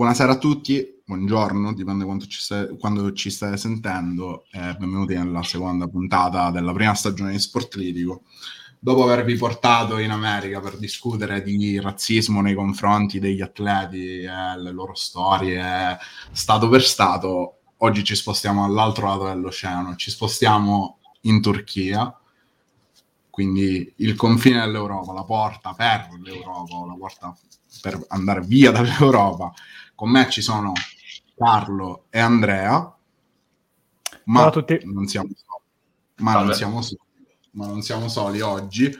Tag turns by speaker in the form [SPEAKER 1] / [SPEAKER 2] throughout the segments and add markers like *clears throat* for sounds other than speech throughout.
[SPEAKER 1] Buonasera a tutti, buongiorno, dipende quando ci, stai, quando ci state sentendo e benvenuti nella seconda puntata della prima stagione di Sport Litico. Dopo avervi portato in America per discutere di razzismo nei confronti degli atleti e le loro storie, stato per stato, oggi ci spostiamo all'altro lato dell'oceano, ci spostiamo in Turchia, quindi il confine dell'Europa, la porta per l'Europa, la porta per andare via dall'Europa. Con me ci sono Carlo e Andrea, ma non siamo soli. Ma non siamo soli, ma non siamo soli oggi.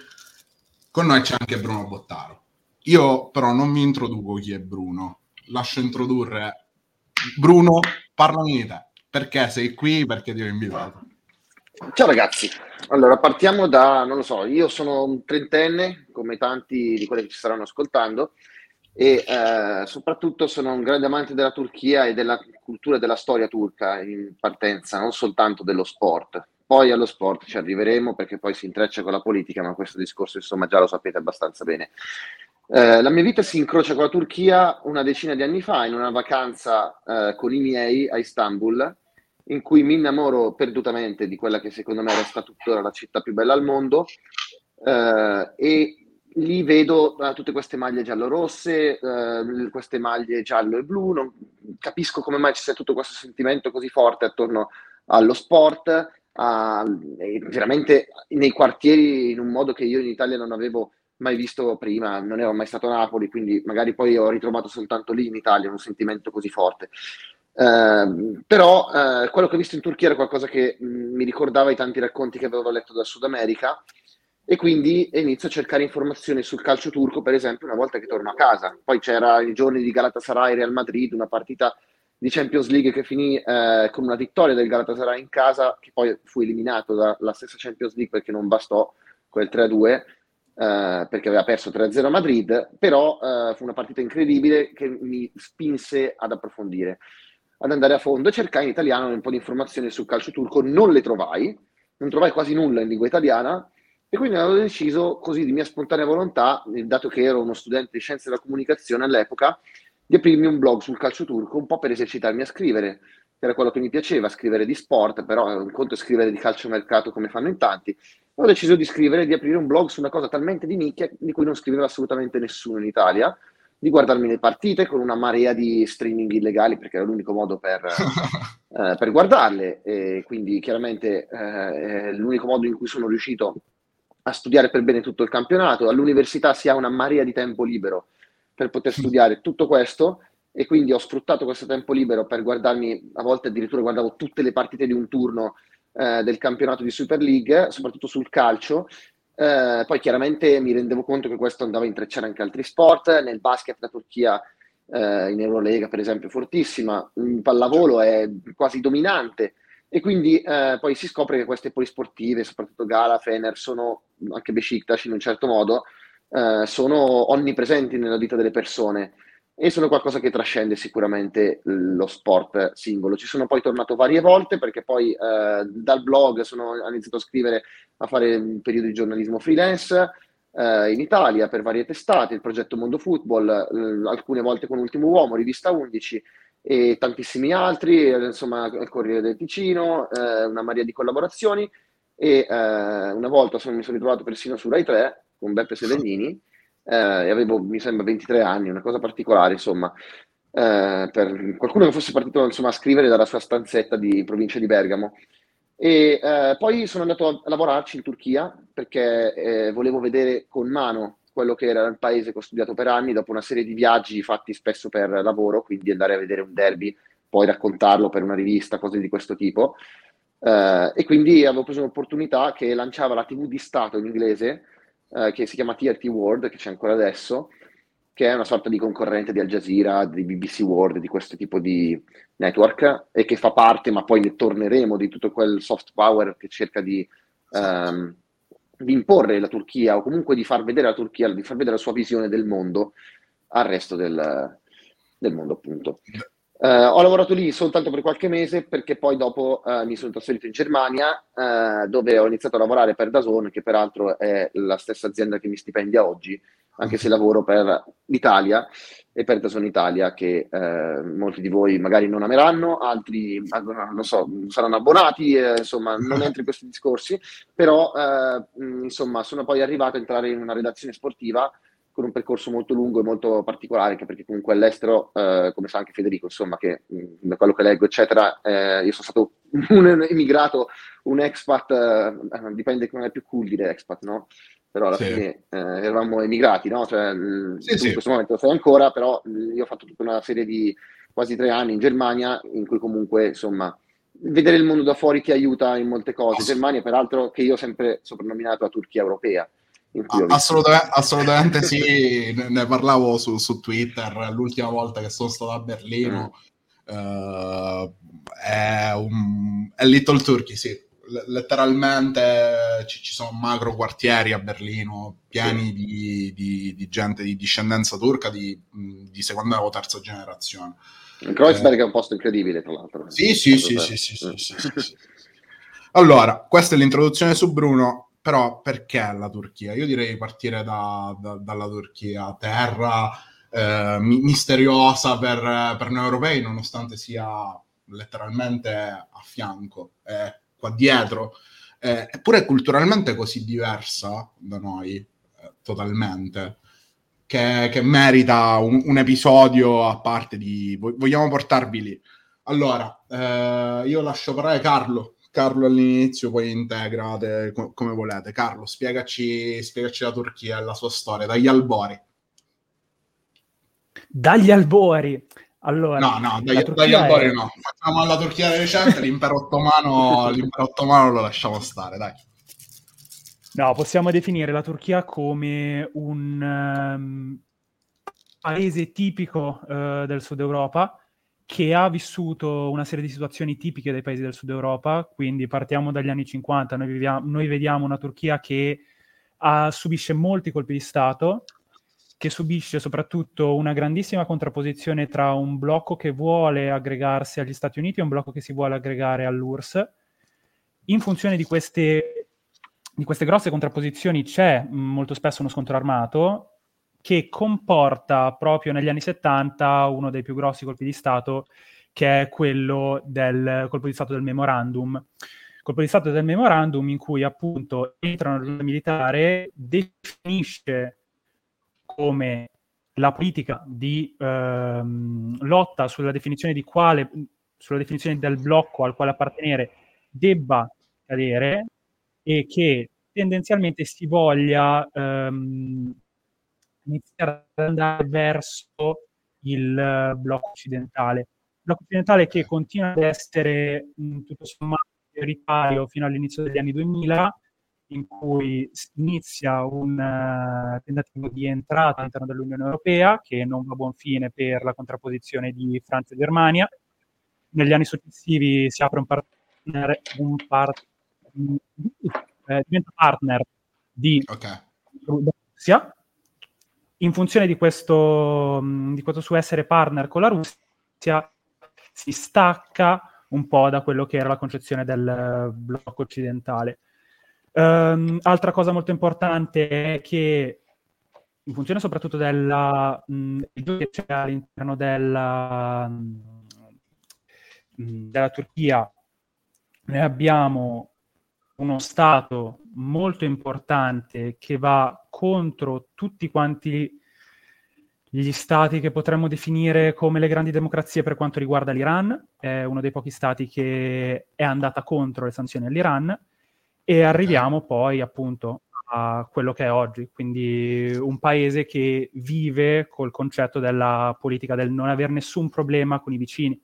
[SPEAKER 1] Con noi c'è anche Bruno Bottaro. Io però non mi introduco chi è Bruno, lascio introdurre Bruno, parlami di te. Perché sei qui? Perché ti ho invitato?
[SPEAKER 2] Ciao ragazzi, allora partiamo da, non lo so, io sono un trentenne, come tanti di quelli che ci staranno ascoltando, e eh, soprattutto sono un grande amante della Turchia e della cultura e della storia turca in partenza, non soltanto dello sport. Poi allo sport ci arriveremo perché poi si intreccia con la politica, ma questo discorso insomma già lo sapete abbastanza bene. Eh, la mia vita si incrocia con la Turchia una decina di anni fa in una vacanza eh, con i miei a Istanbul, in cui mi innamoro perdutamente di quella che secondo me resta tuttora la città più bella al mondo. Eh, e lì vedo uh, tutte queste maglie giallo-rosse, uh, queste maglie giallo e blu, non capisco come mai ci sia tutto questo sentimento così forte attorno allo sport, uh, veramente nei quartieri in un modo che io in Italia non avevo mai visto prima, non ero mai stato a Napoli, quindi magari poi ho ritrovato soltanto lì in Italia un sentimento così forte. Uh, però uh, quello che ho visto in Turchia era qualcosa che mh, mm, mi ricordava i tanti racconti che avevo letto dal Sud America e quindi inizio a cercare informazioni sul calcio turco, per esempio, una volta che torno a casa. Poi c'era i giorni di Galatasaray Real Madrid, una partita di Champions League che finì eh, con una vittoria del Galatasaray in casa, che poi fu eliminato dalla stessa Champions League perché non bastò quel 3-2, eh, perché aveva perso 3-0 a Madrid, però eh, fu una partita incredibile che mi spinse ad approfondire, ad andare a fondo e cercare in italiano un po' di informazioni sul calcio turco. Non le trovai, non trovai quasi nulla in lingua italiana, e quindi avevo deciso, così di mia spontanea volontà, dato che ero uno studente di scienze della comunicazione all'epoca, di aprirmi un blog sul calcio turco, un po' per esercitarmi a scrivere, che era quello che mi piaceva, scrivere di sport, però un conto è scrivere di calcio mercato come fanno in tanti. Ho deciso di scrivere, di aprire un blog su una cosa talmente di nicchia di cui non scriveva assolutamente nessuno in Italia, di guardarmi le partite con una marea di streaming illegali perché era l'unico modo per, *laughs* eh, per guardarle e quindi chiaramente eh, l'unico modo in cui sono riuscito a studiare per bene tutto il campionato. All'università si ha una marea di tempo libero per poter studiare tutto questo e quindi ho sfruttato questo tempo libero per guardarmi, a volte addirittura guardavo tutte le partite di un turno eh, del campionato di Super League, soprattutto sul calcio. Eh, poi chiaramente mi rendevo conto che questo andava a intrecciare anche altri sport. Nel basket la Turchia eh, in Eurolega, per esempio, è fortissima, in pallavolo è quasi dominante. E quindi eh, poi si scopre che queste polisportive, soprattutto Gala, Fener, sono anche Besiktas in un certo modo, eh, sono onnipresenti nella vita delle persone e sono qualcosa che trascende sicuramente lo sport singolo. Ci sono poi tornato varie volte perché poi eh, dal blog sono, iniziato a scrivere, a fare un periodo di giornalismo freelance eh, in Italia per varie testate, il progetto Mondo Football, eh, alcune volte con Ultimo Uomo, Rivista 11 e tantissimi altri, insomma il Corriere del Ticino, eh, una marea di collaborazioni e eh, una volta sono, mi sono ritrovato persino su Rai 3 con Beppe Sevegnini eh, e avevo mi sembra 23 anni, una cosa particolare insomma, eh, per qualcuno che fosse partito insomma, a scrivere dalla sua stanzetta di provincia di Bergamo. E eh, poi sono andato a lavorarci in Turchia perché volevo vedere con mano quello che era il paese che ho studiato per anni, dopo una serie di viaggi fatti spesso per lavoro, quindi andare a vedere un derby, poi raccontarlo per una rivista, cose di questo tipo. Uh, e quindi avevo preso un'opportunità che lanciava la TV di Stato in inglese, uh, che si chiama TRT World, che c'è ancora adesso, che è una sorta di concorrente di Al Jazeera, di BBC World, di questo tipo di network, e che fa parte, ma poi ne torneremo, di tutto quel soft power che cerca di um, di imporre la Turchia o comunque di far vedere la Turchia, di far vedere la sua visione del mondo al resto del, del mondo, appunto. Uh, ho lavorato lì soltanto per qualche mese perché poi dopo uh, mi sono trasferito in Germania uh, dove ho iniziato a lavorare per Dazon che peraltro è la stessa azienda che mi stipendia oggi anche se lavoro per l'Italia e per Dazon Italia che eh, molti di voi magari non ameranno, altri non so, saranno abbonati, eh, insomma non entro in questi discorsi, però eh, insomma sono poi arrivato a entrare in una redazione sportiva con un percorso molto lungo e molto particolare, anche perché comunque all'estero, eh, come sa anche Federico, insomma, che da quello che leggo, eccetera, eh, io sono stato un *laughs* emigrato, un expat, eh, dipende come è più cool dire expat, no? Però alla sì. fine eh, eravamo emigrati, no? Cioè, sì, in sì. questo momento lo sei ancora, però io ho fatto tutta una serie di quasi tre anni in Germania, in cui comunque, insomma, vedere il mondo da fuori ti aiuta in molte cose. Germania, peraltro, che io ho sempre soprannominato la Turchia europea
[SPEAKER 1] Assolutamente, assolutamente sì, *laughs* ne parlavo su, su, Twitter l'ultima volta che sono stato a Berlino. Mm. Uh, è, un, è Little Turkey, sì. Letteralmente ci, ci, sono macro quartieri a Berlino pieni sì. di, di, di, gente di discendenza turca di, di, seconda o terza generazione.
[SPEAKER 2] Kreuzberg eh, è un posto incredibile, tra l'altro.
[SPEAKER 1] Sì, sì, sì, sì, sì, sì, sì, sì. Allora, questa è l'introduzione su Bruno però perché la Turchia? Io direi partire da, da, dalla Turchia, terra eh, misteriosa per, per, noi europei, nonostante sia letteralmente a fianco, eh, qua dietro, eh, eppure culturalmente così diversa da noi, eh, totalmente. Che, che, merita un, un, episodio a parte di... Vogliamo portarvi lì. Allora, eh, io lascio parlare Carlo, Carlo all'inizio, poi integrate co- come volete. Carlo, spiegaci, spiegaci la Turchia e la sua storia, dagli albori.
[SPEAKER 3] Dagli albori. Allora,
[SPEAKER 1] no, no, dagli, dagli albori è... no. Facciamo la Turchia recente, l'impero ottomano, *laughs* l'impero ottomano lo lasciamo stare, dai.
[SPEAKER 3] No, possiamo definire la Turchia come un um, paese tipico uh, del sud Europa, che ha vissuto una serie di situazioni tipiche dei paesi del sud Europa, quindi partiamo dagli anni 50, noi, viviamo, noi vediamo una Turchia che ha, subisce molti colpi di Stato, che subisce soprattutto una grandissima contrapposizione tra un blocco che vuole aggregarsi agli Stati Uniti e un blocco che si vuole aggregare all'URSS. In funzione di queste, di queste grosse contrapposizioni c'è molto spesso uno scontro armato che comporta proprio negli anni 70 uno dei più grossi colpi di Stato, che è quello del colpo di Stato del memorandum. Colpo di Stato del memorandum in cui appunto entra una militare, definisce come la politica di ehm, lotta sulla definizione di quale, sulla definizione del blocco al quale appartenere debba cadere e che tendenzialmente si voglia ehm, iniziare ad andare verso il blocco occidentale. Blocco occidentale che continua ad essere tutto sommato prioritario fino all'inizio degli anni 2000, in cui inizia un uh, tentativo di entrata all'interno dell'Unione Europea che non va a buon fine per la contrapposizione di Francia e Germania. Negli anni successivi si apre un partner, un part, eh, diventa partner di okay. Russia in funzione di questo, di questo suo essere partner con la Russia, si stacca un po' da quello che era la concezione del blocco occidentale. Um, altra cosa molto importante è che in funzione soprattutto della mh, che all'interno della, mh, della Turchia, noi abbiamo uno Stato molto importante che va contro tutti quanti gli stati che potremmo definire come le grandi democrazie per quanto riguarda l'Iran, è uno dei pochi stati che è andata contro le sanzioni all'Iran e arriviamo poi appunto a quello che è oggi, quindi un paese che vive col concetto della politica del non avere nessun problema con i vicini.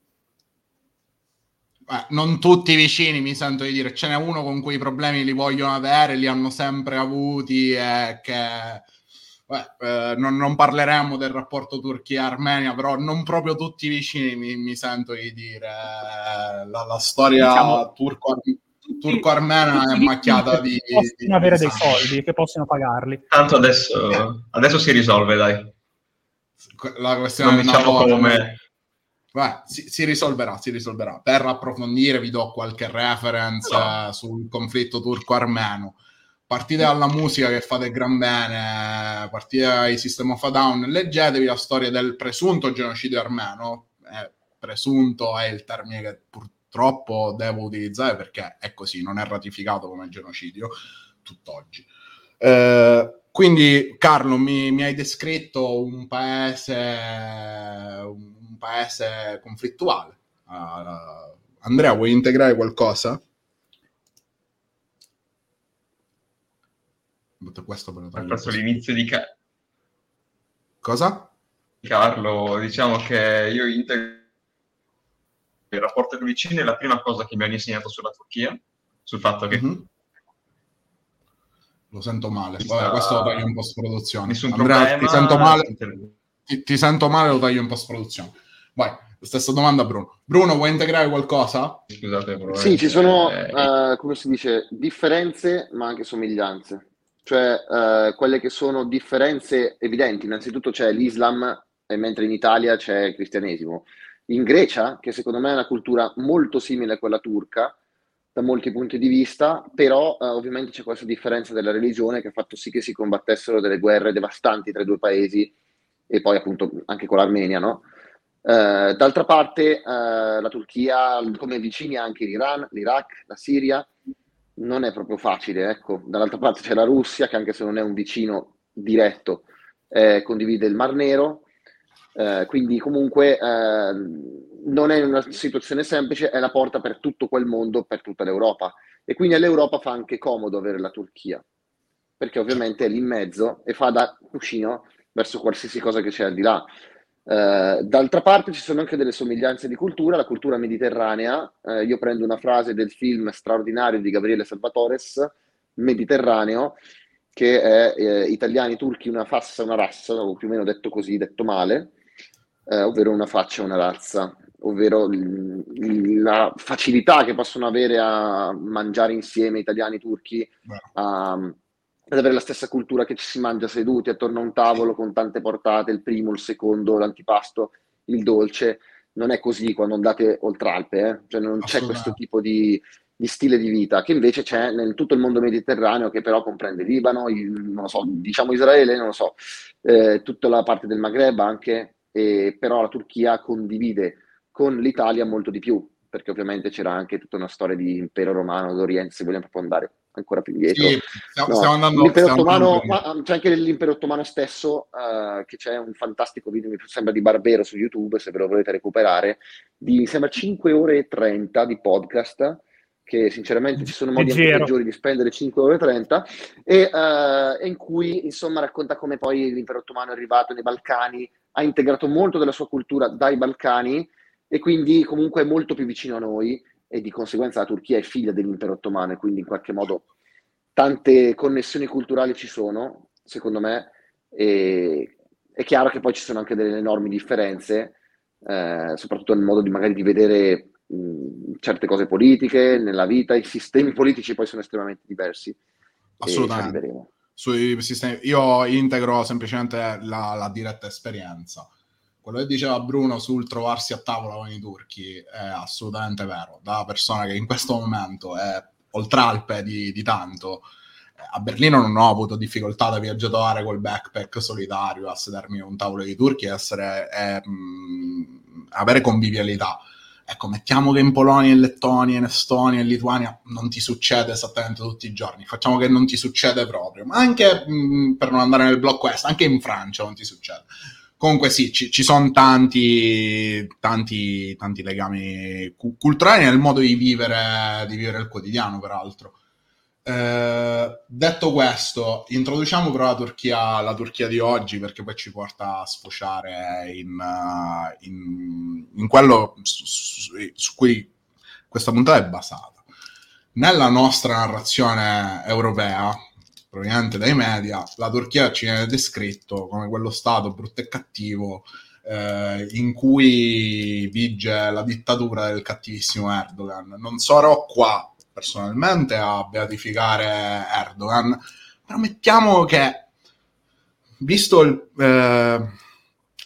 [SPEAKER 1] Beh, non tutti i vicini mi sento di dire, ce n'è uno con cui i problemi li vogliono avere, li hanno sempre avuti e che... Beh, eh, non, non, parleremo del rapporto Turchia-Armenia, però non proprio tutti i vicini mi, mi sento di dire. La, la storia diciamo, turco, turco-armena è macchiata di...
[SPEAKER 3] Possono di, avere di dei soldi che possono pagarli.
[SPEAKER 4] Tanto adesso, eh. adesso si risolve, dai.
[SPEAKER 1] La questione non diciamo come Beh, si, si, risolverà, si risolverà. Per approfondire vi do qualche reference no. uh, sul conflitto turco-armeno. partite dalla musica che fate gran bene, partite dai System of a Down, leggetevi la storia del presunto genocidio armeno. Eh, presunto è il termine che purtroppo devo utilizzare perché è così, non è ratificato come genocidio tutt'oggi. Eh, quindi, Carlo, mi, mi, hai descritto un paese, un paese conflittuale. Uh, Andrea, vuoi integrare qualcosa?
[SPEAKER 4] Questo per fatto l'inizio di ca-
[SPEAKER 1] cosa?
[SPEAKER 4] Carlo, diciamo che io integro il rapporto con i vicini è la prima cosa che mi hanno insegnato sulla Turchia, sul fatto che mm-hmm.
[SPEAKER 1] Lo sento male. Vabbè, questo lo taglio in post-produzione. Nessun Andrea, problema. ti sento male. Ti, ti, sento male, lo taglio in post-produzione. Vai, stessa domanda Bruno. Bruno, vuoi integrare qualcosa?
[SPEAKER 2] Scusate, però. Sì, ci sono, uh, come si dice, differenze, ma anche somiglianze cioè eh, quelle che sono differenze evidenti. Innanzitutto c'è l'Islam, mentre in Italia c'è il cristianesimo. In Grecia, che secondo me è una cultura molto simile a quella turca, da molti punti di vista, però eh, ovviamente c'è questa differenza della religione che ha fatto sì che si combattessero delle guerre devastanti tra i due paesi e poi appunto anche con l'Armenia, no? Eh, d'altra parte eh, la Turchia, come vicini anche l'Iran, l'Iraq, la Siria, non è proprio facile, ecco. Dall'altra parte c'è la Russia, che anche se non è un vicino diretto, eh, condivide il Mar Nero, eh, quindi comunque eh, non è una situazione semplice, è la porta per tutto quel mondo, per tutta l'Europa. E quindi all'Europa fa anche comodo avere la Turchia, perché ovviamente è lì in mezzo e fa da cuscino verso qualsiasi cosa che c'è al di là. Uh, d'altra parte ci sono anche delle somiglianze di cultura, la cultura mediterranea, uh, io prendo una frase del film straordinario di Gabriele Salvatores, Mediterraneo, che è eh, italiani, turchi, una fassa, una razza, o più o meno detto così, detto male, eh, ovvero una faccia, una razza, ovvero l- la facilità che possono avere a mangiare insieme italiani, turchi, a ad avere la stessa cultura che ci si mangia seduti attorno a un tavolo con tante portate, il primo, il secondo, l'antipasto, il dolce. Non è così quando andate oltre Alpe, eh? cioè non c'è questo tipo di, di, stile di vita che invece c'è in tutto il mondo mediterraneo, che però comprende Libano, il, non lo so, diciamo Israele, non lo so, eh, tutta la parte del Maghreb anche, e, però la Turchia condivide con l'Italia molto di più, perché ovviamente c'era anche tutta una storia di impero romano d'Oriente, se vogliamo proprio andare ancora più indietro. Sì, stiamo, no, stiamo andando, l'impero ottomano, ma c'è anche l'impero ottomano stesso, uh, che c'è un fantastico video, mi sembra di Barbero su YouTube, se ve lo volete recuperare, di, mi sembra 5 ore e 30 di podcast, che sinceramente ci sono modi anche peggiori di spendere 5 ore e 30, e uh, in cui insomma racconta come poi l'impero ottomano è arrivato nei Balcani, ha integrato molto della sua cultura dai Balcani, e quindi comunque è molto più vicino a noi e di conseguenza la Turchia è figlia dell'impero ottomano e quindi in qualche modo tante connessioni culturali ci sono, secondo me, e è chiaro che poi ci sono anche delle enormi differenze, eh, soprattutto nel modo di magari di vedere mh, certe cose politiche, nella vita, i sistemi politici poi sono estremamente diversi.
[SPEAKER 1] Assolutamente. Sui sistemi, io integro semplicemente la, la diretta esperienza quello che diceva Bruno sul trovarsi a tavola con i turchi è assolutamente vero. Da persona che in questo momento è oltralpe di, di tanto, eh, a Berlino non ho avuto difficoltà da viaggiatore col backpack solitario a sedermi a un tavolo di turchi e essere, e, mh, mm, avere convivialità. Ecco, mettiamo che in Polonia, in Lettonia, in Estonia, in Lituania non ti succede esattamente tutti i giorni. Facciamo che non ti succede proprio, ma anche mh, mm, per non andare nel blocco est, anche in Francia non ti succede. Comunque sì, ci, ci sono tanti, tanti, tanti legami cu- culturali nel modo di vivere, di vivere il quotidiano, peraltro. Eh, detto questo, introduciamo però la Turchia, la Turchia, di oggi perché poi ci porta a sfociare in, in, in quello su, su, su, cui questa puntata è basata. Nella nostra narrazione europea, proveniente dai media, la Turchia ci viene descritto come quello Stato brutto e cattivo eh, in cui vige la dittatura del cattivissimo Erdogan. Non sarò qua personalmente a beatificare Erdogan, però mettiamo che, visto il, eh,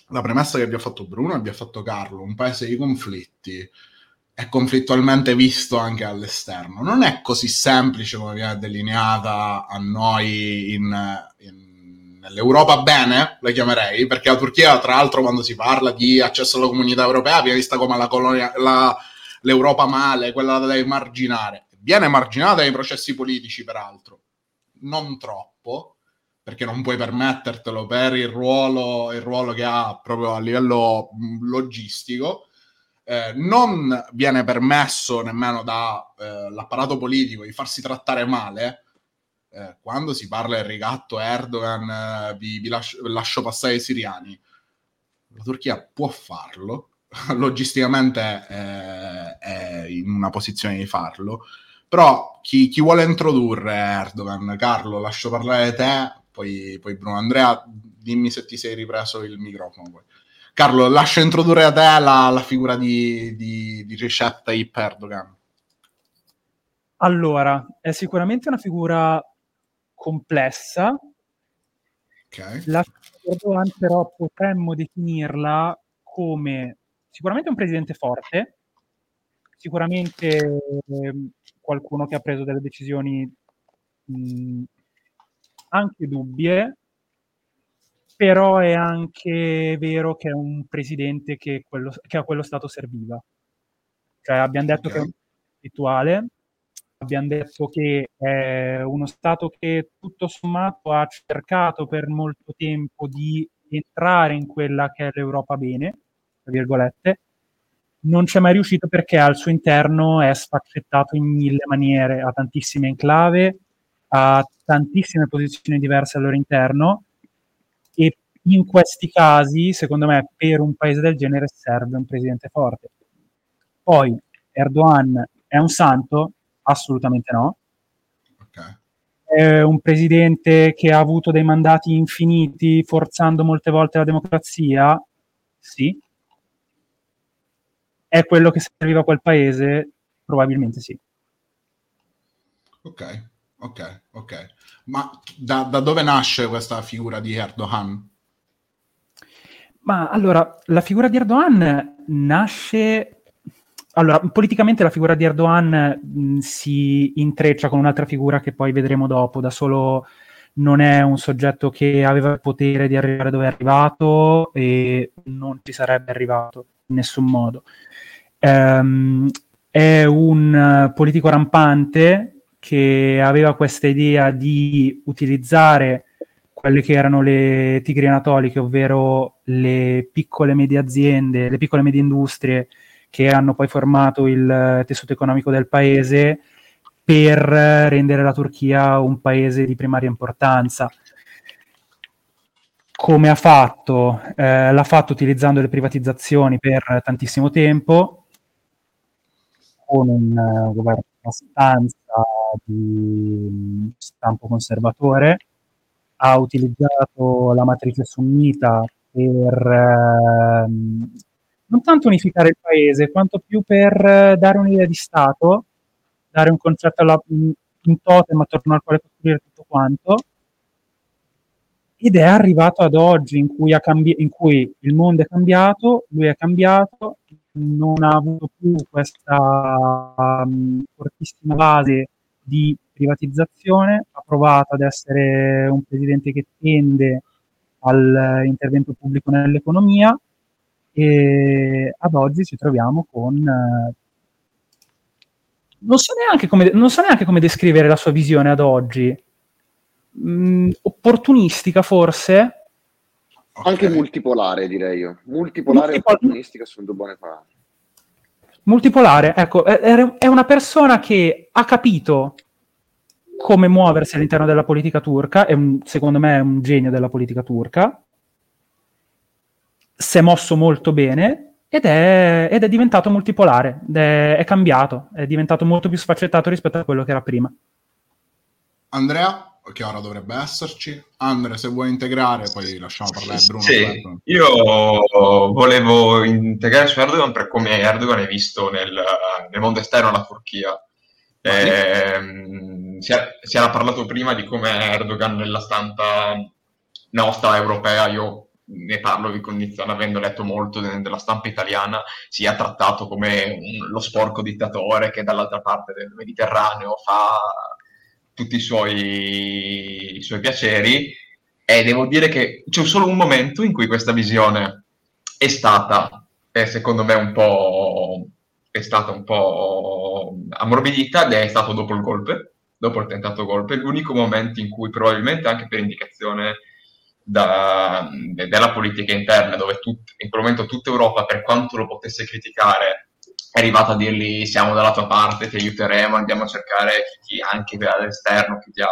[SPEAKER 1] la premessa che vi ha fatto Bruno e vi ha fatto Carlo, un paese di conflitti, è conflittualmente visto anche all'esterno. Non è così semplice come viene delineata a noi in, in, nell'Europa bene, la chiamerei, perché la Turchia, tra l'altro, quando si parla di accesso alla comunità europea, viene vista come la colonia, la, l'Europa male, quella da emarginare. Viene emarginata nei processi politici, peraltro, non troppo, perché non puoi permettertelo per il ruolo, il ruolo che ha proprio a livello logistico. Eh, non viene permesso nemmeno dall'apparato eh, politico di farsi trattare male, eh, quando si parla del rigatto Erdogan, eh, vi, vi lascio, lascio, passare i siriani, la Turchia può farlo, *laughs* logisticamente eh, è in una posizione di farlo, però chi, chi, vuole introdurre Erdogan, Carlo, lascio parlare te, poi, poi Bruno Andrea, dimmi se ti sei ripreso il microfono. Poi. Carlo, lascio introdurre a te la, la figura di, di, di Recep Tayyip Erdogan.
[SPEAKER 3] Allora, è sicuramente una figura complessa.
[SPEAKER 1] Okay.
[SPEAKER 3] La Erdogan però potremmo definirla come sicuramente un presidente forte, sicuramente eh, qualcuno che ha preso delle decisioni mh, anche dubbie, però è anche vero che è un presidente che, quello, che a quello Stato serviva. Cioè abbiamo detto okay. che è un rituale, abbiamo detto che è uno Stato che tutto sommato ha cercato per molto tempo di entrare in quella che è l'Europa bene, tra virgolette, non c'è mai riuscito perché al suo interno è sfaccettato in mille maniere, ha tantissime enclave, ha tantissime posizioni diverse al loro interno e in questi casi, secondo me, per un paese del genere serve un presidente forte. Poi Erdogan è un santo? Assolutamente no.
[SPEAKER 1] Okay.
[SPEAKER 3] È un presidente che ha avuto dei mandati infiniti, forzando molte volte la democrazia? Sì. È quello che serviva a quel paese? Probabilmente sì.
[SPEAKER 1] Ok, ok, ok. Ma da, da dove nasce questa figura di Erdogan?
[SPEAKER 3] Ma allora, la figura di Erdogan nasce... Allora, politicamente la figura di Erdogan mh, si intreccia con un'altra figura che poi vedremo dopo, da solo non è un soggetto che aveva il potere di arrivare dove è arrivato e non ci sarebbe arrivato in nessun modo. Um, è un politico rampante che aveva questa idea di utilizzare quelle che erano le tigri anatoliche, ovvero le piccole e medie aziende, le piccole e medie industrie che hanno poi formato il tessuto economico del paese per rendere la Turchia un paese di primaria importanza. Come ha fatto? Eh, l'ha fatto utilizzando le privatizzazioni per tantissimo tempo, con un uh, governo abbastanza di stampo conservatore, ha utilizzato la matrice sunnita per ehm, non tanto unificare il paese, quanto più per eh, dare un'idea di Stato, dare un concetto alla, un totem attorno al quale costruire tutto quanto. Ed è arrivato ad oggi in cui, cambi- in cui il mondo è cambiato, lui è cambiato, non ha avuto più questa um, fortissima base di privatizzazione, ha provato ad essere un presidente che tende all'intervento pubblico nell'economia e ad oggi ci troviamo con... Eh, non, so come, non, so neanche come, descrivere la sua visione ad oggi. Mm, opportunistica forse?
[SPEAKER 2] Anche multipolare direi io. Multipolare Multipol- e opportunistica sono due buone parole.
[SPEAKER 3] Multipolare, ecco, è, è una persona che ha capito come muoversi all'interno della politica turca, è un, secondo me è un genio della politica turca, si è mosso molto bene ed è, ed è diventato multipolare, è, è, cambiato, è diventato molto più sfaccettato rispetto a quello che era prima.
[SPEAKER 1] Andrea, che ora dovrebbe esserci. Andrea, se vuoi integrare, poi lasciamo parlare Bruno.
[SPEAKER 4] Sì, io volevo integrare su Erdogan per come Erdogan è visto nel, nel mondo esterno alla Turchia eh, si, è, si, era parlato prima di come Erdogan nella stampa nostra europea, io ne parlo di condizione avendo letto molto de- della stampa italiana, sia trattato come un, lo sporco dittatore che dall'altra parte del Mediterraneo fa tutti i suoi, i suoi piaceri. E devo dire che c'è solo un momento in cui questa visione è stata, è secondo me, un po' è stata un po' ammorbidita ed è stato dopo il golpe, dopo il tentato golpe, l'unico momento in cui probabilmente anche per indicazione da, della politica interna, dove tut, in quel momento tutta Europa, per quanto lo potesse criticare, è arrivata a dirgli siamo dalla tua parte, ti aiuteremo, andiamo a cercare chi, chi anche all'esterno, chi ha,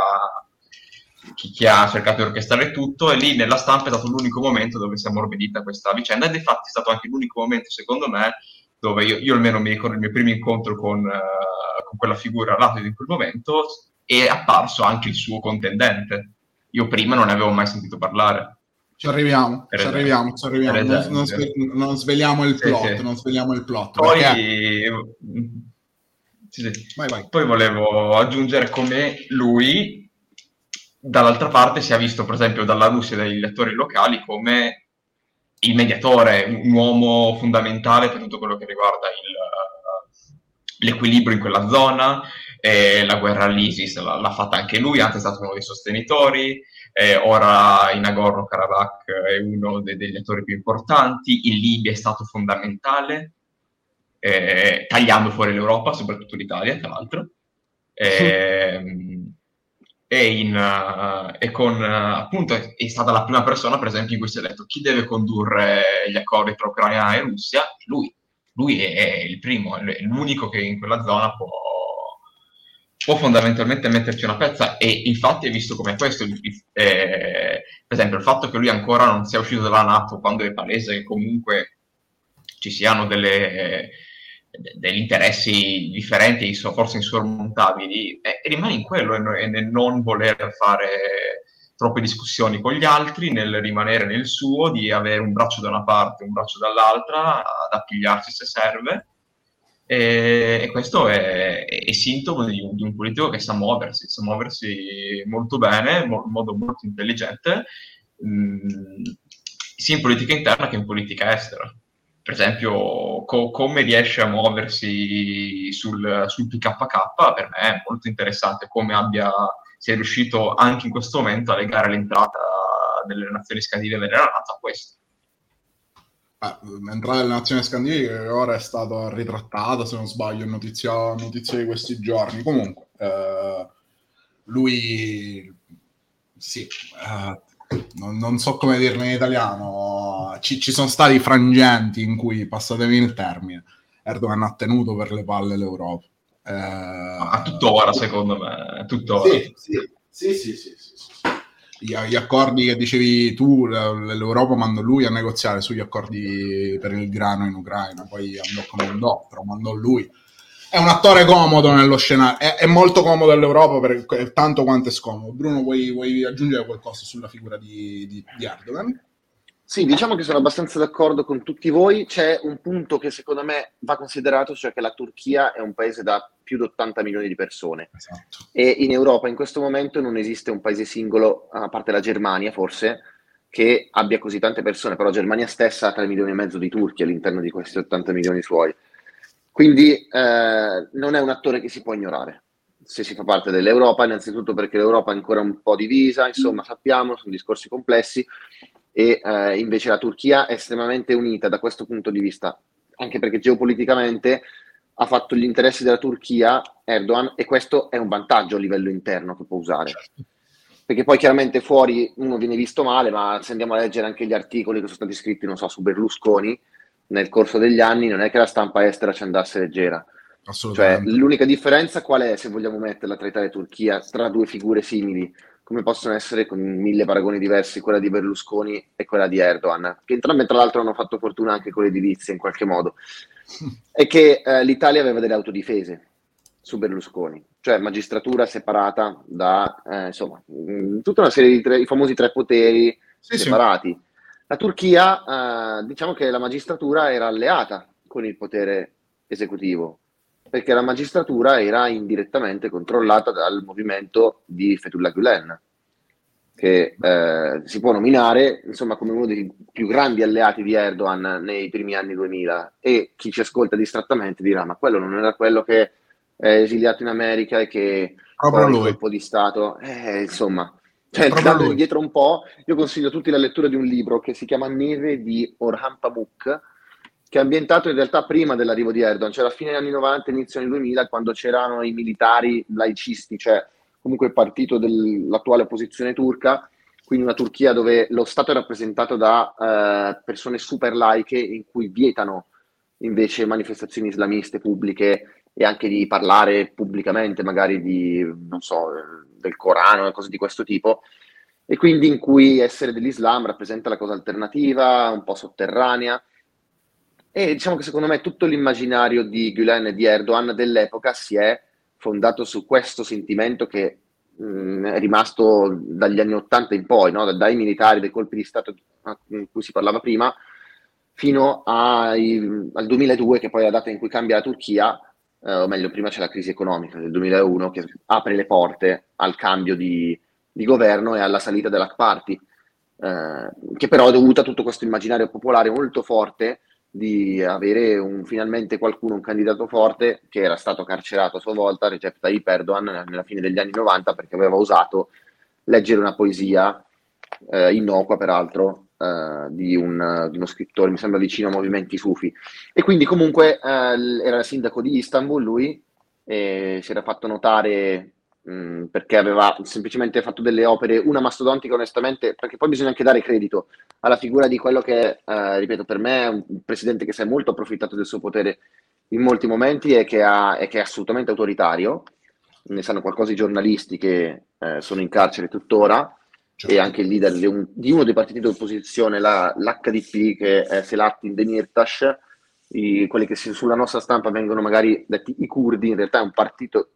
[SPEAKER 4] chi, chi ha cercato di orchestrare tutto, e lì nella stampa è stato l'unico momento dove si è ammorbidita questa vicenda, ed infatti è stato anche l'unico momento, secondo me, dove io, io almeno mi ricordo il mio primo incontro con, uh, con quella figura all'atto in quel momento, è apparso anche il suo contendente. Io prima non ne avevo mai sentito parlare.
[SPEAKER 1] Ci arriviamo, ci arriviamo, ci arriviamo. Non, non, sve- non, sveliamo il plot, sì, sì. non sveliamo il plot.
[SPEAKER 4] Poi, perché... sì, vai, vai. Poi volevo aggiungere come lui, dall'altra parte, si è visto, per esempio, dalla Russia e dagli lettori locali come il mediatore, un uomo fondamentale per tutto quello che riguarda il, l'equilibrio in quella zona. Eh, la guerra all'ISIS l'ha, l'ha, fatta anche lui, anche è stato uno dei sostenitori. Eh, ora in Nagorno-Karabakh è uno dei, degli attori più importanti. In Libia è stato fondamentale, eh, tagliando fuori l'Europa, soprattutto l'Italia, tra l'altro. Eh, e, in, e con appunto è, stata la prima persona, per esempio, in cui si è detto chi deve condurre gli accordi tra Ucraina e Russia? Lui. Lui è, è il primo, è l'unico che in quella zona può, può fondamentalmente metterci una pezza e infatti è visto come questo. Eh, per esempio, il fatto che lui ancora non sia uscito dalla NATO quando è palese che comunque ci siano delle degli interessi differenti, forse insormontabili, e, rimane in quello e, nel non voler fare troppe discussioni con gli altri, nel rimanere nel suo, di avere un braccio da una parte, un braccio dall'altra, ad appigliarsi se serve. E, e questo è, è sintomo di, di, un politico che sa muoversi, sa muoversi molto bene, mo, in modo molto intelligente, mh, sia in politica interna che in politica estera per esempio, co- come riesce a muoversi sul, sul PKK, per me è molto interessante come abbia, sia riuscito anche in questo momento a legare l'entrata delle nazioni scandinave nella NATO a questo.
[SPEAKER 1] L'entrata delle nazioni scandinave ora è stata ritrattata, se non sbaglio, notizia, notizia di questi giorni. Comunque, eh, lui sì, eh, non, non, so come dirne in italiano, ci, ci, sono stati frangenti in cui, passatemi il termine, Erdogan ha tenuto per le palle l'Europa.
[SPEAKER 4] Eh, a tuttora, secondo me, tuttora.
[SPEAKER 1] Sì, sì, sì, sì, sì, sì gli, accordi che dicevi tu, l'Europa mandò lui a negoziare sugli accordi per il grano in Ucraina, poi andò come andò, però mandò lui è un attore comodo nello scenario, è, molto comodo all'Europa per, tanto quanto è scomodo. Bruno, vuoi, vuoi aggiungere qualcosa sulla figura di, di, di, Erdogan?
[SPEAKER 2] Sì, diciamo che sono abbastanza d'accordo con tutti voi. C'è un punto che secondo me va considerato, cioè che la Turchia è un paese da più di 80 milioni di persone. Esatto. E in Europa in questo momento non esiste un paese singolo, a parte la Germania forse, che abbia così tante persone, però la Germania stessa ha 3 milioni e mezzo di turchi all'interno di questi 80 milioni suoi. Quindi eh, non è un attore che si può ignorare se si fa parte dell'Europa, innanzitutto perché l'Europa è ancora un po' divisa, insomma sappiamo, sono discorsi complessi, e eh, invece la Turchia è estremamente unita da questo punto di vista, anche perché geopoliticamente ha fatto gli interessi della Turchia Erdogan e questo è un vantaggio a livello interno che può usare. Certo. Perché poi chiaramente fuori uno viene visto male, ma se andiamo a leggere anche gli articoli che sono stati scritti, non so, su Berlusconi, nel corso degli anni non è che la stampa estera ci andasse leggera. Cioè, l'unica differenza qual è, se vogliamo metterla tra Italia e Turchia, tra due figure simili, come possono essere con mille paragoni diversi, quella di Berlusconi e quella di Erdogan, che entrambe tra l'altro hanno fatto fortuna anche con l'edilizia in qualche modo, è *laughs* che eh, l'Italia aveva delle autodifese su Berlusconi, cioè magistratura separata da, eh, insomma, mh, mm, tutta una serie di tre, i famosi tre poteri sì, separati. Sì la Turchia, eh, diciamo che la magistratura era alleata con il potere esecutivo, perché la magistratura era indirettamente controllata dal movimento di Fethullah Gulen. che eh, si può nominare insomma come uno dei più grandi alleati di Erdogan nei primi anni 2000 e chi ci ascolta distrattamente dirà ma quello non era quello che è esiliato in America e che
[SPEAKER 1] Proprio
[SPEAKER 2] poi
[SPEAKER 1] lui.
[SPEAKER 2] colpo di Stato eh, insomma cioè, tirando indietro un po', io consiglio a tutti la lettura di un libro che si chiama Neve di Orhan Pamuk, che è ambientato in realtà prima dell'arrivo di Erdogan, cioè alla fine degli anni 90, inizio anni 2000, quando c'erano i militari laicisti, cioè comunque il partito dell'attuale opposizione turca, quindi una Turchia dove lo Stato è rappresentato da eh, persone super laiche in cui vietano invece manifestazioni islamiste pubbliche e anche di parlare pubblicamente magari di, non so, del Corano e cose di questo tipo, e quindi in cui essere dell'Islam rappresenta la cosa alternativa, un po' sotterranea. E diciamo che secondo me tutto l'immaginario di Gulen e di Erdogan dell'epoca si è fondato su questo sentimento che mh, è rimasto dagli anni Ottanta in poi, no? dai militari, dai colpi di Stato di cui si parlava prima, fino ai, al 2002, che poi è la data in cui cambia la Turchia, eh, o meglio, prima c'è la crisi economica del 2001 che apre le porte al cambio di, di governo e alla salita dell'Ac Party, eh, che però è dovuta a tutto questo immaginario popolare molto forte di avere un, finalmente qualcuno, un candidato forte che era stato carcerato a sua volta, Recep Tayyip Erdogan, nella fine degli anni 90 perché aveva osato leggere una poesia eh, innocua peraltro uh, di, un, di, uno scrittore, mi sembra vicino a movimenti sufi. E quindi comunque uh, era sindaco di Istanbul lui, si era fatto notare mh, perché aveva semplicemente fatto delle opere, una mastodontica onestamente, perché poi bisogna anche dare credito alla figura di quello che, uh, ripeto, per me è un presidente che si è molto approfittato del suo potere in molti momenti e che, ha, e che è assolutamente autoritario. Ne sanno qualcosa i giornalisti che eh, sono in carcere tuttora, certo. e anche il leader di, un, di, uno dei partiti di opposizione, la, l'HDP, che è Selahattin Demirtas, i, quelli che sulla nostra stampa vengono magari detti i curdi, in realtà è un partito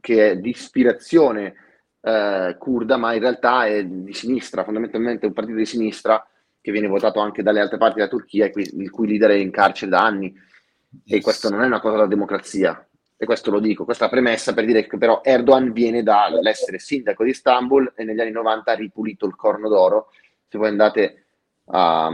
[SPEAKER 2] che è di ispirazione eh, kurda, ma in realtà è di sinistra, fondamentalmente un partito di sinistra che viene votato anche dalle altre parti della Turchia, il cui leader è in carcere da anni. E questo non è una cosa da democrazia, e questo lo dico, questa premessa per dire che però Erdogan viene dall'essere sindaco di Istanbul e negli anni 90 ha ripulito il corno d'oro. Se voi andate a,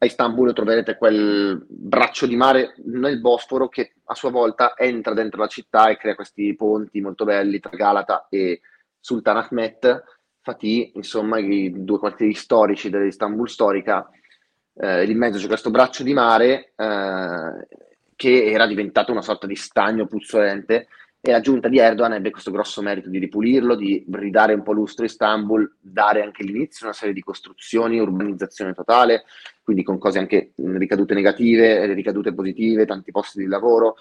[SPEAKER 2] a Istanbul troverete quel braccio di mare nel Bosforo che a sua volta entra dentro la città e crea questi ponti molto belli tra Galata e Sultanahmet Fatih, insomma i due quartieri storici dell'Istanbul storica. Eh, in mezzo c'è questo braccio di mare eh, che era diventato una sorta di stagno puzzolente e la giunta di Erdogan ebbe questo grosso merito di ripulirlo, di ridare un po' lustro a Istanbul, dare anche l'inizio a una serie di costruzioni, urbanizzazione totale, quindi con cose anche ricadute negative, ricadute positive, tanti posti di lavoro.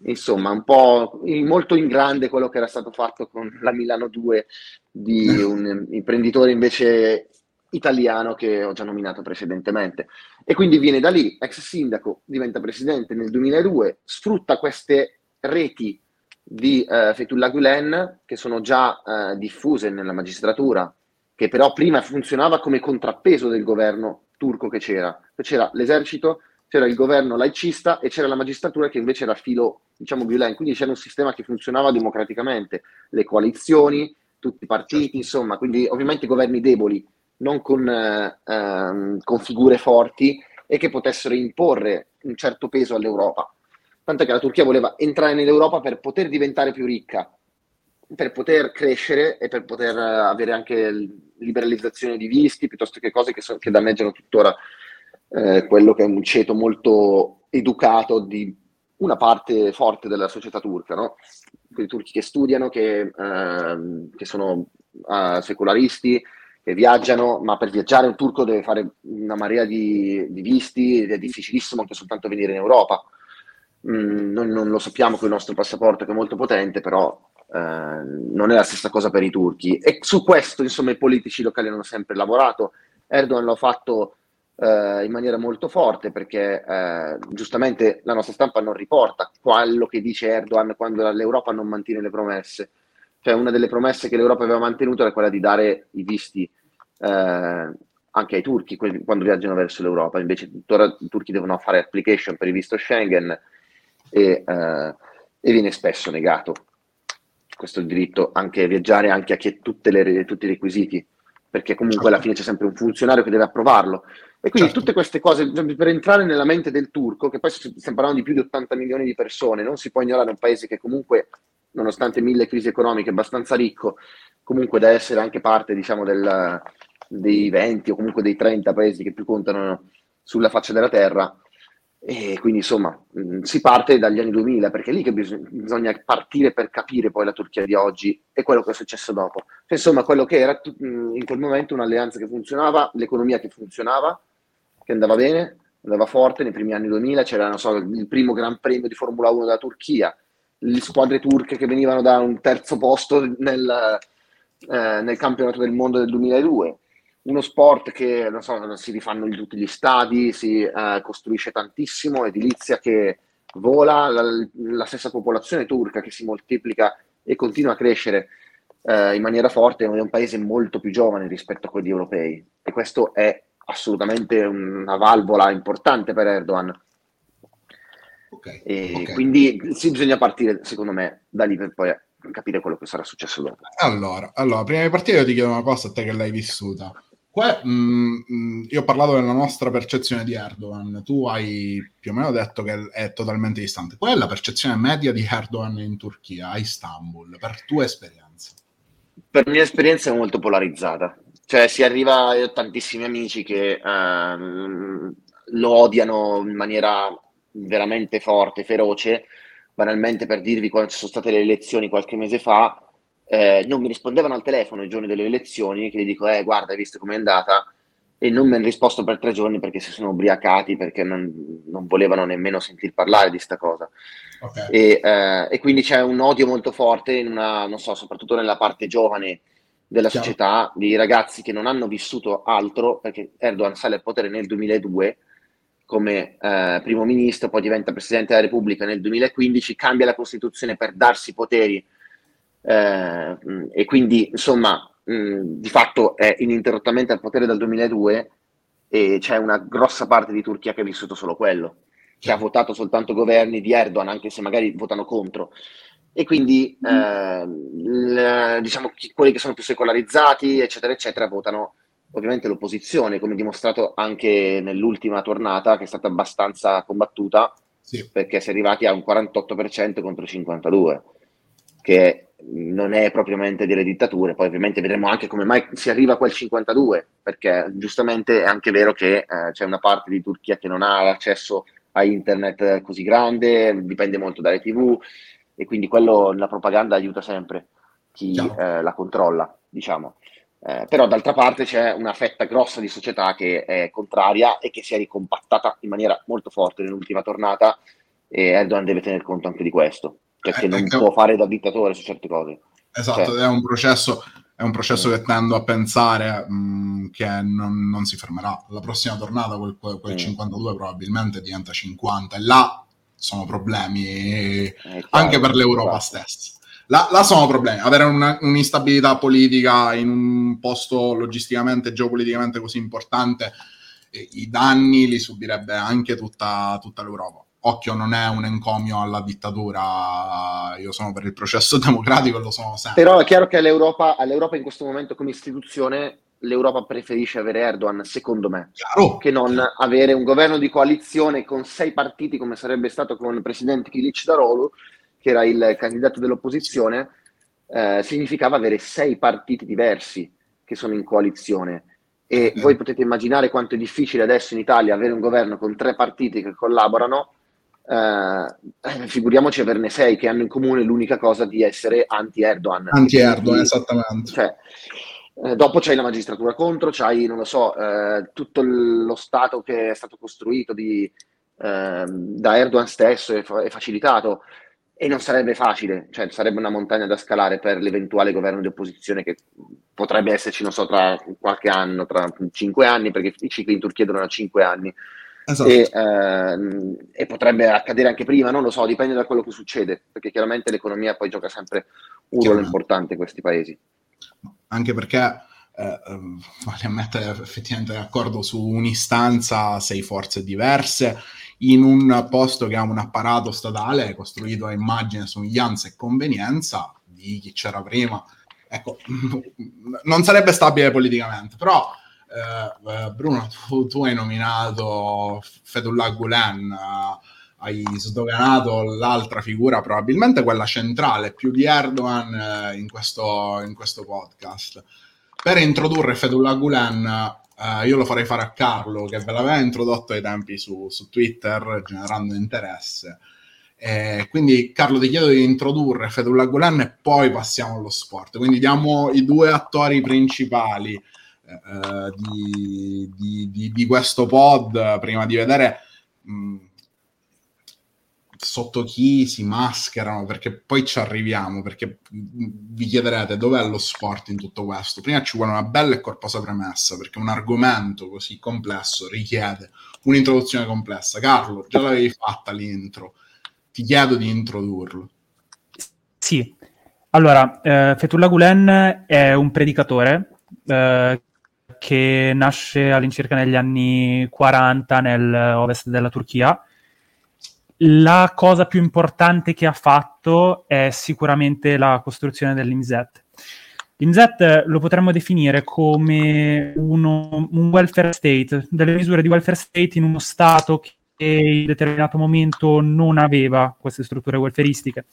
[SPEAKER 2] Insomma, un po' molto in grande quello che era stato fatto con la Milano 2 di un imprenditore invece italiano che ho già nominato precedentemente. E quindi viene da lì, ex sindaco, diventa presidente nel 2002, sfrutta queste reti di eh, Fethullah Gulen che sono già eh, diffuse nella magistratura, che però prima funzionava come contrappeso del governo turco che c'era. C'era l'esercito, c'era il governo laicista e c'era la magistratura che invece era filo, diciamo, Gulen. Quindi c'era un sistema che funzionava democraticamente, le coalizioni, tutti i partiti, certo. insomma, quindi ovviamente governi deboli non con, eh, ehm, con figure forti e che potessero imporre un certo peso all'Europa. Tanto che la Turchia voleva entrare nell'Europa per poter diventare più ricca, per poter crescere e per poter eh, avere anche liberalizzazione di visti piuttosto che cose che, so, che danneggiano tuttora eh, quello che è un ceto molto educato di una parte forte della società turca, no? Quei turchi che studiano, che, eh, che sono uh, secolaristi, che viaggiano, ma per viaggiare un turco deve fare una marea di, di visti ed è difficilissimo anche soltanto venire in Europa. Mm, noi non lo sappiamo con il nostro passaporto che è molto potente, però eh, non è la stessa cosa per i turchi. E su questo, insomma, i politici locali hanno sempre lavorato. Erdogan l'ha fatto eh, in maniera molto forte perché eh, giustamente la nostra stampa non riporta quello che dice Erdogan quando l'Europa non mantiene le promesse. Cioè, una delle promesse che l'Europa aveva mantenuto era quella di dare i visti eh, anche ai turchi quando viaggiano verso l'Europa. Invece, tuttora i turchi devono fare application per il visto Schengen e, eh, e viene spesso negato. Questo diritto anche a viaggiare anche a chi ha tutti i requisiti, perché comunque alla fine c'è sempre un funzionario che deve approvarlo. E quindi certo. tutte queste cose, per entrare nella mente del turco, che poi stiamo parlando di più di 80 milioni di persone, non si può ignorare un paese che comunque, nonostante mille crisi economiche, è abbastanza ricco, comunque deve essere anche parte, diciamo, del, dei 20 o comunque dei 30 paesi che più contano sulla faccia della terra. E quindi insomma mm, si parte dagli anni 2000 perché è lì che bisogna, partire per capire poi la Turchia di oggi e quello che è successo dopo. Cioè, insomma, quello che era mm, in quel momento un'alleanza che funzionava, l'economia che funzionava, che andava bene, andava forte. Nei primi anni 2000 c'era so, il primo Gran Premio di Formula 1 della Turchia, le squadre turche che venivano da un terzo posto nel, eh, nel campionato del mondo del 2002 uno sport che non so, si rifanno in tutti gli stadi, si eh, costruisce tantissimo, edilizia che vola, la, la, stessa popolazione turca che si moltiplica e continua a crescere eh, in maniera forte, è un paese molto più giovane rispetto a quelli europei e questo è assolutamente una valvola importante per Erdogan. Okay, okay. Quindi sì, bisogna partire, secondo me, da lì per poi capire quello che sarà successo dopo.
[SPEAKER 1] Allora, allora prima di partire io ti chiedo una cosa a te che l'hai vissuta. Qua, mh, mm, mm, io ho parlato della nostra percezione di Erdogan, tu hai più o meno detto che è totalmente distante. Qual è la percezione media di Erdogan in Turchia, a Istanbul, per tua esperienza?
[SPEAKER 2] Per mia esperienza è molto polarizzata. Cioè si arriva, io ho tantissimi amici che ehm, lo odiano in maniera veramente forte, feroce, banalmente per dirvi quando ci sono state le elezioni qualche mese fa, eh, non mi rispondevano al telefono i giorni delle elezioni, che gli dico, eh, guarda, hai visto com'è andata? E non mi hanno risposto per tre giorni perché si sono ubriacati, perché non, non volevano nemmeno sentir parlare di sta cosa. Okay. E, eh, e, quindi c'è un odio molto forte, in una, non so, soprattutto nella parte giovane della Chiaro. società, di ragazzi che non hanno vissuto altro, perché Erdogan sale al potere nel 2002 come eh, primo ministro, poi diventa presidente della Repubblica nel 2015, cambia la Costituzione per darsi poteri eh, e quindi insomma mh, di fatto è ininterrottamente al potere dal 2002 e c'è una grossa parte di Turchia che ha vissuto solo quello, che ha votato soltanto governi di Erdogan, anche se magari votano contro. E quindi eh, l, diciamo quelli che sono più secolarizzati, eccetera, eccetera, votano ovviamente l'opposizione, come dimostrato anche nell'ultima tornata, che è stata abbastanza combattuta, sì. perché si è arrivati a un 48% contro il 52%, che non è propriamente delle dittature, poi ovviamente vedremo anche come mai si arriva a quel 52, perché giustamente è anche vero che eh, c'è una parte di Turchia che non ha accesso a internet così grande, dipende molto dalle tv e quindi quello la propaganda aiuta sempre chi eh, la controlla, diciamo. Eh, però d'altra parte c'è una fetta grossa di società che è contraria e che si è ricompattata in maniera molto forte nell'ultima tornata e Erdogan deve tener conto anche di questo perché eh, non ecco. può fare da dittatore su certe cose.
[SPEAKER 1] Esatto, cioè. è un processo, è un processo mm. che tendo a pensare mh, mm, che non, non, si fermerà. La prossima tornata quel, quel mm. 52 probabilmente diventa 50 e là sono problemi eh, anche per l'Europa esatto. stessa. Là, là, sono problemi. Avere una, un'instabilità politica in un posto logisticamente, geopoliticamente così importante, eh, i danni li subirebbe anche tutta, tutta l'Europa occhio, non è un encomio alla dittatura, io sono per il processo *laughs* democratico e lo sono sempre.
[SPEAKER 2] Però è chiaro che all'Europa, all'Europa in questo momento come istituzione l'Europa preferisce avere Erdogan, secondo me, chiaro, che non chiaro. avere un governo di coalizione con sei partiti come sarebbe stato con il presidente Kilic Darolu, che era il candidato dell'opposizione, eh, significava avere sei partiti diversi che sono in coalizione. E eh. voi potete immaginare quanto è difficile adesso in Italia avere un governo con tre partiti che collaborano eh, *clears throat* figuriamoci averne sei che hanno in comune l'unica cosa di essere anti-Erdogan.
[SPEAKER 1] Anti-Erdogan, esattamente.
[SPEAKER 2] Cioè, eh, dopo c'hai la magistratura contro, c'hai, non lo so, eh, tutto lo Stato che è stato costruito di, ehm, da Erdogan stesso e, fa- facilitato. E non sarebbe facile, cioè sarebbe una montagna da scalare per l'eventuale governo di opposizione che potrebbe esserci, non so, tra qualche anno, tra cinque anni, perché i cicli in Turchia durano cinque anni. Esatto. E, ehm, e, potrebbe accadere anche prima, non lo so, dipende da quello che succede, perché chiaramente l'economia poi gioca sempre un ruolo importante in questi paesi.
[SPEAKER 1] Anche perché eh, ehm, vale mettere effettivamente d'accordo su un'istanza, sei forze diverse, in un posto che ha un apparato statale costruito a immagine, somiglianza e convenienza, di chi c'era prima. Ecco, *laughs* non sarebbe stabile politicamente, però eh, Bruno, *laughs* tu, tu, hai nominato Fethullah Gulen, eh, hai sdoganato l'altra figura, probabilmente quella centrale, più di Erdogan eh, in, questo, in, questo, podcast. Per introdurre Fethullah Gulen, eh, io lo farei fare a Carlo, che ve l'aveva introdotto ai tempi su, su Twitter, generando interesse. Eh, quindi Carlo ti chiedo di introdurre Fethullah Gulen e poi passiamo allo sport. Quindi diamo i due attori principali eh, di, di, di, di, questo pod prima di vedere mh, mm, sotto chi si mascherano, perché poi ci arriviamo, perché vi chiederete dov'è lo sport in tutto questo. Prima ci vuole una bella e corposa premessa, perché un argomento così complesso richiede un'introduzione complessa. Carlo, già l'avevi fatta l'intro, ti chiedo di introdurlo.
[SPEAKER 3] Sì, allora, eh, Fethullah Gulen è un predicatore eh, che nasce all'incirca negli anni 40 nell'ovest della Turchia. La cosa più importante che ha fatto è sicuramente la costruzione dell'IMSET. L'IMSET lo potremmo definire come uno, un welfare state, delle misure di welfare state in uno Stato che in determinato momento non aveva queste strutture welfaristiche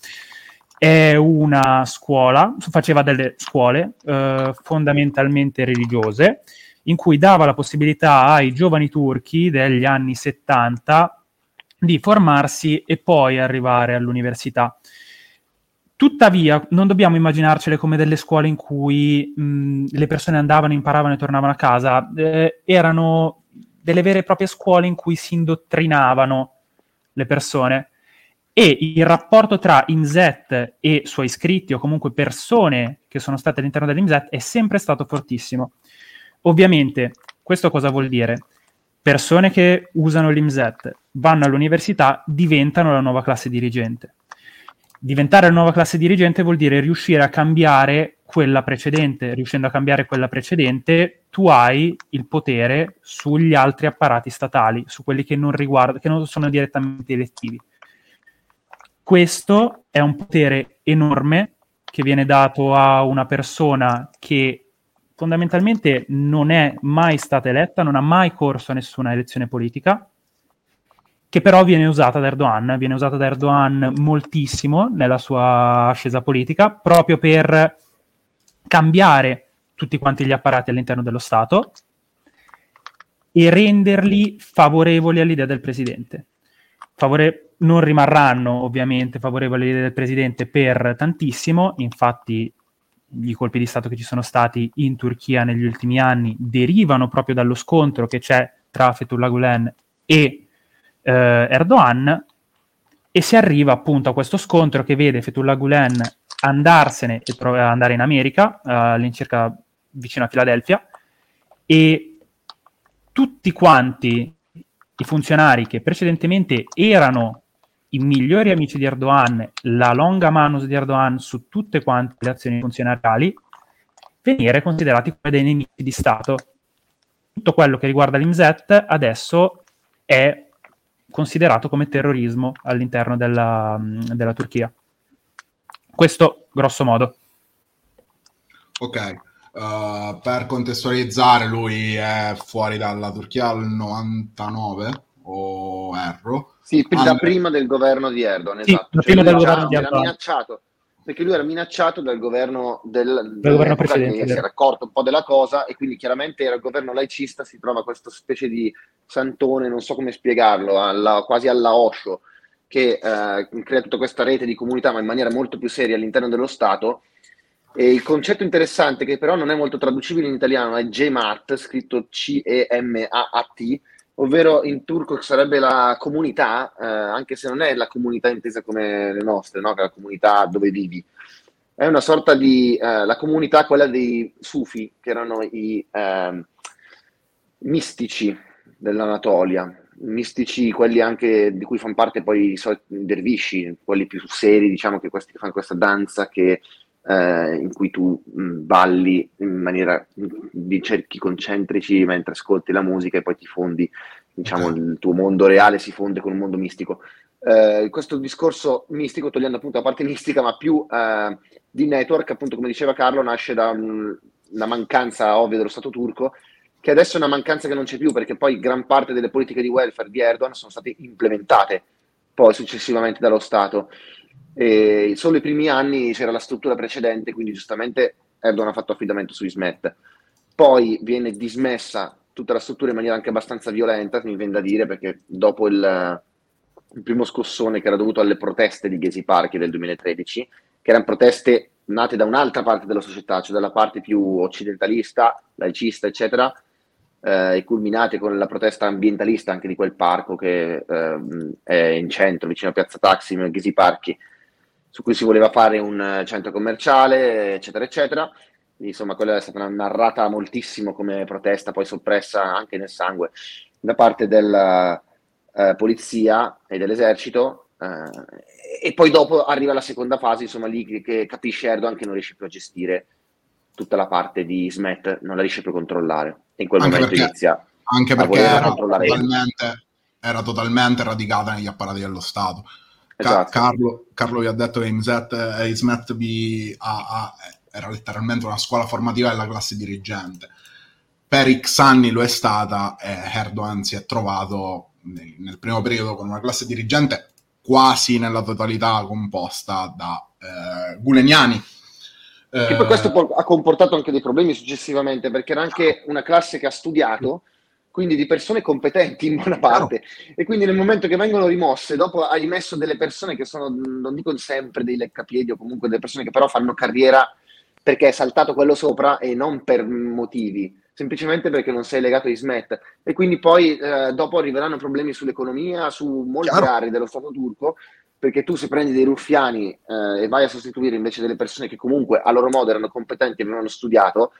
[SPEAKER 3] è una scuola, faceva delle scuole eh, fondamentalmente religiose, in cui dava la possibilità ai giovani turchi degli anni 70 di formarsi e poi arrivare all'università. Tuttavia, non dobbiamo immaginarcele come delle scuole in cui mh, le persone andavano, imparavano e tornavano a casa, eh, erano delle vere e proprie scuole in cui si indottrinavano le persone e il rapporto tra IMSET e suoi iscritti o comunque persone che sono state all'interno dell'IMSET è sempre stato fortissimo. Ovviamente, questo cosa vuol dire? Persone che usano l'IMSET, vanno all'università, diventano la nuova classe dirigente. Diventare la nuova classe dirigente vuol dire riuscire a cambiare quella precedente. Riuscendo a cambiare quella precedente, tu hai il potere sugli altri apparati statali, su quelli che non, riguarda, che non sono direttamente elettivi. Questo è un potere enorme che viene dato a una persona che fondamentalmente non è mai stata eletta, non ha mai corso a nessuna elezione politica, che però viene usata da Erdogan, viene usata da Erdogan moltissimo nella sua ascesa politica, proprio per cambiare tutti quanti gli apparati all'interno dello Stato e renderli favorevoli all'idea del presidente. Favore- non rimarranno ovviamente favorevoli del presidente per tantissimo, infatti i colpi di Stato che ci sono stati in Turchia negli ultimi anni derivano proprio dallo scontro che c'è tra Fethullah Gulen e eh, Erdogan. E si arriva appunto a questo scontro che vede Fethullah Gulen andarsene e tro- andare in America, uh, all'incirca vicino a Filadelfia, e tutti quanti i funzionari che precedentemente erano i migliori amici di Erdogan, la longa manus di Erdogan su tutte quante le azioni funzionariali, venire considerati come dei nemici di Stato. Tutto quello che riguarda l'IMSET adesso è considerato come terrorismo all'interno della, della Turchia. Questo grosso modo.
[SPEAKER 1] Ok, uh, per contestualizzare, lui è fuori dalla Turchia al 99 o erro?
[SPEAKER 2] Sì, da prima del governo di Erdogan, sì, esatto. Cioè, del governo di Erdogan. minacciato, perché lui era minacciato dal governo, del, del governo precedente. Che si era accorto un po' della cosa e quindi chiaramente era il governo laicista, si trova questa specie di santone, non so come spiegarlo, alla, quasi alla Osho, che eh, crea tutta questa rete di comunità ma in maniera molto più seria all'interno dello Stato. E il concetto interessante, che però non è molto traducibile in italiano, è J-Mart, scritto C-E-M-A-A-T, ovvero in turco sarebbe la comunità, eh, anche se non è la comunità intesa come le nostre, no? che è la comunità dove vivi. È una sorta di eh, la comunità, quella dei sufi, che erano i eh, mistici dell'Anatolia, mistici, quelli anche di cui fanno parte poi i dervisci, quelli più seri, diciamo che questi che fanno questa danza che eh, in cui tu mh, balli in maniera di cerchi concentrici mentre ascolti la musica e poi ti fondi, diciamo, il tuo mondo reale si fonde con un mondo mistico. Eh, questo discorso mistico, togliendo appunto la parte mistica, ma più eh, di network, appunto come diceva Carlo, nasce da una mancanza ovvia dello Stato turco, che adesso è una mancanza che non c'è più, perché poi gran parte delle politiche di welfare di Erdogan sono state implementate poi successivamente dallo Stato. E solo i primi anni c'era la struttura precedente, quindi giustamente Erdogan ha fatto affidamento su Ismet. Poi viene dismessa tutta la struttura in maniera anche abbastanza violenta, mi viene da dire, perché dopo il, il primo scossone che era dovuto alle proteste di Gezi Parchi del 2013, che erano proteste nate da un'altra parte della società, cioè dalla parte più occidentalista, laicista, eccetera, eh, e culminate con la protesta ambientalista anche di quel parco che eh, è in centro, vicino a Piazza Taksim, Ghesi Parchi, su cui si voleva fare un centro commerciale, eccetera, eccetera. Insomma, quella è stata narrata moltissimo come protesta, poi soppressa anche nel sangue da parte della eh, polizia e dell'esercito eh, e poi dopo arriva la seconda fase, insomma, lì che, che capisce Erdogan che non riesce più a gestire tutta la parte di Smet, non la riesce più a controllare. E in quel
[SPEAKER 1] anche
[SPEAKER 2] momento
[SPEAKER 1] perché,
[SPEAKER 2] inizia
[SPEAKER 1] anche perché era totalmente, era totalmente, radicata negli apparati dello Stato. Esatto. Carlo, Carlo, vi ha detto che Imset, eh, Ismet B, a, a, era letteralmente una scuola formativa della classe dirigente. Per X anni lo è stata e Erdogan si è trovato nel, nel primo periodo con una classe dirigente quasi nella totalità composta da eh, Guleniani.
[SPEAKER 2] Eh, poi questo ha comportato anche dei problemi successivamente, perché era anche una classe che ha studiato, quindi di persone competenti in buona parte, e quindi nel momento che vengono rimosse, dopo hai messo delle persone che sono, non dico sempre dei leccapiedi, o comunque delle persone che però fanno carriera perché è saltato quello sopra e non per motivi semplicemente perché non sei legato a Ismet. E quindi poi eh, dopo arriveranno problemi sull'economia, su molte Chiaro. aree dello Stato turco, perché tu se prendi dei ruffiani eh, e vai a sostituire invece delle persone che comunque a loro modo erano competenti e avevano studiato,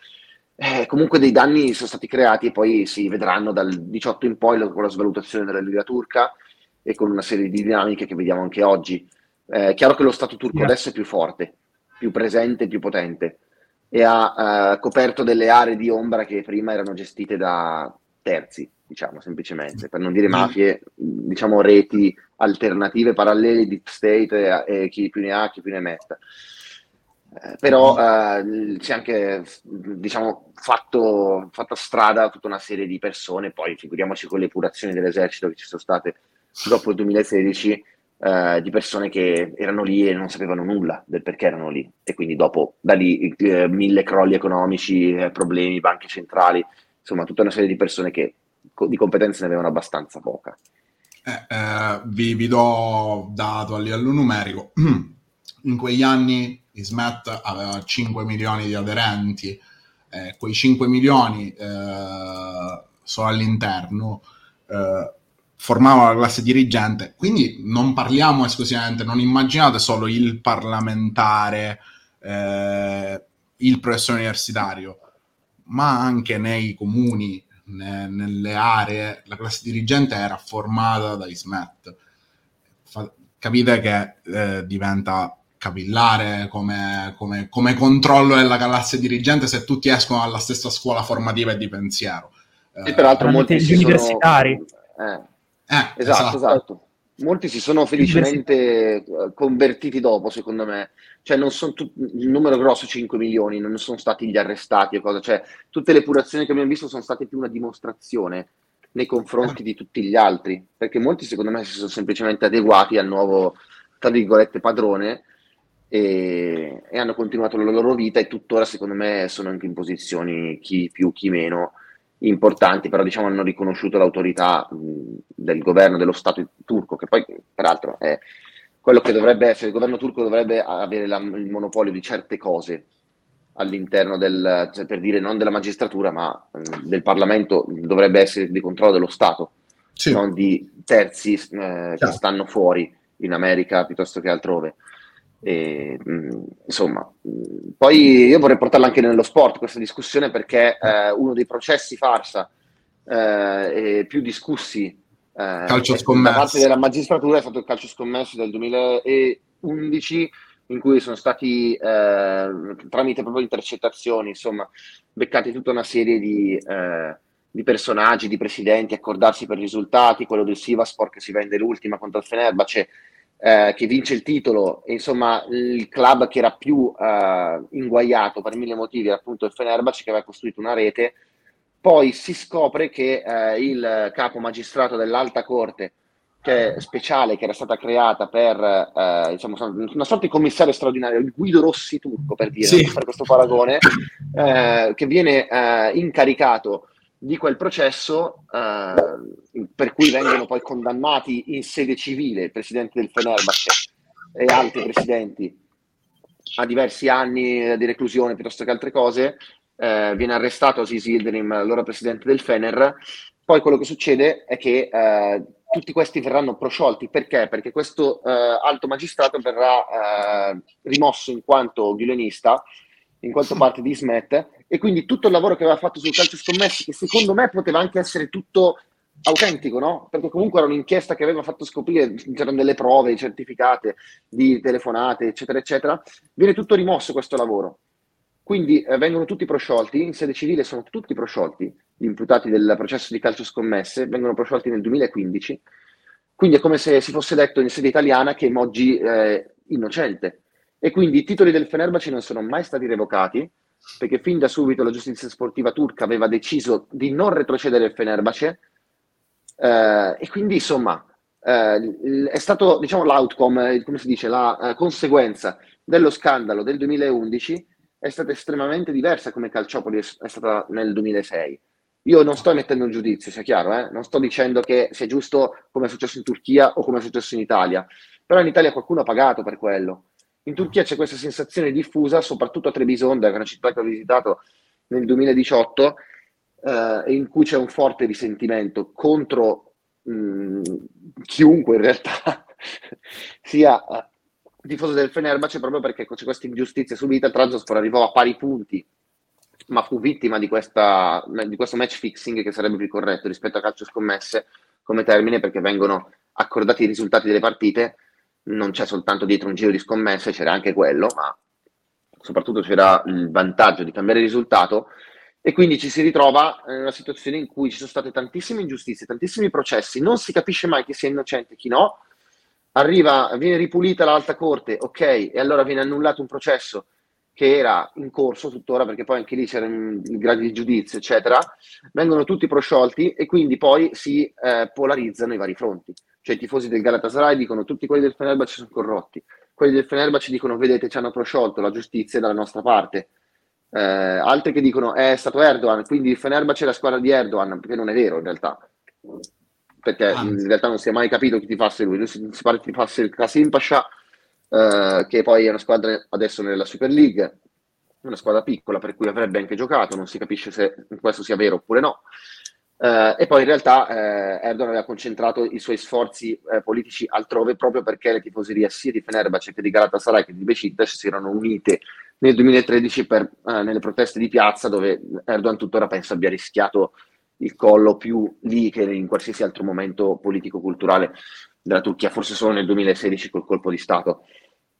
[SPEAKER 2] eh, comunque dei danni sono stati creati e poi si vedranno dal 18 in poi con la svalutazione della lira turca e con una serie di dinamiche che vediamo anche oggi. È chiaro che lo Stato turco yeah. adesso è più forte, più presente, più potente e ha uh, coperto delle aree di ombra che prima erano gestite da terzi, diciamo semplicemente, per non dire mm. mafie, diciamo reti alternative, parallele, deep state e, e chi più ne ha, chi più ne metta. Eh, però uh, si è anche diciamo, fatto, fatta strada tutta una serie di persone, poi figuriamoci con le epurazioni dell'esercito che ci sono state dopo il 2016, eh, di persone che erano lì e non sapevano nulla del perché erano lì e quindi dopo da lì eh, mille crolli economici, eh, problemi, banche centrali, insomma tutta una serie di persone che co- di competenze ne avevano abbastanza poca.
[SPEAKER 1] Eh, eh, vi, vi, do dato a livello numerico. *clears throat* In quegli anni Ismet aveva 5 milioni di aderenti, quei 5 milioni sono all'interno formava la classe dirigente. Quindi non parliamo esclusivamente, non immaginate solo il parlamentare, eh, il professore universitario, ma anche nei comuni, ne, nelle aree, la classe dirigente era formata da ISMET. Fa, capite che eh, diventa capillare come, come, come, controllo della classe dirigente se tutti escono dalla stessa scuola formativa e di pensiero.
[SPEAKER 2] E peraltro molti
[SPEAKER 3] universitari.
[SPEAKER 2] Sono, eh, eh, esatto, esatto, esatto. Molti si sono felicemente eh, convertiti dopo, secondo me. Cioè, non sono tut- il numero grosso 5 milioni, non sono stati gli arrestati o cosa. Cioè, tutte le purazioni che abbiamo visto sono state più una dimostrazione nei confronti di tutti gli altri. Perché molti, secondo me, si sono semplicemente adeguati al nuovo, tra virgolette, padrone e, e hanno continuato la loro vita e tuttora, secondo me, sono anche in posizioni chi più, chi meno importanti, però diciamo hanno riconosciuto l'autorità mh, del governo dello Stato turco, che poi peraltro è quello che dovrebbe essere, il governo turco dovrebbe avere la, il monopolio di certe cose all'interno del, cioè per dire non della magistratura, ma mh, del Parlamento, dovrebbe essere di controllo dello Stato, sì. non di terzi eh, che stanno fuori in America piuttosto che altrove. E, mh, insomma, mh, poi io vorrei portarla anche nello sport questa discussione perché eh, uno dei processi farsa eh, più discussi eh,
[SPEAKER 1] calcio
[SPEAKER 2] da parte della magistratura è stato il calcio scommesso del 2011 in cui sono stati eh, tramite proprio intercettazioni insomma beccati tutta una serie di, eh, di personaggi, di presidenti, accordarsi per risultati, quello del Sivaspor che si vende l'ultima contro il Fenerbahce eh, che vince il titolo, e insomma il club che era più eh, inguaiato per mille motivi era appunto il Fenerbahce che aveva costruito una rete, poi si scopre che eh, il capo magistrato dell'alta corte che speciale che era stata creata per diciamo, una sorta di commissario straordinario, il Guido Rossi turco per dire, sì. per questo paragone, eh, che viene incaricato di quel processo eh, per cui vengono poi condannati in sede civile il presidente del Fenerbahce e altri presidenti a diversi anni di reclusione piuttosto che altre cose. Eh, viene arrestato Aziz Yildirim, allora presidente del Fener. Poi quello che succede è che eh, tutti questi verranno prosciolti. Perché? Perché questo eh, alto magistrato verrà eh, rimosso in quanto violinista, in quanto parte di Smet, e quindi tutto il lavoro che aveva fatto sul calcio scommesso, che secondo me poteva anche essere tutto autentico, no? Perché comunque era un'inchiesta che aveva fatto scoprire, c'erano delle prove certificate di telefonate, eccetera, eccetera. Viene tutto rimosso questo lavoro. Quindi eh, vengono tutti prosciolti, in sede civile sono tutti prosciolti, gli imputati del processo di calcio scommesse, vengono prosciolti nel 2015. Quindi è come se si fosse detto in sede italiana che Moggi è innocente. E quindi i titoli del Fenerbahce non sono mai stati revocati, perché fin da subito la giustizia sportiva turca aveva deciso di non retrocedere il Fenerbahce. Eh, e quindi, insomma, eh, è stato, diciamo, l'outcome, come si dice, la eh, conseguenza dello scandalo del 2011 è stata estremamente diversa come Calciopoli è stata nel 2006. Io non sto mettendo un giudizio, sia chiaro, eh? non sto dicendo che sia giusto come è successo in Turchia o come è successo in Italia, però in Italia qualcuno ha pagato per quello. In Turchia c'è questa sensazione diffusa, soprattutto a Trebisonda, che è una città che ho visitato nel 2018, eh, in cui c'è un forte risentimento contro mh, mm, chiunque in realtà *laughs* sia eh, tifoso del Fenerbahce proprio perché c'è questa ingiustizia subita. Trabzonspor arrivò a pari punti, ma fu vittima di, questa, di questo match fixing che sarebbe più corretto rispetto a calcio scommesse come termine perché vengono accordati i risultati delle partite. Non c'è soltanto dietro un giro di scommesse, c'era anche quello, ma soprattutto c'era il vantaggio di cambiare risultato e quindi ci si ritrova in una situazione in cui ci sono state tantissime ingiustizie, tantissimi processi, non si capisce mai chi sia innocente e chi no, arriva, viene ripulita l'alta corte, ok, e allora viene annullato un processo che era in corso tuttora, perché poi anche lì c'erano i gradi di giudizio, eccetera, vengono tutti prosciolti e quindi poi si eh, polarizzano i vari fronti. Cioè i tifosi del Galatasaray dicono tutti quelli del Fenerbahce sono corrotti, quelli del Fenerbahce dicono vedete ci hanno prosciolto, la giustizia è dalla nostra parte. Eh, altri che dicono è stato Erdogan, quindi il Fenerbahce è la squadra di Erdogan, perché non è vero in realtà perché ah, in realtà non si è mai capito chi ti fasse lui, lui si, si pare che ti fasse il Kasim Pasha, eh, che poi è una squadra adesso nella Super League, una squadra piccola per cui avrebbe anche giocato, non si capisce se questo sia vero oppure no. Eh, e poi in realtà eh, Erdogan aveva concentrato i suoi sforzi eh, politici altrove proprio perché le tifoserie sia di Fenerbahce che di Galatasaray che di Besiktas si erano unite nel 2013 per, eh, nelle proteste di piazza dove Erdogan tuttora penso abbia rischiato il collo più lì che in qualsiasi altro momento politico-culturale della Turchia, forse solo nel 2016 col colpo di Stato.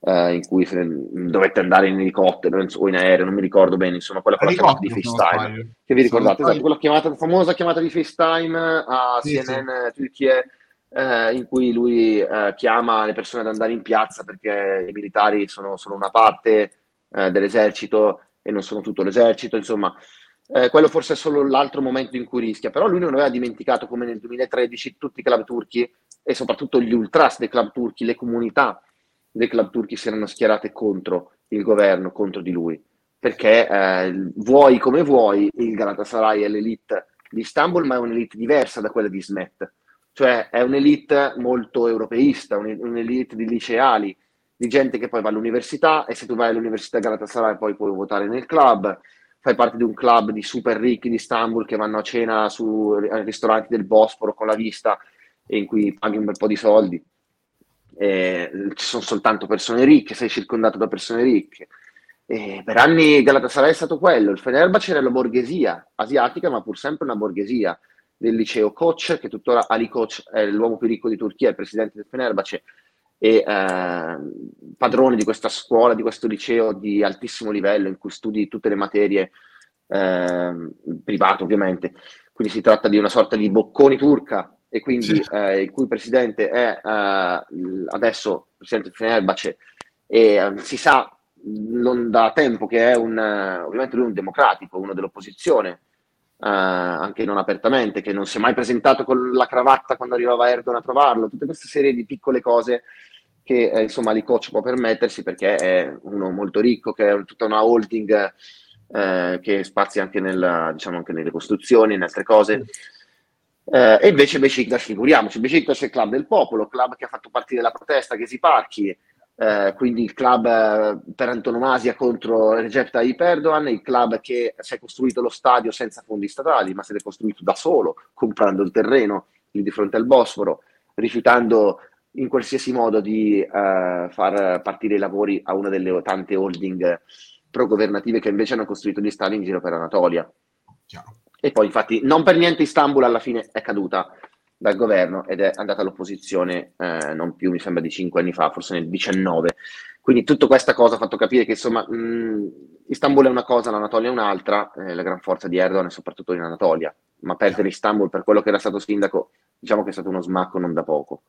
[SPEAKER 2] Uh, in cui dovette andare in elicottero o in aereo, non mi ricordo bene, insomma, quella, quella chiamata di FaceTime. Che vi ricordate? Esatto, quella chiamata, famosa chiamata di FaceTime a sì, CNN sì. Turchia, eh, in cui lui eh, chiama le persone ad andare in piazza perché i militari sono solo una parte eh, dell'esercito e non sono tutto l'esercito, insomma, eh, quello forse è solo l'altro momento in cui rischia, però lui non aveva dimenticato come nel 2013 tutti i club turchi e soprattutto gli ultras dei club turchi, le comunità dei club turchi si erano schierate contro il governo, contro di lui, perché eh, vuoi come vuoi, il Galatasaray è l'elite di Istanbul, ma è un'elite diversa da quella di Smet, cioè è un'elite molto europeista, un'elite di liceali, di gente che poi va all'università e se tu vai all'università Galatasaray poi puoi votare nel club, fai parte di un club di super ricchi di Istanbul che vanno a cena su ristoranti del Bosforo con la vista e in cui paghi un bel po' di soldi. E ci sono soltanto persone ricche, sei circondato da persone ricche. E per anni Galatasaray è stato quello, il Fenerbahce era la borghesia asiatica, ma pur sempre una borghesia del liceo Koç, che tuttora Ali Koç è l'uomo più ricco di Turchia, il presidente del Fenerbahce, e eh, padrone di questa scuola, di questo liceo di altissimo livello in cui studi tutte le materie eh, private ovviamente. Quindi si tratta di una sorta di bocconi turca e quindi sì. eh, il cui presidente è eh, adesso presidente Fenerbahce e eh, si sa non da tempo che è un, ovviamente lui è un democratico, uno dell'opposizione, eh, anche non apertamente, che non si è mai presentato con la cravatta quando arrivava Erdogan a trovarlo, tutte queste serie di piccole cose che eh, insomma li coach può permettersi perché è uno molto ricco, che è tutta una holding eh, che spazia anche, nella, diciamo, anche nelle costruzioni, in altre cose. Eh, e invece Besiktas, figuriamoci, Besiktas è il club del popolo, club che ha fatto partire la protesta che si parchi, eh, quindi il club eh, per antonomasia contro Recep Tayyip Erdogan, il club che si è costruito lo stadio senza fondi statali, ma se l'è costruito da solo, comprando il terreno lì di fronte al Bosforo, rifiutando in qualsiasi modo di uh, far partire i lavori a una delle tante holding pro-governative che invece hanno costruito gli stadi in giro per Anatolia. Chiaro. E poi infatti non per niente Istanbul alla fine è caduta, dal governo ed è andata all'opposizione eh, non più, mi sembra, di cinque anni fa, forse nel 19. Quindi tutta questa cosa ha fatto capire che insomma mh, Istanbul è una cosa, l'Anatolia è un'altra, eh, la gran forza di Erdogan è soprattutto in Anatolia, ma perdere Istanbul per quello che era stato sindaco, diciamo che è stato uno smacco non da poco.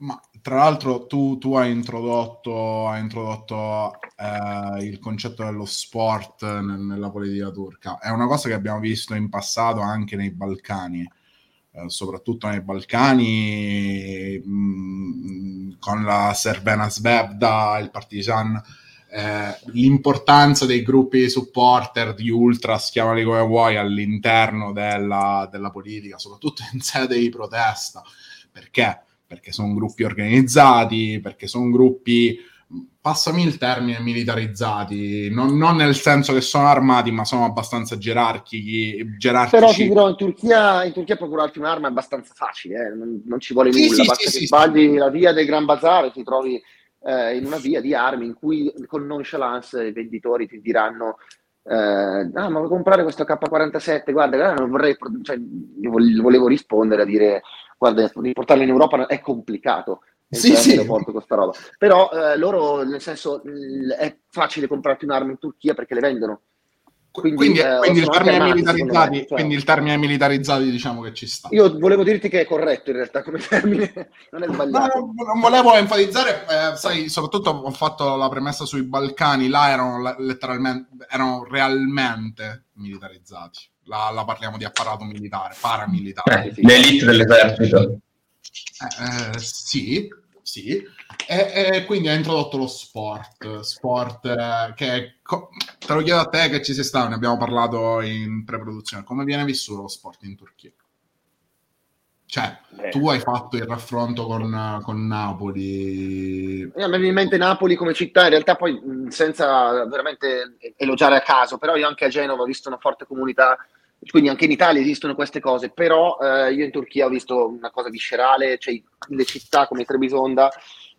[SPEAKER 1] Ma tra l'altro tu, tu hai introdotto, hai introdotto eh, il concetto dello sport nel, nella politica turca. È una cosa che abbiamo visto in passato anche nei Balcani eh, soprattutto nei Balcani, mh, mm, con la Serbena Svebda, il Partizan, eh, l'importanza dei gruppi supporter, di ultras, chiamali come vuoi, all'interno della, della politica, soprattutto in sede di protesta. Perché? Perché sono gruppi organizzati, perché sono gruppi passami il termine militarizzati, non, non, nel senso che sono armati, ma sono abbastanza gerarchici. gerarchici.
[SPEAKER 2] Però ti dirò, in Turchia, in Turchia procurarti un'arma è abbastanza facile, eh? non, non, ci vuole sì, nulla, sì, basta sì, che sbagli la via del Gran Bazar e ti trovi eh, in una via di armi in cui con nonchalance i venditori ti diranno eh, ah, ma vuoi comprare questo K47? Guarda, non vorrei, cioè, volevo rispondere a dire guarda, riportarlo in Europa è complicato
[SPEAKER 1] sì, sì.
[SPEAKER 2] porto questa roba. Però eh, loro, nel senso, è facile comprarti un'arma in Turchia perché le vendono.
[SPEAKER 1] Quindi, quindi, eh, quindi, il termine militarizzati, cioè, quindi il termine militarizzati diciamo che ci sta.
[SPEAKER 2] Io volevo dirti che è corretto in realtà come termine, *laughs* non è sbagliato.
[SPEAKER 1] No, non volevo enfatizzare, eh, sai, soprattutto ho fatto la premessa sui Balcani, là erano letteralmente, erano realmente militarizzati. Là, là parliamo di apparato militare, paramilitare.
[SPEAKER 4] Eh, l'elite dell'esercito.
[SPEAKER 1] Eh, eh, sì, sì, e, e, quindi ha introdotto lo sport, sport eh, che co- te lo chiedo a te che ci sei stato, ne abbiamo parlato in pre-produzione, come viene vissuto lo sport in Turchia? Cioè, Beh. tu hai fatto il raffronto con, con Napoli.
[SPEAKER 2] Eh, mi viene in mente Napoli come città, in realtà poi senza veramente elogiare a caso, però io anche a Genova ho visto una forte comunità quindi anche in Italia esistono queste cose, però eh, io in Turchia ho visto una cosa viscerale, cioè le città come Trebisonda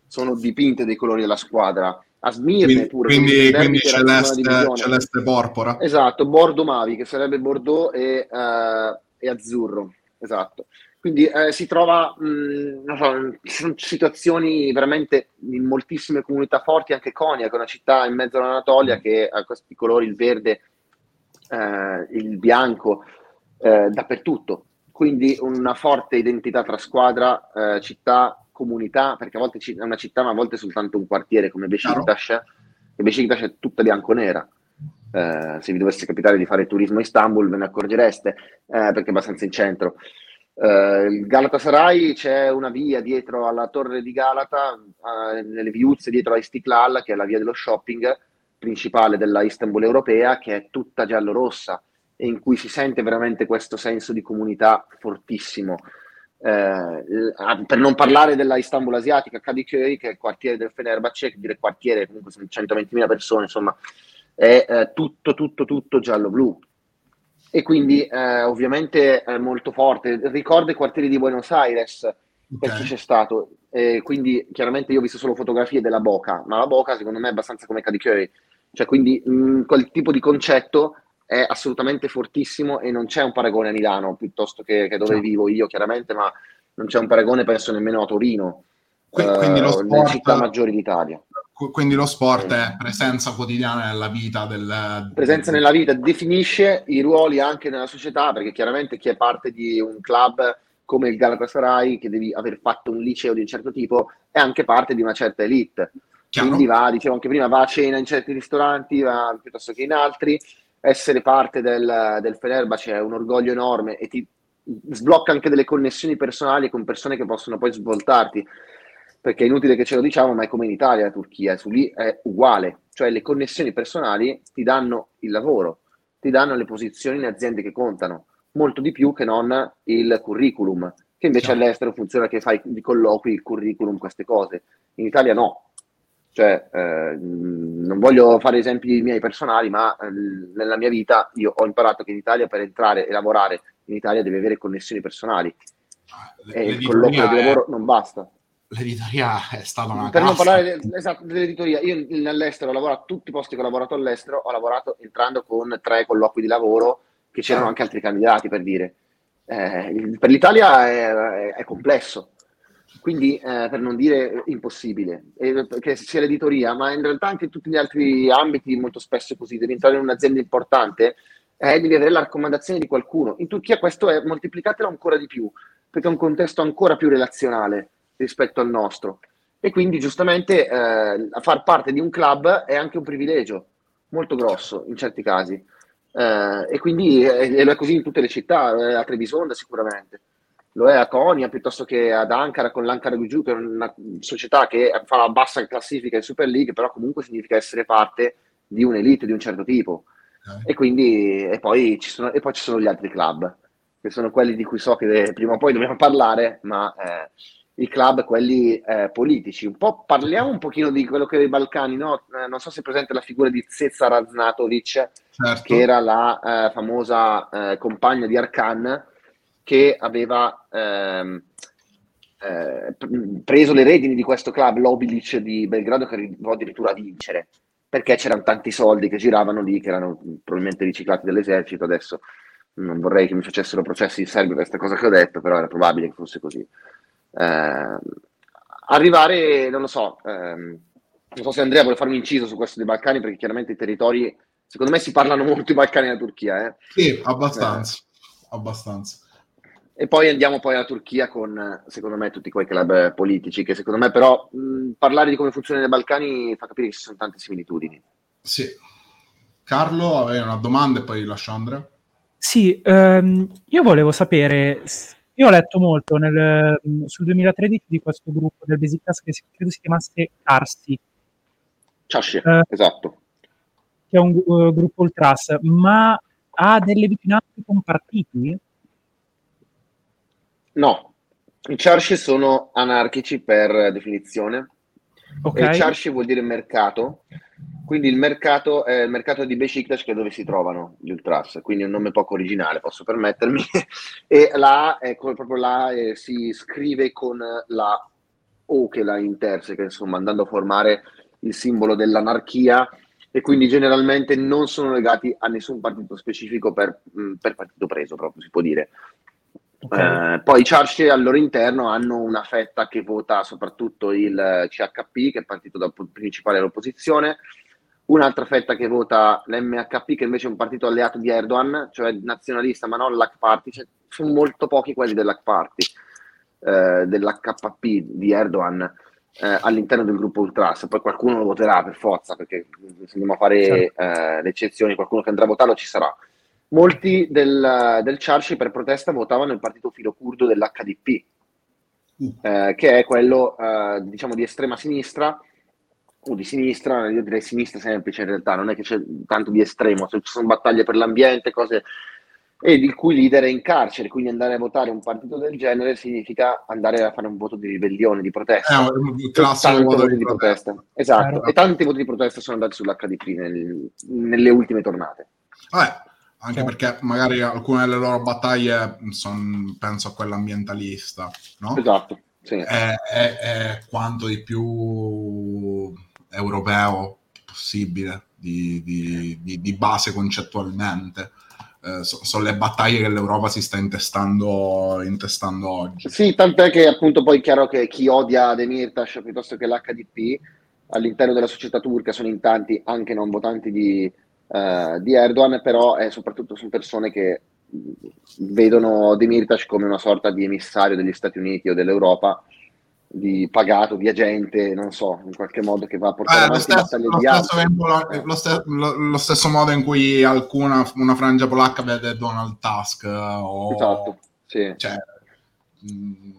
[SPEAKER 2] sono dipinte dei colori della squadra. A Smirne
[SPEAKER 1] quindi, pure. Quindi, quindi celeste, celeste porpora.
[SPEAKER 2] Esatto, Bordo Mavi, che sarebbe Bordeaux e, uh, e azzurro. Esatto. Quindi eh, si trova, mh, non so, sono situazioni veramente in moltissime comunità forti, anche Konya, che è una città in mezzo all'Anatolia che ha questi colori, il verde eh, il bianco eh, dappertutto. Quindi una forte identità tra squadra, eh, città, comunità, perché a volte è una città, ma a volte è soltanto un quartiere come Besiktas, e Besiktas è tutta bianco-nera. Eh, se vi dovesse capitare di fare turismo a Istanbul ve ne accorgereste, eh, perché è abbastanza in centro. Uh, il Galatasaray c'è una via dietro alla torre di Galata, uh, nelle viuzze dietro a Istiklal, che è la via dello shopping, principale della Istanbul europea, che è tutta giallo-rossa e in cui si sente veramente questo senso di comunità fortissimo. Eh, per non parlare della Istanbul asiatica, Kadıköy, che è il quartiere del Fenerbahce, che dire quartiere, comunque sono 120.000 persone, insomma, è eh, tutto, tutto, tutto giallo-blu. E quindi eh, ovviamente è molto forte. Ricorda i quartieri di Buenos Aires, per okay. chi c'è stato. quindi chiaramente io ho visto solo fotografie della Boca, ma la Boca secondo me è abbastanza come Kadıköy, cioè, quindi mh, quel tipo di concetto è assolutamente fortissimo e non c'è un paragone a Milano piuttosto che, che dove vivo io, chiaramente, ma non c'è un paragone, penso, nemmeno a Torino,
[SPEAKER 1] quindi, quindi lo sport, nelle
[SPEAKER 2] città maggiori d'Italia.
[SPEAKER 1] Quindi lo sport è presenza quotidiana nella vita del...
[SPEAKER 2] Presenza nella vita, definisce i ruoli anche nella società, perché chiaramente chi è parte di un club come il Galatasaray, che devi aver fatto un liceo di un certo tipo, è anche parte di una certa elite. Chiaro. Quindi va, dicevo anche prima, va a cena in certi ristoranti, va piuttosto che in altri. Essere parte del, del Fenerbahce è un orgoglio enorme e ti sblocca anche delle connessioni personali con persone che possono poi svoltarti perché è inutile che ce lo diciamo, ma è come in Italia la Turchia, su lì è uguale, cioè le connessioni personali ti danno il lavoro, ti danno le posizioni in aziende che contano, molto di più che non il curriculum, che invece certo. all'estero funziona che fai di colloqui il curriculum, queste cose. In Italia no. Cioè, eh, non voglio fare esempi miei personali, ma eh, nella mia vita io ho imparato che in Italia per entrare e lavorare in Italia devi avere connessioni personali. Ah, e il colloquio di lavoro non basta.
[SPEAKER 1] L'editoria è stata una
[SPEAKER 2] per non parlare de, esatto, dell'editoria io nell'estero ho lavorato tutti i posti che ho lavorato all'estero ho lavorato entrando con tre colloqui di lavoro che c'erano anche altri candidati per dire. Eh, per l'Italia è, è complesso quindi eh, per non dire impossibile e, che sia l'editoria ma in realtà anche in tutti gli altri ambiti molto spesso è così devi entrare in un'azienda importante eh, devi avere la raccomandazione di qualcuno in Turchia questo è moltiplicatelo ancora di più perché è un contesto ancora più relazionale rispetto al nostro. E quindi giustamente eh, far parte di un club è anche un privilegio molto grosso in certi casi. Eh, e quindi eh, lo è così in tutte le città, eh, a Trebisonda sicuramente. Lo è a Konya piuttosto che ad Ankara con l'Ankara Guju, che è una società che fa la bassa classifica in Super League, però comunque significa essere parte di un'elite di un certo tipo. E quindi e poi, ci sono, e poi ci sono gli altri club, che sono quelli di cui so che prima o poi dobbiamo parlare, ma eh, i club, quelli eh, politici. Un po' parliamo un pochino di quello che è i Balcani, no? Eh, non so se è presente la figura di Zezza Raznatovic, certo. che era la eh, famosa eh, compagna di Arkan, che aveva ehm, eh, preso le redini di questo club, l'Obilic di Belgrado, che arrivò addirittura a vincere, perché c'erano tanti soldi che giravano lì, che erano probabilmente riciclati dall'esercito. Adesso non vorrei che mi facessero processi in Serbia per questa cosa che ho detto, però era probabile che fosse così eh, arrivare, non lo so, ehm, non so se Andrea vuole farmi inciso su questo dei Balcani, perché chiaramente i territori, secondo me si parlano molto i Balcani e la Turchia. Eh?
[SPEAKER 1] Sì, abbastanza, eh. abbastanza.
[SPEAKER 2] E poi andiamo poi alla Turchia con, secondo me, tutti quei club politici, che secondo me però mh, parlare di come funzionano i Balcani fa capire che ci sono tante similitudini.
[SPEAKER 1] Sì. Carlo, avevi una domanda e poi lascio Andrea.
[SPEAKER 3] Sì, ehm, io volevo sapere io ho letto molto nel, sul 2013 di questo gruppo del Besiktas che si, credo si chiamasse Karsi.
[SPEAKER 2] Ciasci, eh, esatto.
[SPEAKER 3] Che è un uh, gruppo ultras, ma ha delle vicinanze con partiti?
[SPEAKER 2] No, i Ciasci sono anarchici per definizione. Okay. E Ciasci vuol dire mercato, quindi il mercato è il mercato di Besiktas che è dove si trovano gli Ultras, quindi è un nome poco originale, posso permettermi. *laughs* e la A è proprio la eh, si scrive con la O che la interseca, insomma, andando a formare il simbolo dell'anarchia e quindi generalmente non sono legati a nessun partito specifico per, mm, per partito preso, proprio si può dire. Okay. Eh, poi i Charge al loro interno hanno una fetta che vota soprattutto il CHP, che è il partito principale dell'opposizione, un'altra fetta che vota l'MHP, che invece è un partito alleato di Erdogan, cioè nazionalista, ma non l'HAC Party. Cioè, sono molto pochi quelli dell'HAC Party, eh, dell'HP di Erdogan. Eh, all'interno del gruppo Ultras, poi qualcuno lo voterà per forza perché se andiamo a fare certo. eh, le eccezioni, qualcuno che andrà a votarlo ci sarà. Molti del, del Charci per protesta votavano il partito filo curdo dell'HDP, mm. eh, che è quello eh, diciamo di estrema sinistra, o di sinistra, io direi sinistra semplice in realtà, non è che c'è tanto di estremo, ci sono battaglie per l'ambiente, cose e il cui leader è in carcere, quindi andare a votare un partito del genere significa andare a fare un voto di ribellione, di protesta.
[SPEAKER 1] È un classico voto di, di protesta.
[SPEAKER 2] protesta. Esatto, Chiaro. e tanti voti di protesta sono andati sull'HDP nel, nelle ultime tornate.
[SPEAKER 1] Vabbè, anche sì. perché magari alcune delle loro battaglie sono, penso a quella ambientalista, no?
[SPEAKER 2] Esatto, sì.
[SPEAKER 1] È, è, è quanto di più europeo possibile di, di, di, di base concettualmente. Eh, so, sono le battaglie che l'Europa si sta intestando, intestando oggi.
[SPEAKER 2] Sì, tant'è che appunto poi è chiaro che chi odia Demirtas piuttosto che l'HDP all'interno della società turca sono in tanti anche non votanti di, uh, di Erdogan, però è soprattutto sono persone che vedono Demirtas come una sorta di emissario degli Stati Uniti o dell'Europa di pagato, di agente, non so, in qualche modo che va a portare eh, avanti lo stesso,
[SPEAKER 1] lo, stesso tempo, lo, stesso, lo, stesso, modo in cui alcuna una frangia polacca vede Donald Tusk o...
[SPEAKER 2] Esatto, sì.
[SPEAKER 1] Cioè, mh, mm,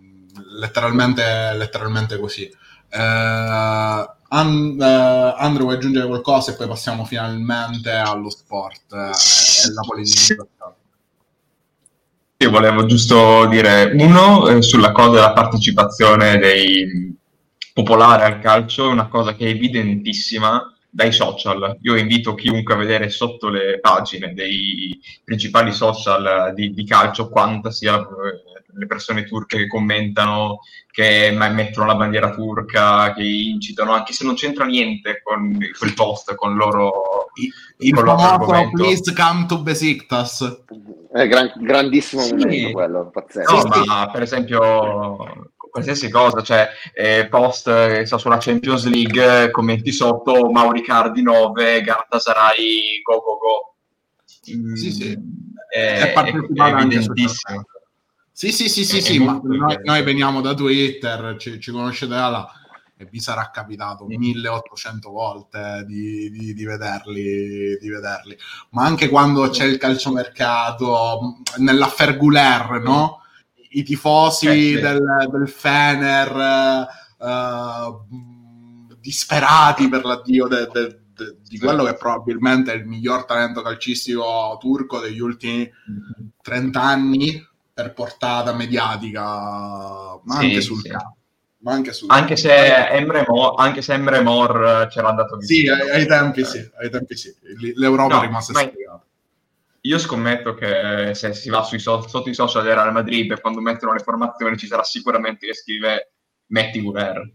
[SPEAKER 1] letteralmente, letteralmente così. Eh, And, uh, Andrew vuoi aggiungere qualcosa e poi passiamo finalmente allo sport eh, e la politica.
[SPEAKER 4] Io volevo giusto dire uno eh, sulla cosa della partecipazione dei popolari al calcio, una cosa che è evidentissima dai social. Io invito chiunque a vedere sotto le pagine dei principali social di, di calcio quanta sia eh, le persone turche che commentano, che mettono la bandiera turca, che incitano, anche se non c'entra niente con quel post, con loro...
[SPEAKER 1] Il con famoso Please come to Besiktas.
[SPEAKER 2] È gran, grandissimo sì. momento quello, pazzesco.
[SPEAKER 4] No, sì, ma per esempio qualsiasi cosa, cioè eh, post eh, so, sulla Champions League, commenti sotto Mauri Cardi 9, Galatasaray go go go.
[SPEAKER 1] Mm, sì, sì. È, è, è evidentissimo. Sì, sì, sì, sì, sì ma noi, noi, veniamo da Twitter, ci, ci conoscete da là e vi sarà capitato 1800 volte di, di, di, vederli, di vederli. Ma anche quando c'è il calciomercato, nell'affair Guler, no? I tifosi eh, sì. del, del Fener uh, disperati per l'addio de, de, de, di quello che probabilmente è il miglior talento calcistico turco degli ultimi 30 anni per portata mediatica, ma sì, anche sul sì. campo.
[SPEAKER 4] Anche, sul... anche, se Emre Mor, anche se Emre Mor c'era andato
[SPEAKER 1] vicino. Sì, ai, ai tempi sì, ai tempi sì. L'Europa no, è rimasta spiegata.
[SPEAKER 4] Io scommetto che se si va sui so- sotto i social del Real Madrid e quando mettono le formazioni ci sarà sicuramente che scrive metti Guerrero.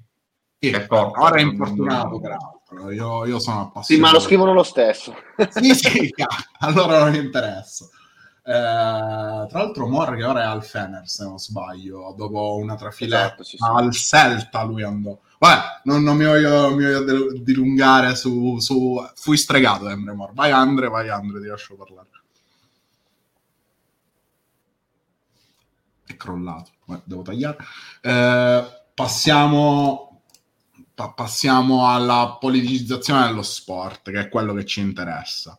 [SPEAKER 1] Sì, ora è infortunato peraltro, io, io sono appassionato. Sì,
[SPEAKER 2] ma lo scrivono lo stesso.
[SPEAKER 1] sì, sì, *laughs* allora non mi interessa. Eh, tra l'altro Mor che ora è al Fener se non sbaglio dopo una trafilata esatto, sì, sì. al Celta lui andò. Vabbè non, non mi voglio, mi voglio dilungare su, su fui stregato Emre Mor. Vai Andre vai Andre ti lascio parlare. È crollato devo tagliare. Eh, passiamo pa- passiamo alla politicizzazione dello sport che è quello che ci interessa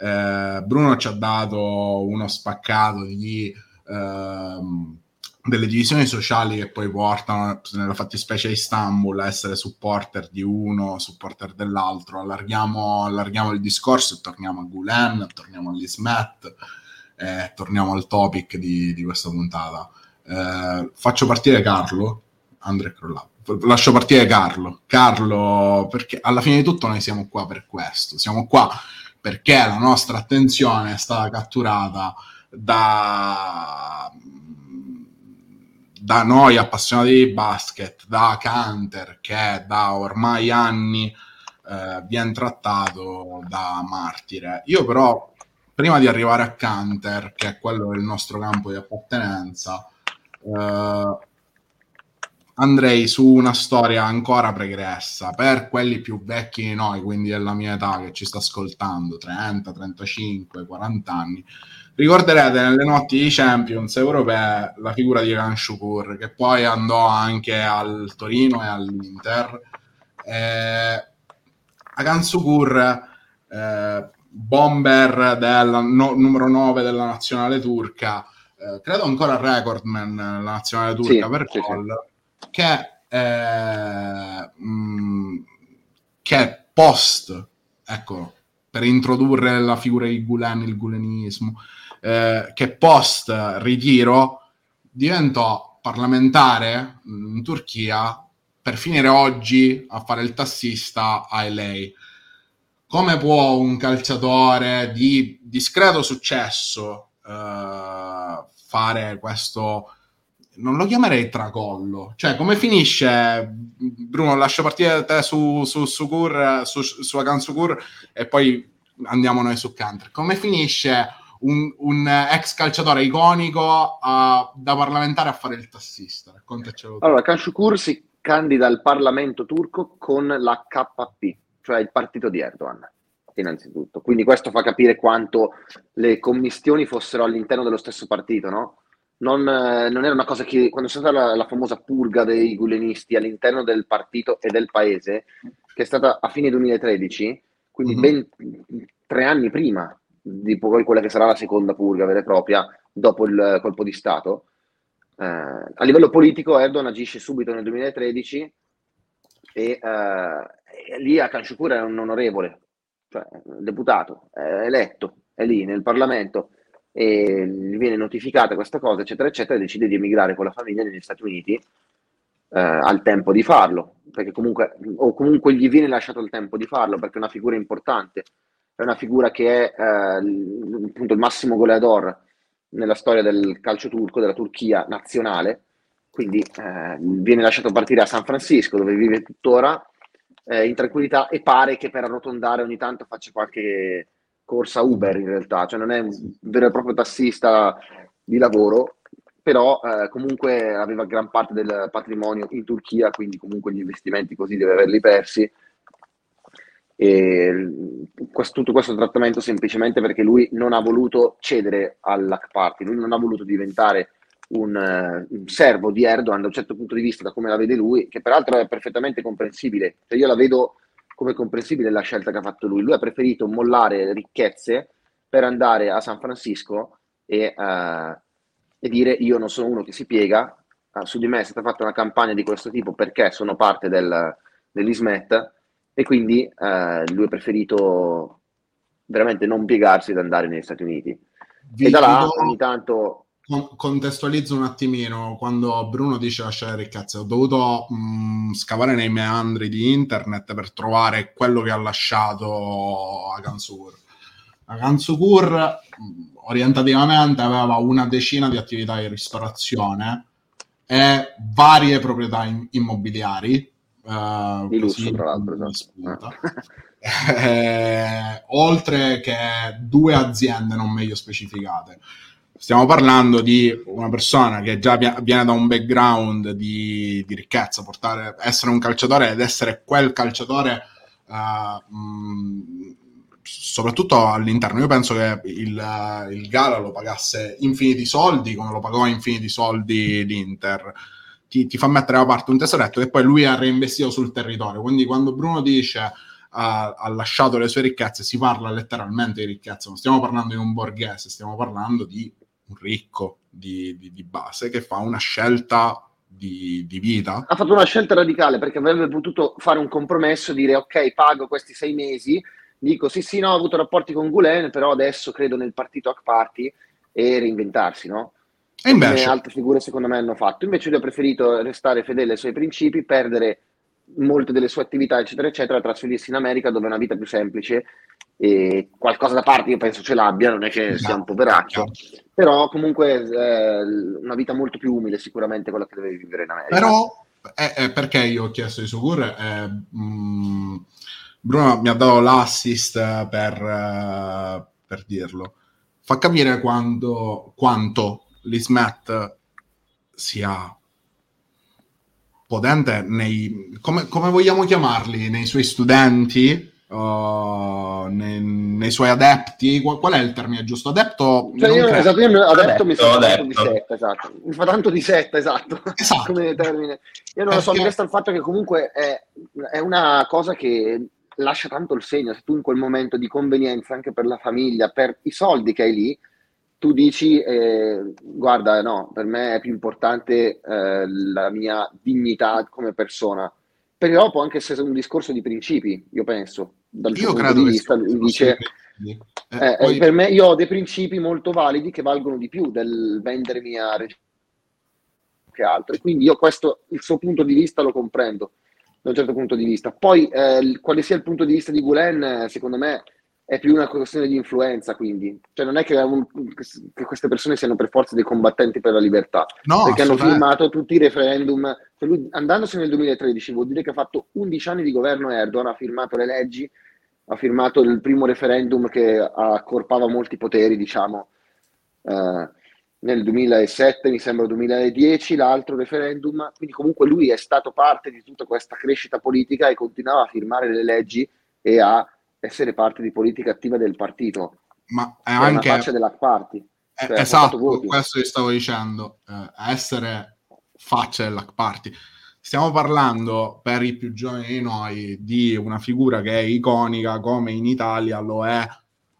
[SPEAKER 1] eh, Bruno ci ha dato uno spaccato di, ehm, delle divisioni sociali che poi portano, nella fattispecie di Istanbul, a essere supporter di uno, supporter dell'altro. Allarghiamo, allarghiamo il discorso e torniamo a Gulen, torniamo all'Ismet, eh, torniamo al topic di, di questa puntata. Eh, faccio partire Carlo, Andrea Crollato lascio partire Carlo. Carlo, perché alla fine di tutto noi siamo qua per questo. Siamo qua perché la nostra attenzione è stata catturata da, da noi appassionati di basket, da Canter che da ormai anni eh, viene trattato da martire. Io però, prima di arrivare a Canter, che è quello del nostro campo di appartenenza, eh, andrei su una storia ancora pregressa per quelli più vecchi di noi, quindi della mia età che ci sta ascoltando, 30, 35, 40 anni. Ricorderete nelle notti di Champions europee la figura di Gan Shukur, che poi andò anche al Torino e all'Inter. Eh, Agan Shukur, eh, bomber del no, numero 9 della nazionale turca, eh, credo ancora recordman nella nazionale turca sì, per sì, gol. Sì che, eh, mh, mm, che post, ecco, per introdurre la figura di Gulen, il gulenismo, eh, che post ritiro diventò parlamentare in Turchia per finire oggi a fare il tassista a LA. Come può un calciatore di discreto successo eh, fare questo non lo chiamerei tracollo. Cioè, come finisce? Bruno, lascio partire te su, su, su, Kur, su, su Akan Sukur e poi andiamo noi su Canter. Come finisce un, un ex calciatore iconico uh, da parlamentare a fare il tassista? Raccontacelo.
[SPEAKER 2] Allora, Akan Sukur si candida al Parlamento turco con la KP, cioè il partito di Erdogan. innanzitutto. Quindi questo fa capire quanto le commistioni fossero all'interno dello stesso partito, no? Non, eh, non era una cosa che, quando c'è stata la, la famosa purga dei gulenisti all'interno del partito e del paese, che è stata a fine 2013, quindi mm-hmm. ben tre anni prima di poi quella che sarà la seconda purga vera e propria, dopo il colpo di Stato, eh, a livello politico Erdogan agisce subito nel 2013 e eh, lì a Kanciukur è un onorevole, cioè deputato, è eletto, è lì nel Parlamento e gli viene notificata questa cosa, eccetera, eccetera, e decide di emigrare con la famiglia negli Stati Uniti eh, al tempo di farlo, perché comunque, o comunque gli viene lasciato il tempo di farlo, perché è una figura importante, è una figura che è eh, appunto il massimo goleador nella storia del calcio turco, della Turchia nazionale, quindi eh, viene lasciato partire a San Francisco, dove vive tuttora, eh, in tranquillità e pare che per arrotondare ogni tanto faccia qualche corsa Uber in realtà, cioè non è un vero e proprio tassista di lavoro, però eh, comunque aveva gran parte del patrimonio in Turchia, quindi comunque gli investimenti così deve averli persi. E questo, tutto questo trattamento semplicemente perché lui non ha voluto cedere all'Hack Party, lui non ha voluto diventare un, uh, un, servo di Erdogan da un certo punto di vista, da come la vede lui, che peraltro è perfettamente comprensibile. Cioè io la vedo come comprensibile la scelta che ha fatto lui. Lui ha preferito mollare ricchezze per andare a San Francisco e, uh, e dire io non sono uno che si piega, uh, su di me è stata fatta una campagna di questo tipo perché sono parte del, dell'ISMET e quindi uh, lui ha preferito veramente non piegarsi ed andare negli Stati Uniti. Vi e da là ogni tanto
[SPEAKER 1] contestualizzo un attimino. Quando Bruno dice lasciare ricchezze ho dovuto mh, scavare nei meandri di internet per trovare quello che ha lasciato a Gansukur a Gansukur orientativamente aveva una decina di attività di ristorazione e varie proprietà in- immobiliari
[SPEAKER 2] uh, di lusso tra l'altro
[SPEAKER 1] esatto. eh, oltre che due aziende non meglio specificate stiamo parlando di una persona che già viene da un background di, di ricchezza, portare, essere un calciatore ed essere quel calciatore uh, mh, soprattutto all'interno. Io penso che il, il Gala lo pagasse infiniti soldi, come lo pagò infiniti soldi l'Inter. Ti, ti, fa mettere da parte un tesoretto e poi lui ha reinvestito sul territorio. Quindi quando Bruno dice ha, ha, lasciato le sue ricchezze, si parla letteralmente di ricchezza, non stiamo parlando di un borghese, stiamo parlando di un ricco di, di, di base che fa una scelta di, di, vita.
[SPEAKER 2] Ha fatto una scelta radicale perché avrebbe potuto fare un compromesso, dire ok, pago questi sei mesi, dico sì sì no, ho avuto rapporti con Gulen, però adesso credo nel partito Hack Party e reinventarsi, no? E invece... Come altre figure secondo me hanno fatto. Invece lui ha preferito restare fedele ai suoi principi, perdere molte delle sue attività, eccetera, eccetera, trasferirsi in America dove è una vita più semplice e qualcosa da parte io penso ce l'abbia, non è che sia un poveraccio, però comunque eh, una vita molto più umile sicuramente quella che deve vivere in America.
[SPEAKER 1] Però eh, eh, perché io ho chiesto di Sugur, eh, mh, Bruno mi ha dato l'assist per, uh, per dirlo, fa capire quando, quanto l'Ismet sia potente nei, come, come vogliamo chiamarli, nei suoi studenti, uh, nei, nei, suoi adepti. Qual, qual, è il termine giusto? Adepto?
[SPEAKER 2] Cioè io, esatto, io adepto, adepto mi fa tanto di setta, esatto. Mi fa tanto di setta, esatto. *laughs* esatto. Come termine. Io non lo so, mi resta il fatto che comunque è, è una cosa che lascia tanto il segno. Se tu in quel momento di convenienza anche per la famiglia, per i soldi che hai lì, tu dici, eh, guarda, no, per me è più importante eh, la mia dignità come persona. Però può anche essere un discorso di principi, io penso dal io punto di vista, dice, eh, eh, poi... per me io ho dei principi molto validi che valgono di più del vendermi a che altro. E quindi io questo, il suo punto di vista lo comprendo da un certo punto di vista. Poi eh, quale sia il punto di vista di Gulen, secondo me è più una questione di influenza, quindi. Cioè non è che, un, che queste persone siano per forza dei combattenti per la libertà, no, perché hanno firmato tutti i referendum. Cioè lui, andandosene nel 2013 vuol dire che ha fatto 11 anni di governo Erdogan, ha firmato le leggi, ha firmato il primo referendum che accorpava molti poteri, diciamo, eh, nel 2007, mi sembra 2010, l'altro referendum, quindi comunque lui è stato parte di tutta questa crescita politica e continuava a firmare le leggi e a essere parte di politica attiva del partito.
[SPEAKER 1] Ma è anche...
[SPEAKER 2] una faccia della party.
[SPEAKER 1] Cioè, esatto, questo che stavo dicendo, eh, essere faccia della party. Stiamo parlando, per i più giovani di noi, di una figura che è iconica come in Italia lo è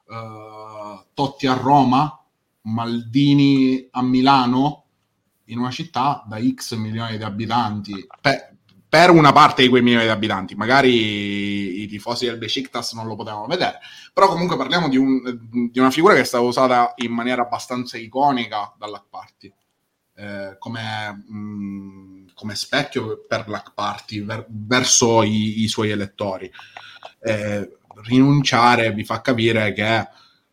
[SPEAKER 1] uh, Totti a Roma, Maldini a Milano, in una città da X milioni di abitanti. Per, per una parte di quei milioni di abitanti, magari i tifosi del Besiktas non lo potevano vedere, però comunque parliamo di, un, di una figura che è stata usata in maniera abbastanza iconica dalla Party, eh, come, mm, come, specchio per la Party ver, verso i, i, suoi elettori. Eh, rinunciare vi fa capire che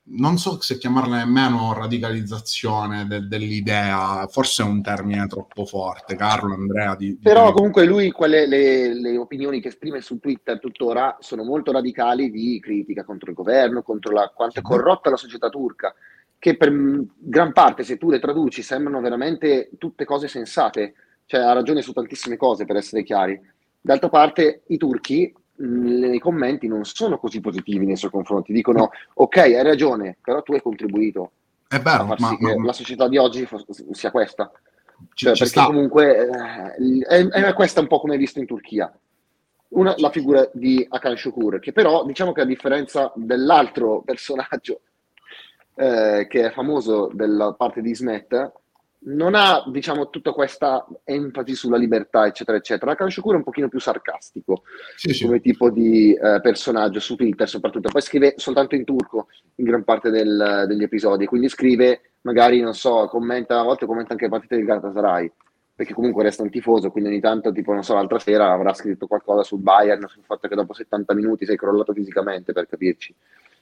[SPEAKER 1] non so se chiamarla nemmeno radicalizzazione de- dell'idea, forse è un termine troppo forte, Carlo, Andrea. Di, di
[SPEAKER 2] Però comunque lui, quelle, le, le, opinioni che esprime su Twitter tuttora sono molto radicali di critica contro il governo, contro la, quanto è corrotta la società turca, che per gran parte, se tu le traduci, sembrano veramente tutte cose sensate, cioè ha ragione su tantissime cose, per essere chiari. D'altra parte, i turchi nei commenti non sono così positivi nei suoi confronti. Dicono: Ok, hai ragione, però tu hai contribuito
[SPEAKER 1] è vero,
[SPEAKER 2] a far ma, sì ma, che la società di oggi sia questa. Ci, cioè, ci perché sta. comunque eh, è, è, questa un po' come visto in Turchia. Una, la figura di Akan Shukur, che però diciamo che a differenza dell'altro personaggio eh, che è famoso della parte di Smet, non ha, diciamo, tutta questa enfasi sulla libertà, eccetera, eccetera. Hakan Shukur è un pochino più sarcastico sì, sì. come tipo di eh, personaggio su Twitter, soprattutto. Poi scrive soltanto in turco in gran parte del, degli episodi, quindi scrive, magari, non so, commenta, a volte commenta anche le partite del Galatasaray, perché comunque resta un tifoso, quindi ogni tanto, tipo, non so, l'altra sera avrà scritto qualcosa sul Bayern, sul fatto che dopo 70 minuti sei crollato fisicamente, per capirci.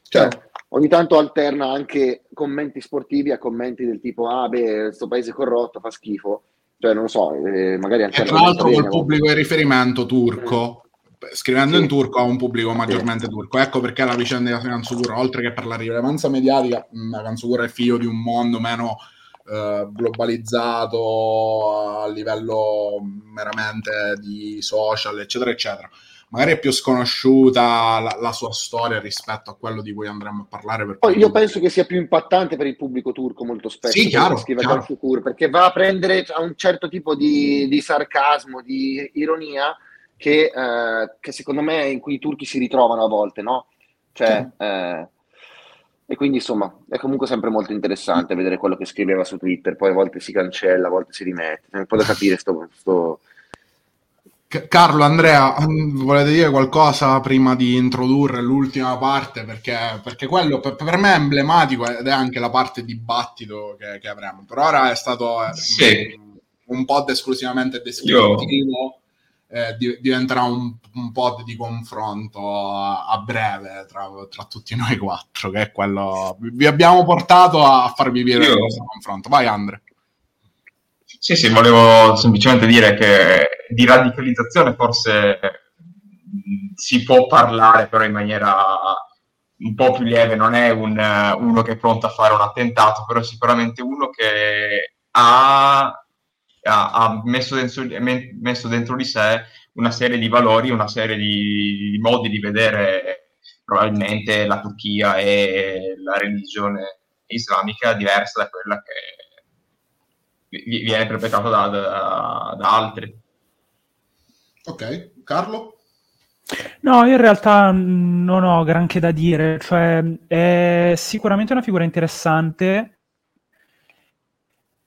[SPEAKER 2] Cioè, ogni tanto alterna anche commenti sportivi a commenti del tipo ah beh, questo paese corrotto fa schifo cioè non lo so eh, magari anche
[SPEAKER 1] e tra l'altro col pubblico di riferimento turco mm. scrivendo sì. in turco ha un pubblico maggiormente sì. turco ecco perché la vicenda di Kansukura oltre che per la rilevanza mediatica Kansukura è figlio di un mondo meno eh, globalizzato a livello meramente di social eccetera eccetera magari è più sconosciuta la, la, sua storia rispetto a quello di cui andremo a parlare. Per
[SPEAKER 2] Poi io penso che sia più impattante per il pubblico turco molto spesso.
[SPEAKER 1] Sì, chiaro, chiaro.
[SPEAKER 2] Fukur, perché va a prendere a un certo tipo di, di sarcasmo, di ironia che, eh, che, secondo me in cui i turchi si ritrovano a volte, no? Cioè, sì. eh, e quindi insomma è comunque sempre molto interessante vedere quello che scriveva su Twitter, poi a volte si cancella, a volte si rimette, è un po' da capire sto, sto
[SPEAKER 1] Carlo, Andrea, mm, volete dire qualcosa prima di introdurre l'ultima parte? Perché, perché quello per, per, me è emblematico ed è anche la parte dibattito che, che avremo. Per ora è stato eh, sì. un, un pod esclusivamente descrittivo, eh, diventerà un, un, pod di confronto a, breve tra, tra, tutti noi quattro, che è quello... Vi abbiamo portato a farvi vivere Io... questo confronto. Vai Andre.
[SPEAKER 4] Sì, sì, volevo semplicemente dire che di radicalizzazione forse si può parlare, però in maniera un po' più lieve, non è un, uno che è pronto a fare un attentato, però sicuramente uno che ha, ha, ha messo, dentro, messo, dentro, di sé una serie di valori, una serie di, di modi di vedere probabilmente la Turchia e la religione islamica diversa da quella che viene interpretato da, da, da altri.
[SPEAKER 1] Ok, Carlo?
[SPEAKER 3] No, in realtà non ho granché da dire, cioè è sicuramente una figura interessante.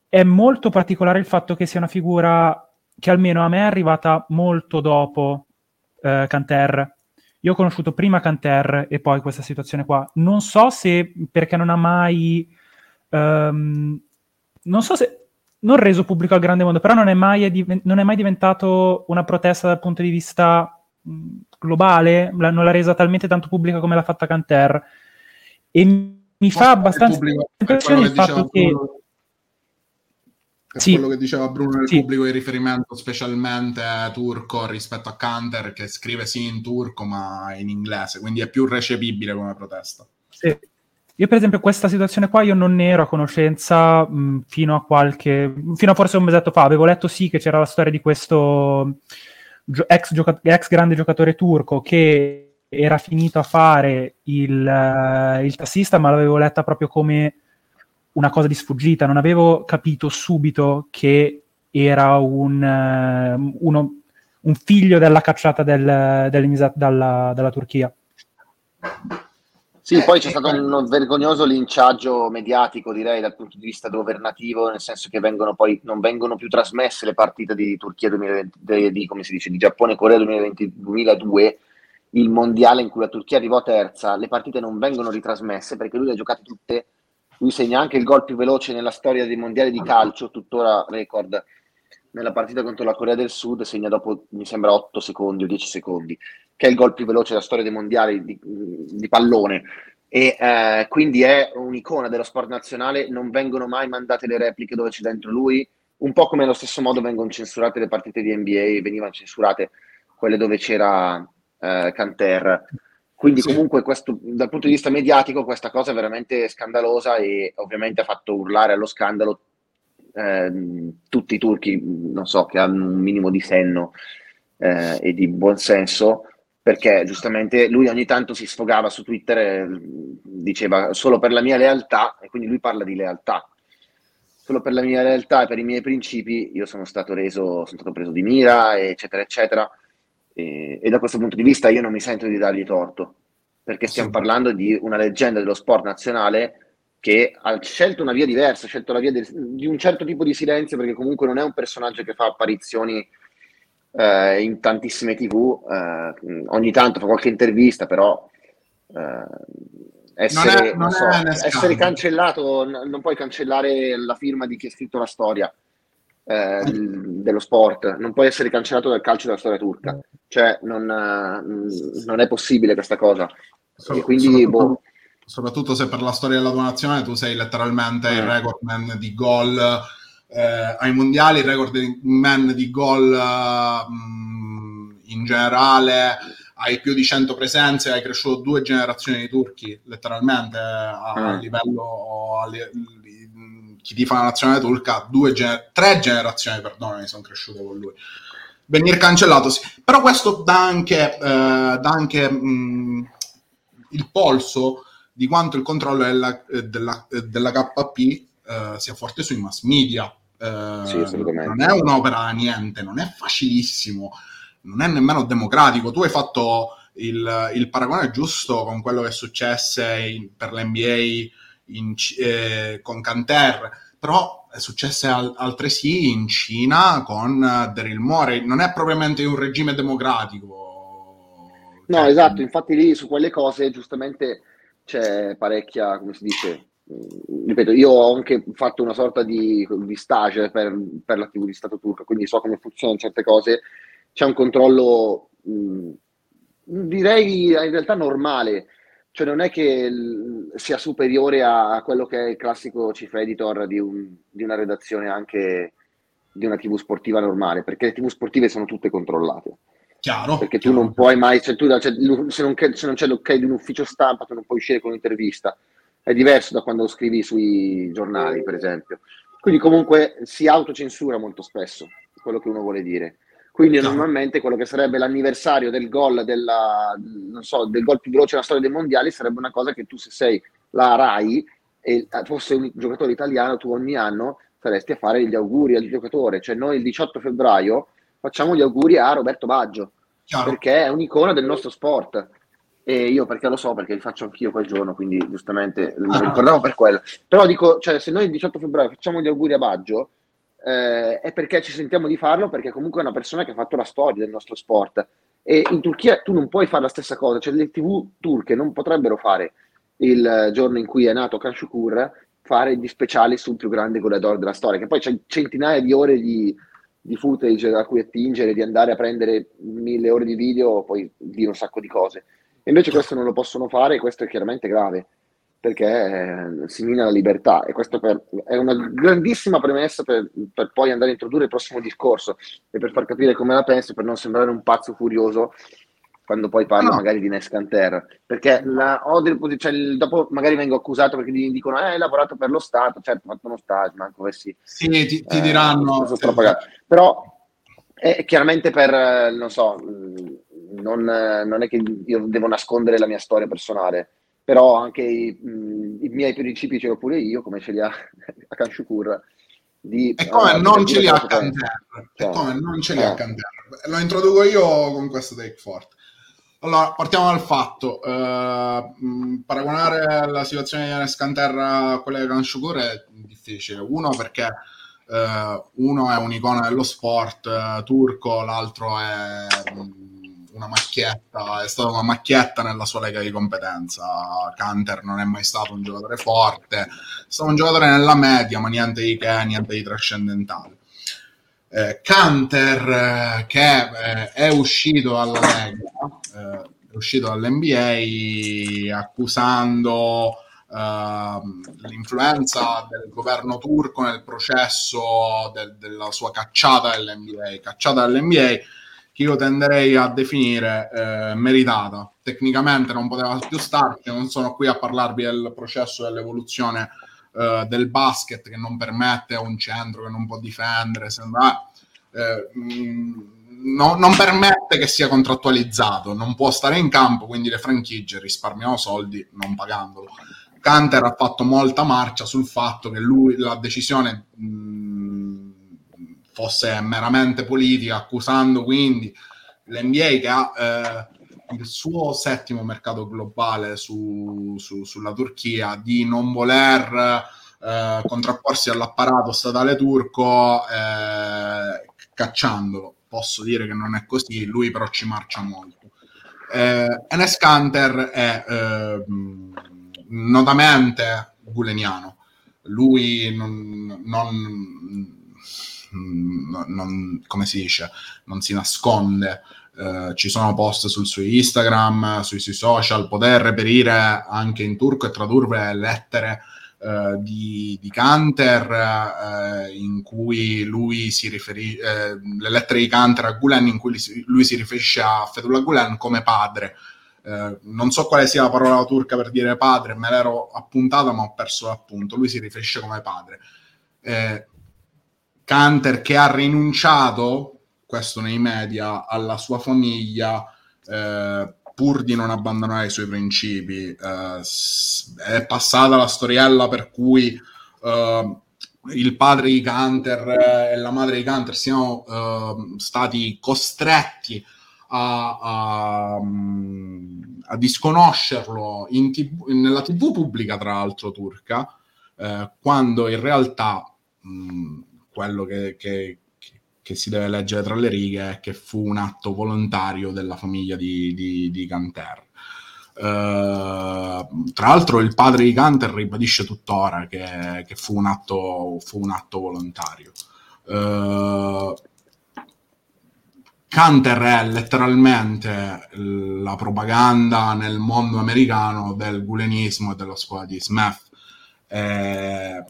[SPEAKER 3] È molto particolare il fatto che sia una figura che almeno a me è arrivata molto dopo eh, Canter. Io ho conosciuto prima Canter e poi questa situazione qua. Non so se perché non ha mai... Um, non so se non reso pubblico al grande mondo, però non è mai, div- non è mai diventato una protesta dal punto di vista globale, la, non l'ha resa talmente tanto pubblica come l'ha fatta Canter. E mi fa abbastanza impressione il fatto che...
[SPEAKER 1] È sì. quello che diceva Bruno nel sì. pubblico di riferimento specialmente turco rispetto a Canter che scrive sì in turco ma in inglese, quindi è più recepibile come protesta.
[SPEAKER 3] Sì. Io per esempio questa situazione qua io non ne ero a conoscenza mh, fino a qualche... fino a forse un mesetto fa, avevo letto sì che c'era la storia di questo gio- ex, gioca- ex grande giocatore turco che era finito a fare il, uh, il tassista, ma l'avevo letta proprio come una cosa di sfuggita, non avevo capito subito che era un, uh, uno, un figlio della cacciata del, dalla, dalla Turchia.
[SPEAKER 2] Sì, poi c'è stato un vergognoso linciaggio mediatico, direi, dal punto di vista governativo, nel senso che vengono poi, non vengono più trasmesse le partite di Turchia 2020, di, come si dice, di Giappone-Corea 2002, il mondiale in cui la Turchia arrivò terza, le partite non vengono ritrasmesse perché lui le ha giocate tutte, lui segna anche il gol più veloce nella storia dei mondiali di calcio, tuttora record, nella partita contro la Corea del Sud, segna dopo, mi sembra, 8 secondi o 10 secondi che è il gol più veloce della storia dei mondiali di, di pallone e eh, quindi è un'icona dello sport nazionale, non vengono mai mandate le repliche dove c'è dentro lui, un po' come allo stesso modo vengono censurate le partite di NBA, venivano censurate quelle dove c'era eh, Canter. Quindi sì. comunque questo, dal punto di vista mediatico questa cosa è veramente scandalosa e ovviamente ha fatto urlare allo scandalo eh, tutti i turchi, non so, che hanno un minimo di senno eh, e di buonsenso perché giustamente lui ogni tanto si sfogava su Twitter e diceva solo per la mia lealtà, e quindi lui parla di lealtà. Solo per la mia lealtà e per i miei principi io sono stato reso, sono stato preso di mira, eccetera, eccetera. E, e da questo punto di vista io non mi sento di dargli torto, perché stiamo parlando di una leggenda dello sport nazionale che ha scelto una via diversa, ha scelto la via del, di un certo tipo di silenzio, perché comunque non è un personaggio che fa apparizioni eh, in tantissime tv, eh, ogni tanto fa qualche intervista, però eh, essere, non è, non so, essere cancellato, non puoi cancellare la firma di chi ha scritto la storia eh, dello sport, non puoi essere cancellato dal calcio della storia turca, cioè non, non è possibile questa cosa. So, quindi,
[SPEAKER 1] soprattutto,
[SPEAKER 2] boh,
[SPEAKER 1] soprattutto se per la storia della tua nazione tu sei letteralmente il mm. recordman di gol eh, ai mondiali, il record man di gol uh, in generale, hai più di 100 presenze, hai cresciuto due generazioni di turchi, letteralmente a, a mm. livello a, chi tifa la nazionale turca, due gener- tre generazioni, perdonami, sono cresciute con lui. Venire cancellato, sì. Però questo dà anche, eh, dà anche mh, il polso di quanto il controllo della, della, della KP eh, sia forte sui mass media. Eh, sì, non è un'opera niente, non è facilissimo, non è nemmeno democratico. Tu hai fatto il, il paragone giusto con quello che è successo in, per l'NBA in, eh, con Canter, però è successo al, altresì in Cina con Daryl Morey. Non è propriamente un regime democratico.
[SPEAKER 2] No, esatto, infatti lì su quelle cose giustamente c'è parecchia, come si dice, ripeto, io ho anche fatto una sorta di, di stage per, per, la TV di Stato turco, quindi so come funzionano certe cose. C'è un controllo, mh, direi in realtà normale, cioè non è che l- sia superiore a, a, quello che è il classico chief editor di, un, di, una redazione anche di una TV sportiva normale, perché le TV sportive sono tutte controllate.
[SPEAKER 1] Chiaro.
[SPEAKER 2] Perché tu non puoi mai, cioè tu, cioè, se, non, se non c'è l'ok di un ufficio stampa, tu non puoi uscire con un'intervista è diverso da quando lo scrivi sui giornali, per esempio. Quindi comunque si autocensura molto spesso quello che uno vuole dire. Quindi normalmente quello che sarebbe l'anniversario del gol, della, so, del gol più veloce nella storia dei mondiali sarebbe una cosa che tu se sei la RAI e fosse un giocatore italiano, tu ogni anno saresti a fare gli auguri al giocatore. Cioè noi il 18 febbraio facciamo gli auguri a Roberto Baggio, Chiaro. perché è un'icona del nostro sport. E io perché lo so, perché li faccio anch'io quel giorno, quindi giustamente *laughs* mi ricordavo per quello. Però dico, cioè, se noi il 18 febbraio facciamo gli auguri a Baggio, eh, è perché ci sentiamo di farlo, perché comunque è una persona che ha fatto la storia del nostro sport. E in Turchia tu non puoi fare la stessa cosa, cioè le tv turche non potrebbero fare il giorno in cui è nato Kanshukur, fare gli speciali sul più grande goleador della storia, che poi c'è centinaia di ore di, di footage da cui attingere, di andare a prendere mille ore di video, poi dire un sacco di cose. Invece questo non lo possono fare e questo è chiaramente grave perché eh, si mina la libertà e questo per, è una grandissima premessa per, per, poi andare a introdurre il prossimo discorso e per far capire come la penso, per non sembrare un pazzo furioso quando poi parlo no. magari di Nescanter, perché la, del, cioè, dopo magari vengo accusato perché mi dicono eh, hai lavorato per lo Stato, certo, ho fatto uno stage, ma anche sì.
[SPEAKER 1] Ti, ti eh, diranno.
[SPEAKER 2] Però è chiaramente per, non so, non, non, è che io devo nascondere la mia storia personale, però anche i, mh, i miei principi ce l'ho pure io, come ce li ha *laughs* a Kanshukur.
[SPEAKER 1] Di, e come uh, non ce li ha Canter, cioè, e come non ce li ha Canter. Lo introduco io con questo take forte. Allora, partiamo dal fatto, uh, paragonare la situazione di Enes Canterra a quella di Kanshukur è difficile. Uno perché uh, uno è un'icona dello sport uh, turco, l'altro è una macchietta, è stata una macchietta nella sua lega di competenza. Canter non è mai stato un giocatore forte, è stato un giocatore nella media, ma niente di che, niente di trascendentale. Eh, eh, che eh, è uscito dalla Lega, eh, è uscito dall'NBA accusando uh, l'influenza del governo turco nel processo de- della sua cacciata dall'NBA, cacciata dall'NBA che io tenderei a definire eh, meritata. Tecnicamente non poteva più starci, non sono qui a parlarvi del processo dell'evoluzione eh, del basket che non permette a un centro che non può difendere, sembra, eh, mh, no, non permette che sia contrattualizzato, non può stare in campo, quindi le franchigie risparmiano soldi non pagandolo. Canter ha fatto molta marcia sul fatto che lui la decisione mh, fosse meramente politica, accusando quindi l'NBA che ha eh, il suo settimo mercato globale su, su, sulla Turchia di non voler eh, contrapporsi all'apparato statale turco eh, cacciandolo. Posso dire che non è così, lui però ci marcia molto. Eh, Enes Kanter è eh, notamente guleniano. Lui non, non non, come si dice, non si nasconde. Uh, ci sono post sul suo Instagram, sui suoi social, poter reperire anche in turco e tradurre lettere uh, di, di Kanter uh, in cui lui si riferisce, le lettere di Kanter a Gulen in cui lui si riferisce a Fethullah Gulen come padre. non so quale sia la parola turca per dire padre, me l'ero appuntata ma ho perso l'appunto. Lui si riferisce come padre. Canter che ha rinunciato, questo nei media, alla sua famiglia eh, pur di non abbandonare i suoi principi. Eh, è passata la storiella per cui eh, il padre di Canter e la madre di Canter siano eh, stati costretti a, a, a disconoscerlo TV, nella TV pubblica, tra l'altro turca, eh, quando in realtà mh, quello che, che, che, si deve leggere tra le righe è che fu un atto volontario della famiglia di, di, di Canter. Uh, tra l'altro il padre di Canter ribadisce tuttora che, che fu, un atto, fu, un atto, volontario. Uh, Canter è letteralmente la propaganda nel mondo americano del gulenismo e della scuola di Smith. Eh,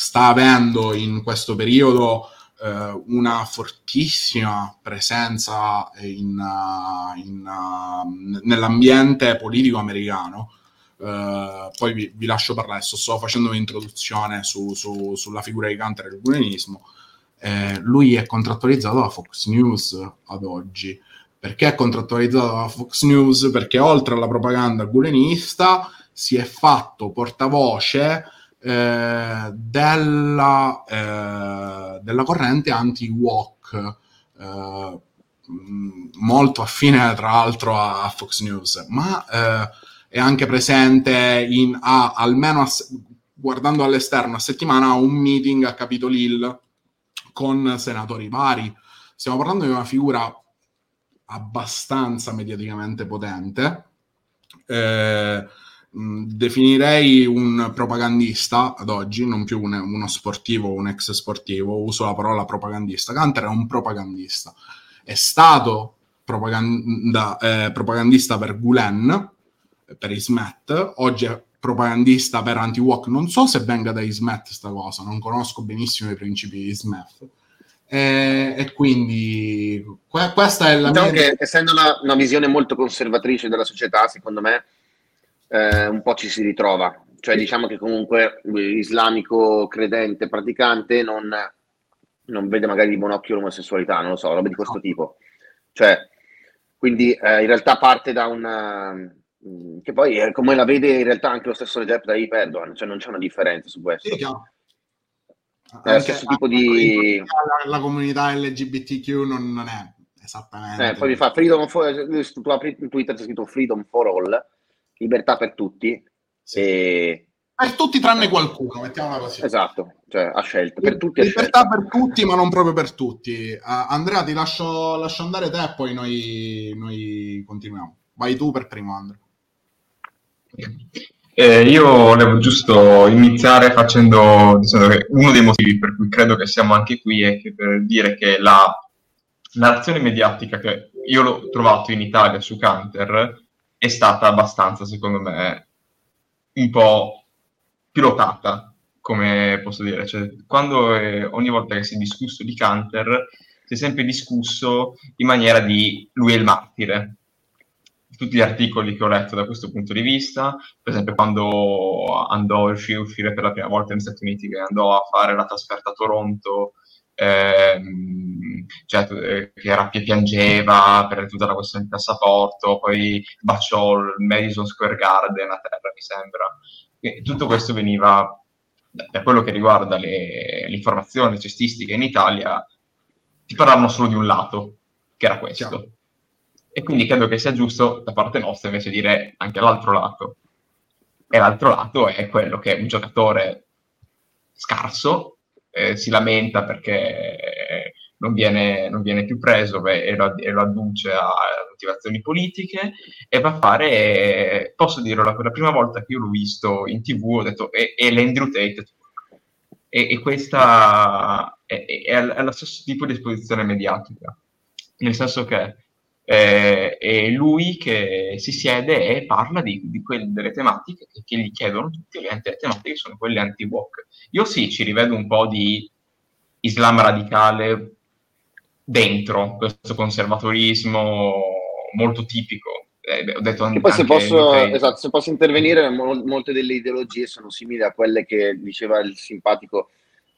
[SPEAKER 1] sta avendo in questo periodo eh, una fortissima presenza in, uh, in, uh, nell'ambiente politico americano. Uh, poi vi, vi, lascio parlare, sto, sto facendo un'introduzione su, su, sulla figura di Canter e il gulenismo. Eh, lui è contrattualizzato da Fox News ad oggi. Perché è contrattualizzato da Fox News? Perché oltre alla propaganda gulenista si è fatto portavoce eh, della, eh, della, corrente anti-walk, eh, molto affine tra l'altro a, a Fox News, ma eh, è anche presente in, a, almeno a, guardando all'esterno a settimana un meeting a Capitol Hill con senatori vari. Stiamo parlando di una figura abbastanza mediaticamente potente. Eh, definirei un propagandista ad oggi, non più un, uno sportivo, un ex sportivo, uso la parola propagandista. Canter è un propagandista. È stato propaganda, eh, propagandista per Gulen, per Ismet, oggi è propagandista per Anti-Walk. Non so se venga da Ismet questa cosa, non conosco benissimo i principi di Ismet. E, e, quindi que- questa è la
[SPEAKER 2] diciamo mia... che essendo una, una visione molto conservatrice della società, secondo me eh, un po' ci si ritrova. Cioè diciamo che comunque l'islamico credente, praticante, non, non vede magari di buon occhio l'omosessualità, non lo so, roba di questo tipo. Cioè, Quindi eh, in realtà parte da una... Mm, che poi eh, come la vede in realtà anche lo stesso Recep Tayyip Erdogan, cioè non c'è una differenza su questo. Sì,
[SPEAKER 1] È lo stesso tipo di... La, la, comunità LGBTQ non, non è esattamente...
[SPEAKER 2] Eh, poi mi fa Freedom for... Tu apri Twitter c'è scritto Freedom for All, libertà per tutti. Sì. E
[SPEAKER 1] per tutti tranne qualcuno, mettiamola così.
[SPEAKER 2] Esatto, cioè a scelta, per tutti
[SPEAKER 1] Libertà per tutti, ma non proprio per tutti. Uh, Andrea, ti lascio, lascio, andare te e poi noi, noi continuiamo. Vai tu per primo, Andrea.
[SPEAKER 4] Eh, io volevo giusto iniziare facendo diciamo che uno dei motivi per cui credo che siamo anche qui è che per dire che la narrazione mediatica che io l'ho trovato in Italia su Canter è stata abbastanza, secondo me, un po' pilotata, come posso dire. Cioè, quando eh, ogni volta che si è discusso di Canter, si è sempre discusso in maniera di lui è il martire. Tutti gli articoli che ho letto da questo punto di vista, per esempio quando andò a uscire per la prima volta negli Stati Uniti, che andò a fare la trasferta a Toronto, ehm, cioè, eh, che era, piangeva per tutta la questione del passaporto, poi baciò il Madison Square Garden a terra, mi sembra. E tutto questo veniva da quello che riguarda le, l'informazione cestistica in Italia, ti parlavano solo di un lato, che era questo. Chiaro. E quindi credo che sia giusto da parte nostra invece dire anche l'altro lato. E l'altro lato è quello che un giocatore scarso eh, si lamenta perché non viene, non viene più preso beh, e, lo, e, lo, adduce a motivazioni politiche e va a fare, posso dirlo, la, prima volta che io l'ho visto in tv ho detto è, è l'Andrew Tate? E, e questa è, è, è, lo stesso tipo di esposizione mediatica, nel senso che eh, è lui che si siede e parla di, di quelle, delle tematiche che, che, gli chiedono tutti, ovviamente le tematiche sono quelle anti-walk. Io sì, ci rivedo un po' di Islam radicale dentro questo conservatorismo molto tipico. Eh, ho detto
[SPEAKER 2] anche, poi se posso, esatto, se posso intervenire, mo- molte delle ideologie sono simili a quelle che diceva il simpatico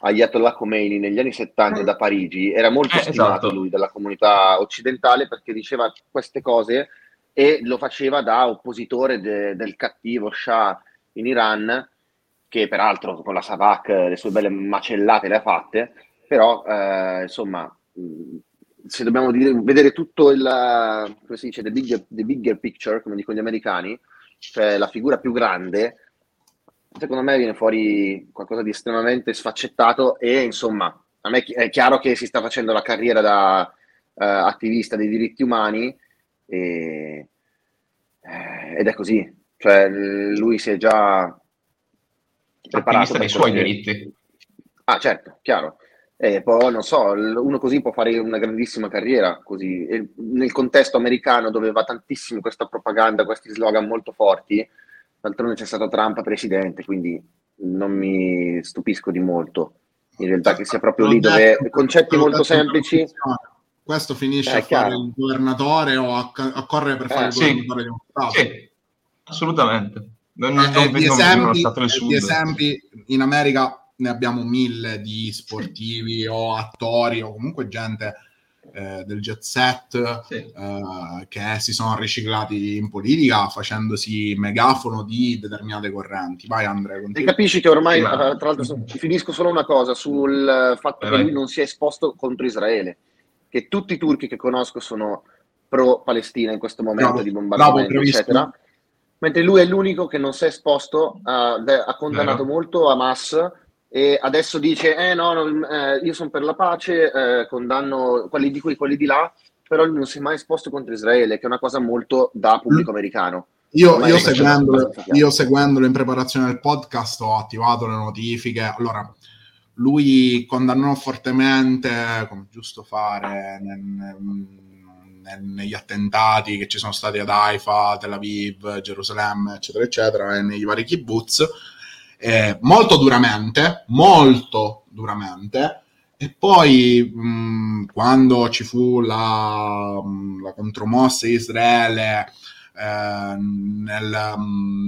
[SPEAKER 2] Ayatollah Khomeini negli anni 70 da Parigi. Era molto eh, stimato esatto. lui dalla comunità occidentale perché diceva queste cose e lo faceva da oppositore de- del cattivo Shah in Iran, che peraltro con la Savak le sue belle macellate le ha fatte, però eh, insomma se dobbiamo dire, vedere tutto il, come si dice, the bigger, the bigger picture, come dicono gli americani, cioè la figura più grande, secondo me viene fuori qualcosa di estremamente sfaccettato e insomma, a me è chiaro che si sta facendo la carriera da uh, attivista dei diritti umani e, eh, ed è così, cioè lui si è già
[SPEAKER 4] preparato dei suoi diritti.
[SPEAKER 2] Ah, certo, chiaro. E poi, non so, uno così può fare una grandissima carriera, così. E nel contesto americano dove va tantissimo questa propaganda, questi slogan molto forti, d'altronde c'è stato Trump presidente, quindi non mi stupisco di molto. In realtà che sia proprio lì dove concetti molto semplici...
[SPEAKER 1] Questo finisce a fare il governatore o a, a correre per fare eh, il governatore di uno Stato. Sì,
[SPEAKER 4] assolutamente.
[SPEAKER 1] Non, non eh, di, esempi, di esempi in America ne abbiamo mille di sportivi o attori o comunque gente eh, del jet set sì. eh, che si sono riciclati in politica facendosi megafono di determinate correnti. Vai Andrea.
[SPEAKER 2] E capisci che ormai, sì, ma... tra l'altro, finisco solo una cosa sul fatto che lui non si è esposto contro Israele, che tutti i turchi che conosco sono pro-Palestina in questo momento bravo, di bombardamento, eccetera. Mentre lui è l'unico che non si è esposto, uh, ha condannato Vero. molto Hamas e adesso dice eh no, no eh, io sono per la pace, eh, condanno quelli di qui, quelli di là, però lui non si è mai esposto contro Israele, che è una cosa molto da pubblico mm. americano.
[SPEAKER 1] Io, io, seguendolo, io, seguendolo, in preparazione del podcast ho attivato le notifiche. Allora, lui condannò fortemente, come giusto fare, nel, nel, negli attentati che ci sono stati ad Haifa, Tel Aviv, Gerusalemme, eccetera, eccetera, e nei vari kibbutz eh, molto duramente, molto duramente, e poi mh, quando ci fu la, la contromossa di Israele eh, nel,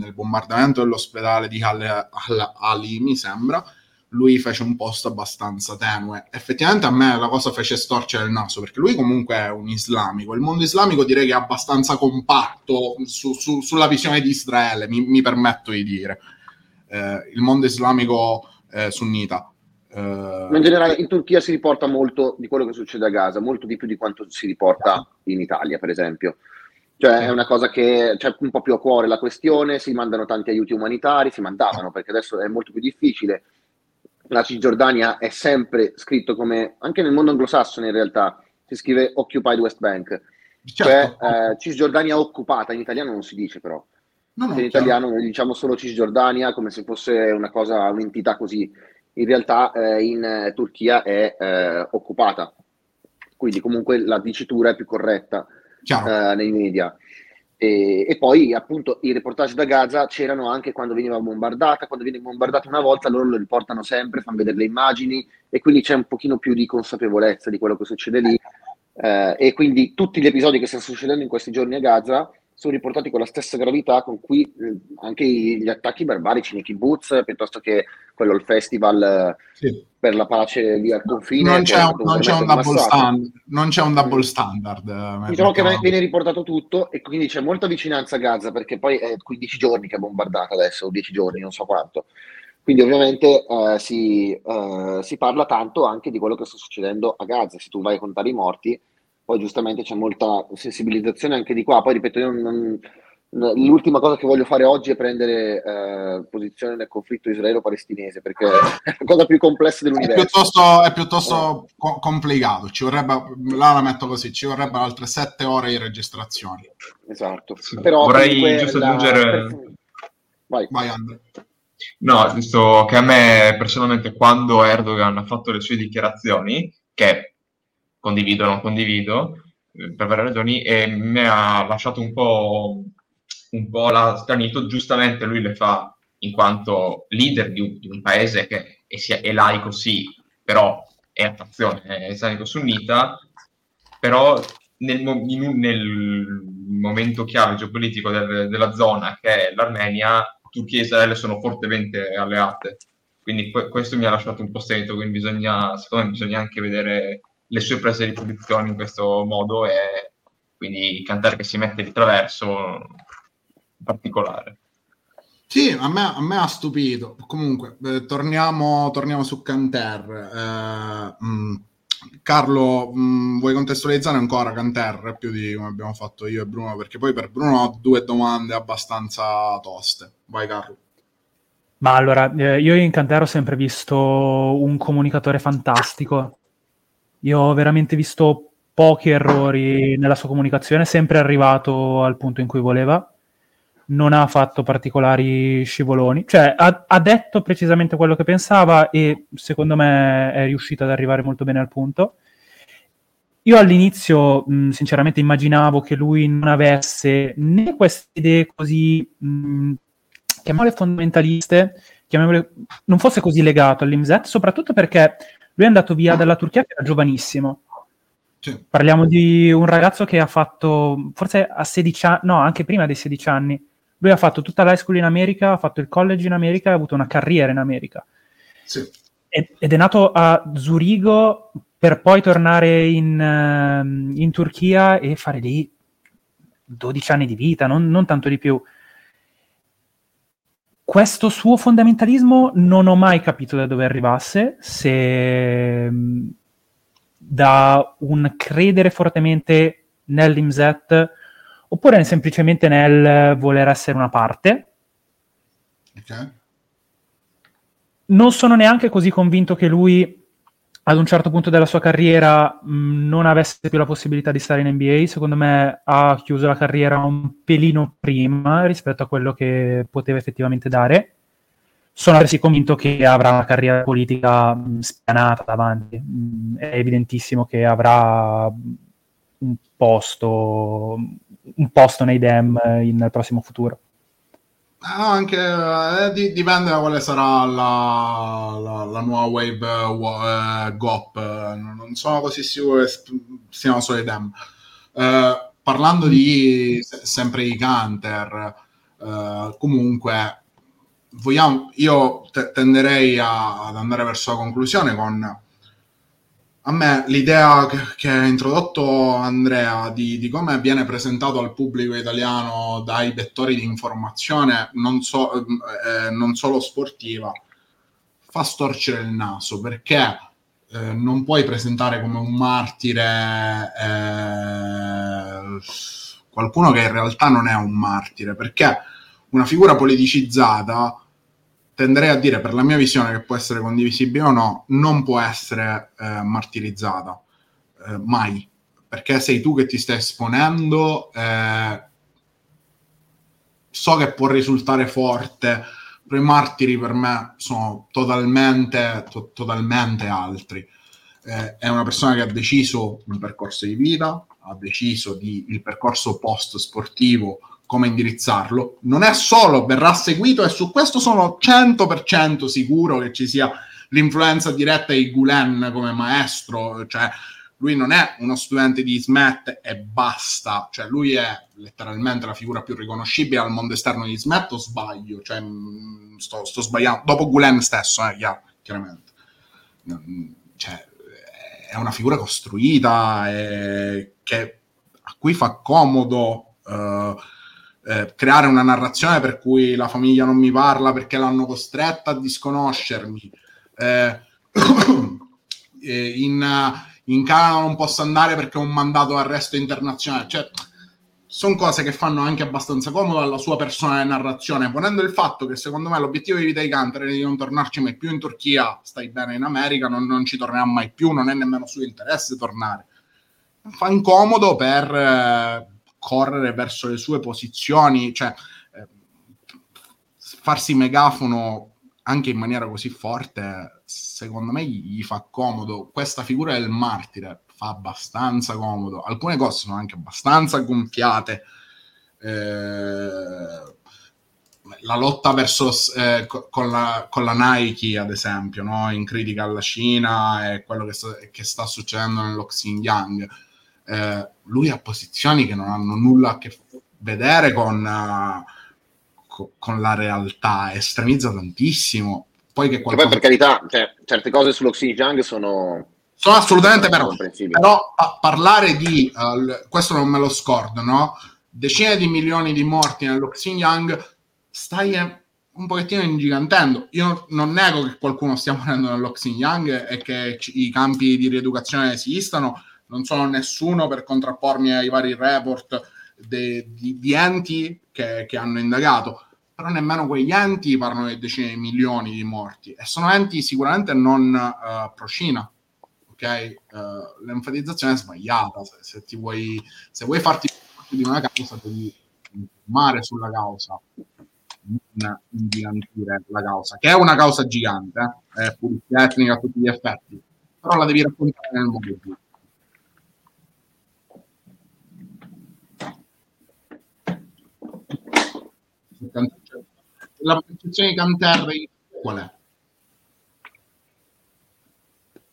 [SPEAKER 1] nel, bombardamento dell'ospedale di Al-Ali, mi sembra, lui fece un post abbastanza tenue. Effettivamente a me la cosa fece storcere il naso, perché lui comunque è un islamico. Il mondo islamico direi che è abbastanza compatto su, su, sulla visione di Israele, mi, mi permetto di dire. Eh, il mondo islamico eh, sunnita.
[SPEAKER 2] Eh... In generale in Turchia si riporta molto di quello che succede a Gaza, molto di più di quanto si riporta in Italia, per esempio. Cioè è una cosa che c'è un po' più a cuore la questione, si mandano tanti aiuti umanitari, si mandavano perché adesso è molto più difficile la Cisgiordania è sempre scritto come, anche nel mondo anglosassone in realtà, si scrive Occupied West Bank, certo. cioè eh, Cisgiordania occupata, in italiano non si dice però, no, no, in italiano noi diciamo solo Cisgiordania come se fosse una cosa, un'entità così, in realtà eh, in eh, Turchia è eh, occupata, quindi comunque la dicitura è più corretta eh, nei media. E, e, poi appunto i reportage da Gaza c'erano anche quando veniva bombardata, quando viene bombardata una volta loro lo riportano sempre, fanno vedere le immagini. E quindi c'è un pochino più di consapevolezza di quello che succede lì. Eh, e quindi tutti gli episodi che stanno succedendo in questi giorni a Gaza sono riportati con la stessa gravità con cui eh, anche gli attacchi barbarici nei kibbutz, piuttosto che quello il festival sì. per la pace lì al confine.
[SPEAKER 1] Non c'è, un, non c'è un, double stand, non c'è un double standard.
[SPEAKER 2] Eh, diciamo che viene riportato tutto e quindi c'è molta vicinanza a Gaza perché poi è 15 giorni che è bombardata adesso, o 10 giorni, non so quanto. Quindi ovviamente eh, si, eh, si parla tanto anche di quello che sta succedendo a Gaza. Se tu vai a contare i morti, poi giustamente c'è molta sensibilizzazione anche di qua. Poi ripeto, io non, l'ultima cosa che voglio fare oggi è prendere eh, posizione nel conflitto israelo-palestinese perché è la cosa più complessa dell'universo.
[SPEAKER 1] È piuttosto, è piuttosto eh. co- complicato, ci vorrebbe, là la metto così, ci vorrebbero altre sette ore di registrazioni.
[SPEAKER 2] Esatto.
[SPEAKER 4] Sì. Però Vorrei giusto la... aggiungere...
[SPEAKER 1] Vai. Vai Andre.
[SPEAKER 4] No, visto che a me personalmente quando Erdogan ha fatto le sue dichiarazioni, che condivido o non condivido, eh, per varie ragioni, e mi ha lasciato un po', un po' la stranito, giustamente lui le fa in quanto leader di un, di un paese che è, è, laico sì, però è a fazione islamico-sunnita, però nel, in, nel, momento chiave geopolitico del, della zona che è l'Armenia, Turchia e Israele sono fortemente alleate. Quindi questo mi ha lasciato un po' stretto, quindi bisogna, secondo me bisogna anche vedere le sue prese di posizione in questo modo e quindi Canter che si mette di traverso in particolare.
[SPEAKER 1] Sì, a me, a me ha stupito. Comunque, eh, torniamo, torniamo, su Canter. Eh, mh, mm, Carlo, mh, mm, vuoi contestualizzare ancora Canter più di come abbiamo fatto io e Bruno? Perché poi per Bruno ho due domande abbastanza toste. Vai, Carlo.
[SPEAKER 3] Ma allora, eh, io in Canter ho sempre visto un comunicatore fantastico io ho veramente visto pochi errori nella sua comunicazione, sempre arrivato al punto in cui voleva, non ha fatto particolari scivoloni, cioè ha, ha detto precisamente quello che pensava e secondo me è riuscito ad arrivare molto bene al punto. Io all'inizio, mh, sinceramente, immaginavo che lui non avesse né queste idee così, chiamiamole fondamentaliste, chiamiamole, non fosse così legato all'IMSET, soprattutto perché lui è andato via dalla Turchia che era giovanissimo. Sì. Parliamo di un ragazzo che ha fatto, forse a 16 anni, no, anche prima dei 16 anni. Lui ha fatto tutta l'high school in America, ha fatto il college in America, ha avuto una carriera in America.
[SPEAKER 1] Sì.
[SPEAKER 3] Ed è nato a Zurigo per poi tornare in, uh, in Turchia e fare lì 12 anni di vita, non, non tanto di più questo suo fondamentalismo non ho mai capito da dove arrivasse, se mm, da un credere fortemente nell'IMSET oppure semplicemente nel voler essere una parte. Okay. Non sono neanche così convinto che lui ad un certo punto della sua carriera mh, mm, non avesse più la possibilità di stare in NBA, secondo me ha chiuso la carriera un pelino prima rispetto a quello che poteva effettivamente dare. Sono altresì convinto che avrà una carriera politica mm, spianata davanti. Mm, è evidentissimo che avrà un posto, un posto nei DEM in, nel prossimo futuro.
[SPEAKER 1] No, anche eh, di, dipende da quale sarà la, la, la nuova wave uh, GOP. Non sono così sicuro che siano solo i dem. Uh, parlando di sempre di Canter, uh, comunque vogliamo, io te- tenderei a, ad andare verso la conclusione con a me l'idea che, ha introdotto Andrea di, di, come viene presentato al pubblico italiano dai vettori di informazione, non, so, eh, non solo sportiva, fa storcere il naso perché eh, non puoi presentare come un martire eh, qualcuno che in realtà non è un martire, perché una figura politicizzata tenderei a dire per la mia visione che può essere condivisibile o no, non può essere eh, martirizzata eh, mai, perché sei tu che ti stai esponendo, eh, so che può risultare forte però i martiri per me sono totalmente, to- totalmente altri. Eh, è una persona che ha deciso un percorso di vita, ha deciso di, il percorso post sportivo, come indirizzarlo. Non è solo, verrà seguito e su questo sono 100% sicuro che ci sia l'influenza diretta di Gulen come maestro, cioè lui non è uno studente di Smet e basta, cioè lui è letteralmente la figura più riconoscibile al mondo esterno di Smet o sbaglio? Cioè, mm, sto, sto sbagliando, dopo Gulen stesso, eh, chiaramente. Cioè, è una figura costruita e che, a cui fa comodo uh, eh, creare una narrazione per cui la famiglia non mi parla perché l'hanno costretta a disconoscermi. Eh, *coughs* in, in Canada non posso andare perché ho un mandato d'arresto internazionale. Cioè, sono cose che fanno anche abbastanza comodo alla sua personale narrazione, ponendo il fatto che secondo me l'obiettivo di vita di Canter è di non tornarci mai più in Turchia, stai bene in America, non, non ci tornerà mai più, non è nemmeno suo interesse tornare. Fa incomodo per eh, correre verso le sue posizioni, cioè eh, farsi megafono anche in maniera così forte, secondo me gli, fa comodo. Questa figura del martire fa abbastanza comodo. Alcune cose sono anche abbastanza gonfiate. Eh, la lotta verso eh, con, la, con, la, Nike, ad esempio, no? in critica alla Cina e quello che sta, che sta succedendo nello Xinjiang. Eh, lui ha posizioni che non hanno nulla a che vedere con, uh, con la realtà, estremizza tantissimo. Poi che
[SPEAKER 2] qualcosa... poi per carità, cioè, certe cose sullo Xinjiang sono
[SPEAKER 1] sono assolutamente vero. Però a parlare di, uh, questo non me lo scordo, no? Decine di milioni di morti nello Xinjiang, stai un pochettino ingigantendo. Io non nego che qualcuno stia morendo nello Xinjiang e che i campi di rieducazione esistano, non sono nessuno per contrappormi ai vari report de, di, di, enti che, che hanno indagato però nemmeno quegli enti parlano di decine di milioni di morti e sono enti sicuramente non uh, pro-Cina ok? Uh, l'enfatizzazione è sbagliata. Se, se, ti vuoi, se vuoi farti parte di una causa, devi informare sulla causa, non ingigantire la causa, che è una causa gigante, eh? è pulizia etnica a tutti gli effetti, però la devi raccontare nel modo giusto. La percezione di Canterri qual è?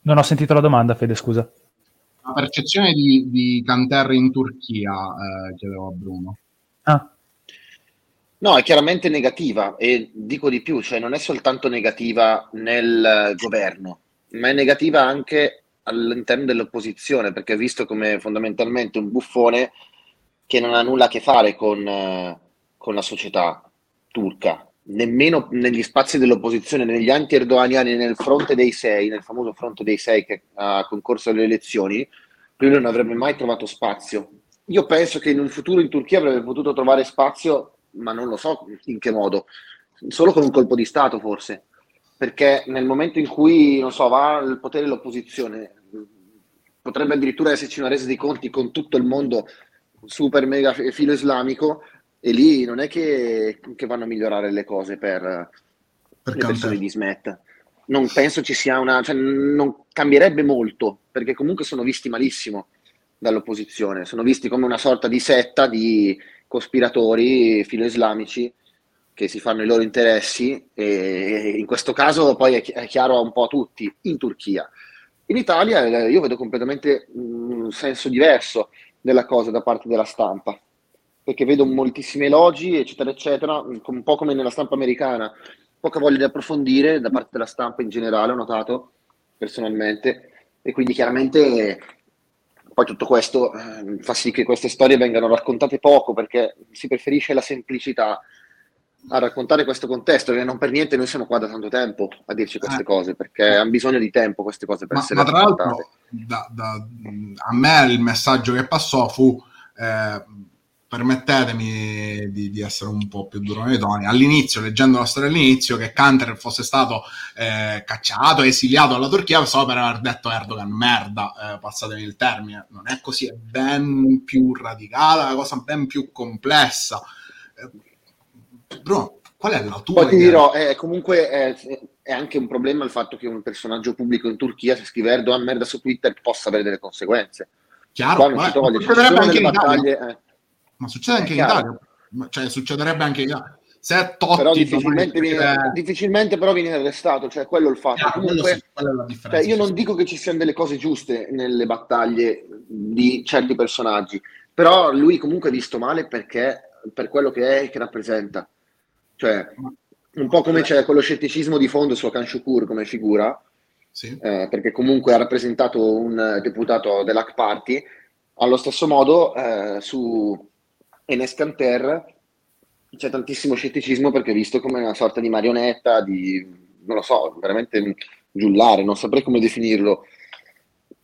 [SPEAKER 3] Non ho sentito la domanda, Fede, scusa.
[SPEAKER 1] La percezione di, di Canterri in Turchia, eh, chiedevo a Bruno. Ah.
[SPEAKER 2] No, è chiaramente negativa e dico di più, cioè non è soltanto negativa nel governo, ma è negativa anche all'interno dell'opposizione, perché è visto come fondamentalmente un buffone che non ha nulla a che fare con, eh, con la società turca, nemmeno negli spazi dell'opposizione, negli anti-erdoganiani nel fronte dei sei, nel famoso fronte dei sei che ha concorso alle elezioni, lui non avrebbe mai trovato spazio. Io penso che in un futuro in Turchia avrebbe potuto trovare spazio, ma non lo so in che modo, solo con un colpo di Stato forse, perché nel momento in cui, non so, va al potere l'opposizione, potrebbe addirittura esserci una resa di conti con tutto il mondo super mega filo islamico e lì non è che, che vanno a migliorare le cose per, per le persone di Smet. Non penso ci sia una... Cioè, non cambierebbe molto, perché comunque sono visti malissimo dall'opposizione. Sono visti come una sorta di setta di cospiratori filoislamici che si fanno i loro interessi e in questo caso poi è chiaro un po' a tutti, in Turchia. In Italia eh, io vedo completamente un senso diverso della cosa da parte della stampa perché vedo moltissimi elogi, eccetera, eccetera, un po' come nella stampa americana. poca voglia di approfondire da parte della stampa in generale, ho notato personalmente, e quindi chiaramente poi tutto questo eh, fa sì che queste storie vengano raccontate poco perché si preferisce la semplicità a raccontare questo contesto e non per niente noi siamo qua da tanto tempo a dirci queste eh. cose perché hanno bisogno di tempo queste cose per
[SPEAKER 1] ma,
[SPEAKER 2] essere
[SPEAKER 1] ma tra l'altro da, da, a me il messaggio che passò fu eh, permettetemi di, di, essere un po' più duro nei toni, all'inizio, leggendo la storia all'inizio, che Kanter fosse stato eh, cacciato, esiliato dalla Turchia solo per aver detto Erdogan merda, eh, passatemi il termine, non è così, è ben più radicale, una cosa ben più complessa. Eh, bro, qual è la tua
[SPEAKER 2] Poi ti dirò, eh, comunque è, è, anche un problema il fatto che un personaggio pubblico in Turchia, se scrive Erdogan merda su Twitter, possa avere delle conseguenze.
[SPEAKER 1] Chiaro, Qua non si trova le battaglie... Eh ma succede anche in Italia, cioè succederebbe anche in Italia. Se Totti
[SPEAKER 2] però difficilmente, viene, dire... difficilmente però viene arrestato, cioè quello è il fatto. Yeah, Comunque, sì, cioè, io non dico che ci siano delle cose giuste nelle battaglie di certi personaggi, però lui comunque è visto male perché per quello che è e che rappresenta. Cioè, un po' come c'è quello scetticismo di fondo su Akan Shukur come figura, sì. eh, perché comunque ha rappresentato un deputato dell'Hack Party, allo stesso modo eh, su Enes Canter c'è tantissimo scetticismo perché è visto come una sorta di marionetta, di, non lo so, veramente giullare, non saprei come definirlo.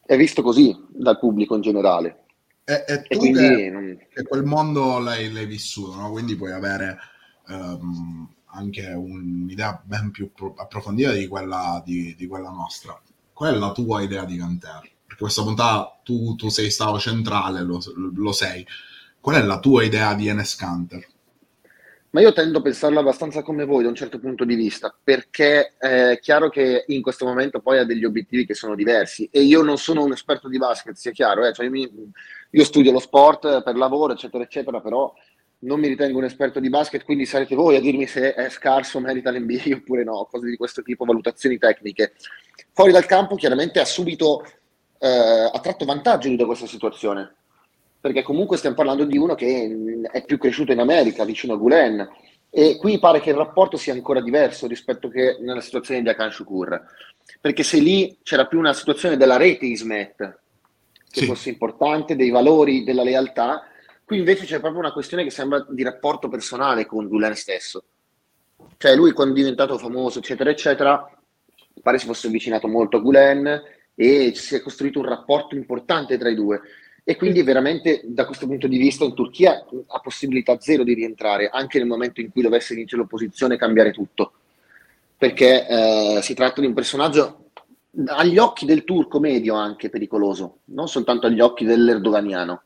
[SPEAKER 2] È visto così dal pubblico in generale.
[SPEAKER 1] E, e tu e quindi, che, non... che, quel mondo l'hai, l'hai vissuto, no? quindi puoi avere um, anche un'idea ben più approfondita di quella, di, di quella, nostra. Qual è la tua idea di Canter? Perché questa puntata tu, tu sei stato centrale, lo, lo sei Qual è la tua idea di Enes Kanter?
[SPEAKER 2] Ma io tendo a pensarlo abbastanza come voi da un certo punto di vista, perché è chiaro che in questo momento poi ha degli obiettivi che sono diversi e io non sono un esperto di basket, sia chiaro, eh? cioè io, mi, io, studio lo sport per lavoro, eccetera, eccetera, però non mi ritengo un esperto di basket, quindi sarete voi a dirmi se è scarso, merita l'NBA oppure no, cose di questo tipo, valutazioni tecniche. Fuori dal campo chiaramente ha subito, eh, ha tratto vantaggio da questa situazione, perché comunque stiamo parlando di uno che è più cresciuto in America, vicino a Gulen, e qui pare che il rapporto sia ancora diverso rispetto che nella situazione di Akan Shukur, perché se lì c'era più una situazione della rete Ismet, che sì. fosse importante, dei valori, della lealtà, qui invece c'è proprio una questione che sembra di rapporto personale con Gulen stesso. Cioè lui quando è diventato famoso, eccetera, eccetera, pare si fosse avvicinato molto a Gulen e si è costruito un rapporto importante tra i due e quindi veramente da questo punto di vista in Turchia ha possibilità zero di rientrare, anche nel momento in cui dovesse vincere l'opposizione e cambiare tutto, perché eh, si tratta di un personaggio agli occhi del turco medio anche pericoloso, non soltanto agli occhi dell'erdoganiano,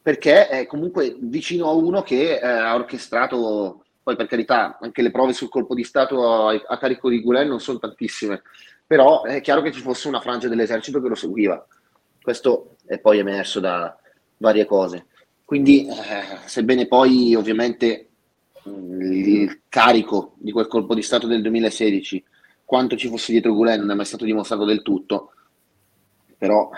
[SPEAKER 2] perché è comunque vicino a uno che eh, ha orchestrato, poi per carità, anche le prove sul colpo di Stato a, a carico di Gulen non sono tantissime, però è chiaro che ci fosse una frangia dell'esercito che lo seguiva questo è poi emerso da varie cose. Quindi, eh, sebbene poi ovviamente il carico di quel colpo di Stato del 2016, quanto ci fosse dietro Gulen non è mai stato dimostrato del tutto, però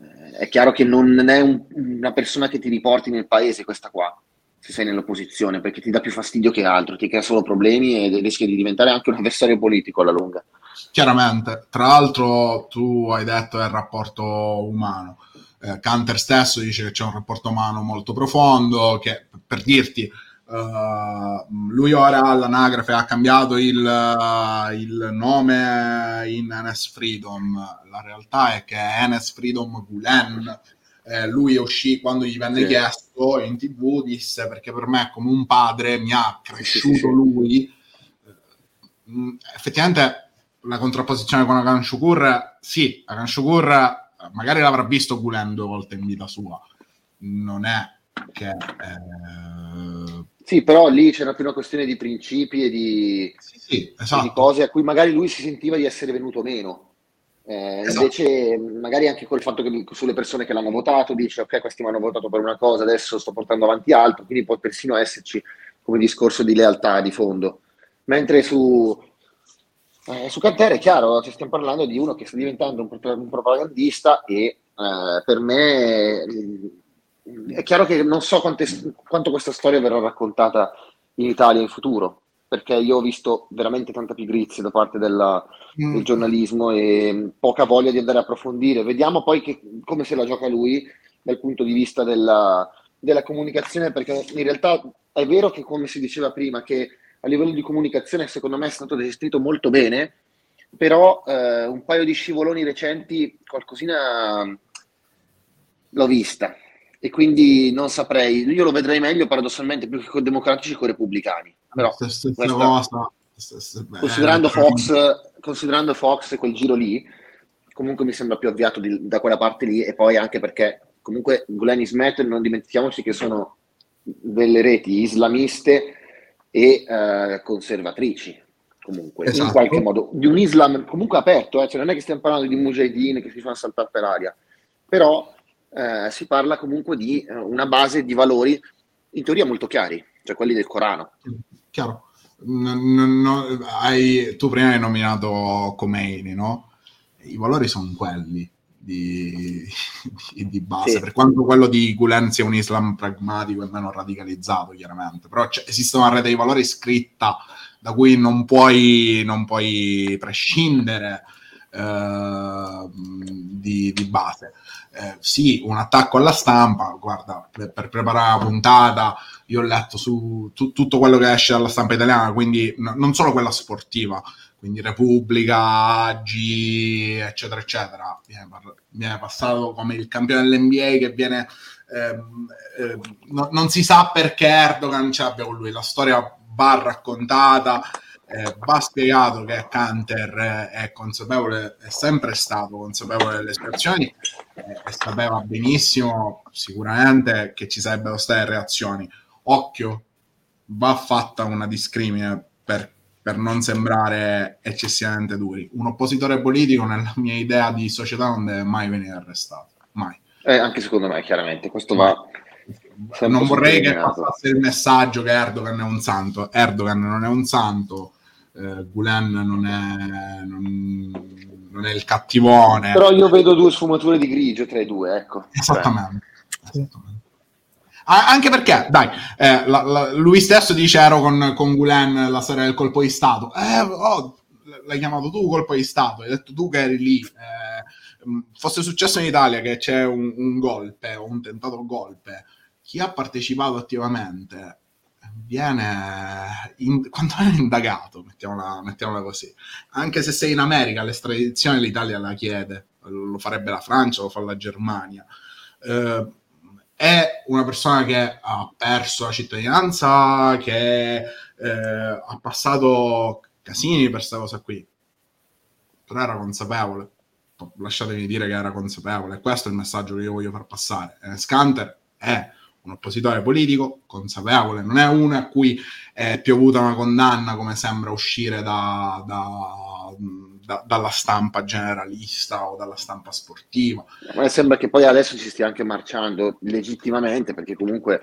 [SPEAKER 2] eh, è chiaro che non è un, una persona che ti riporti nel paese questa qua, se sei nell'opposizione, perché ti dà più fastidio che altro, ti crea solo problemi e rischia di diventare anche un avversario politico alla lunga.
[SPEAKER 1] Chiaramente, tra l'altro tu hai detto è il rapporto umano. Eh, Canter stesso dice che c'è un rapporto umano molto profondo, che per dirti, uh, lui ora all'anagrafe ha cambiato il, uh, il, nome in Enes Freedom. La realtà è che Enes Freedom Gulen, eh, lui uscì quando gli venne sì. chiesto in tv, disse perché per me come un padre mi ha cresciuto sì, sì, lui. Mm, effettivamente la contrapposizione con Akan Shukur, sì, Akan Shukur magari l'avrà visto Gulen due volte in vita sua, non è che... Eh...
[SPEAKER 2] Sì, però lì c'era più una questione di principi e di,
[SPEAKER 1] sì, sì, esatto.
[SPEAKER 2] e di cose a cui magari lui si sentiva di essere venuto meno. Eh, esatto. Invece, magari anche col fatto che sulle persone che l'hanno votato dice: Ok, questi mi hanno votato per una cosa, adesso sto portando avanti altro. Quindi può persino esserci come discorso di lealtà di fondo. Mentre su, eh, su Cantere è chiaro, ci stiamo parlando di uno che sta diventando un, un propagandista e eh, per me è chiaro che non so quante, quanto questa storia verrà raccontata in Italia in futuro, perché io ho visto veramente tanta pigrizia da parte della, mm. del giornalismo e poca voglia di andare a approfondire. Vediamo poi che, come se la gioca lui dal punto di vista della, della comunicazione, perché in realtà è vero che, come si diceva prima, che a livello di comunicazione secondo me è stato gestito molto bene, però eh, un paio di scivoloni recenti, qualcosina l'ho vista e quindi non saprei, io lo vedrei meglio paradossalmente più che con democratici che con repubblicani. Però, stessa cosa, stessa, considerando, Fox, considerando Fox quel giro lì, comunque mi sembra più avviato di, da quella parte lì e poi anche perché comunque Glenn Ismet non dimentichiamoci che sono delle reti islamiste e eh, conservatrici comunque esatto. in qualche modo di un Islam comunque aperto eh? cioè non è che stiamo parlando di mujahideen che si fanno saltare per aria però eh, si parla comunque di eh, una base di valori in teoria molto chiari cioè quelli del Corano.
[SPEAKER 1] Chiaro. No, no, hai, tu prima hai nominato Khomeini no? i valori sono quelli di, di, di base, sì. per quanto quello di Gulen sia un Islam pragmatico e meno radicalizzato, chiaramente, però esiste una rete di valori scritta da cui non puoi, non puoi prescindere eh, di, di, base. Eh, sì, un attacco alla stampa, guarda, per, per, preparare la puntata io ho letto su tu, tutto quello che esce dalla stampa italiana, quindi n- non solo quella sportiva, quindi Repubblica, G, eccetera, eccetera. Viene, viene passato come il campione dell'NBA che viene... Ehm, eh, no, non si sa perché Erdogan ce l'abbia con lui, la storia va raccontata, eh, va spiegato che Canter è consapevole, è sempre stato consapevole delle situazioni eh, e sapeva benissimo sicuramente che ci sarebbero state reazioni. Occhio, va fatta una discrimine per per non sembrare eccessivamente duri. Un oppositore politico, nella mia idea di società, non deve mai venire arrestato. Mai.
[SPEAKER 2] Eh, anche secondo me, chiaramente. Questo va.
[SPEAKER 1] Non vorrei che passasse il messaggio che Erdogan è un santo. Erdogan non è un santo, eh, Gulen non è, non, non è il cattivone.
[SPEAKER 2] Però io vedo due sfumature di grigio tra i due, ecco.
[SPEAKER 1] Esattamente. Esattamente. Anche perché, dai, eh, la, la, lui stesso dice ero con, con Gulen la storia del colpo di Stato. Eh, oh, l'hai chiamato tu colpo di Stato, hai detto tu che eri lì. Eh, mm, fosse successo in Italia che c'è un, un golpe o un tentato golpe, chi ha partecipato attivamente viene in, *laughs* quando è indagato, mettiamola, mettiamola, così. Anche se sei in America, l'estradizione l'Italia la chiede, lo farebbe la Francia, lo fa la Germania. Eh, è una persona che ha perso la cittadinanza, che eh, ha passato casini per questa cosa qui, però era consapevole. Lasciatemi dire che era consapevole. Questo è il messaggio che io voglio far passare. Eh, Scanter è un oppositore politico consapevole, non è uno a cui è piovuta una condanna come sembra uscire da, da da, dalla stampa generalista o dalla stampa sportiva.
[SPEAKER 2] A me sembra che poi adesso si stia anche marciando legittimamente, perché comunque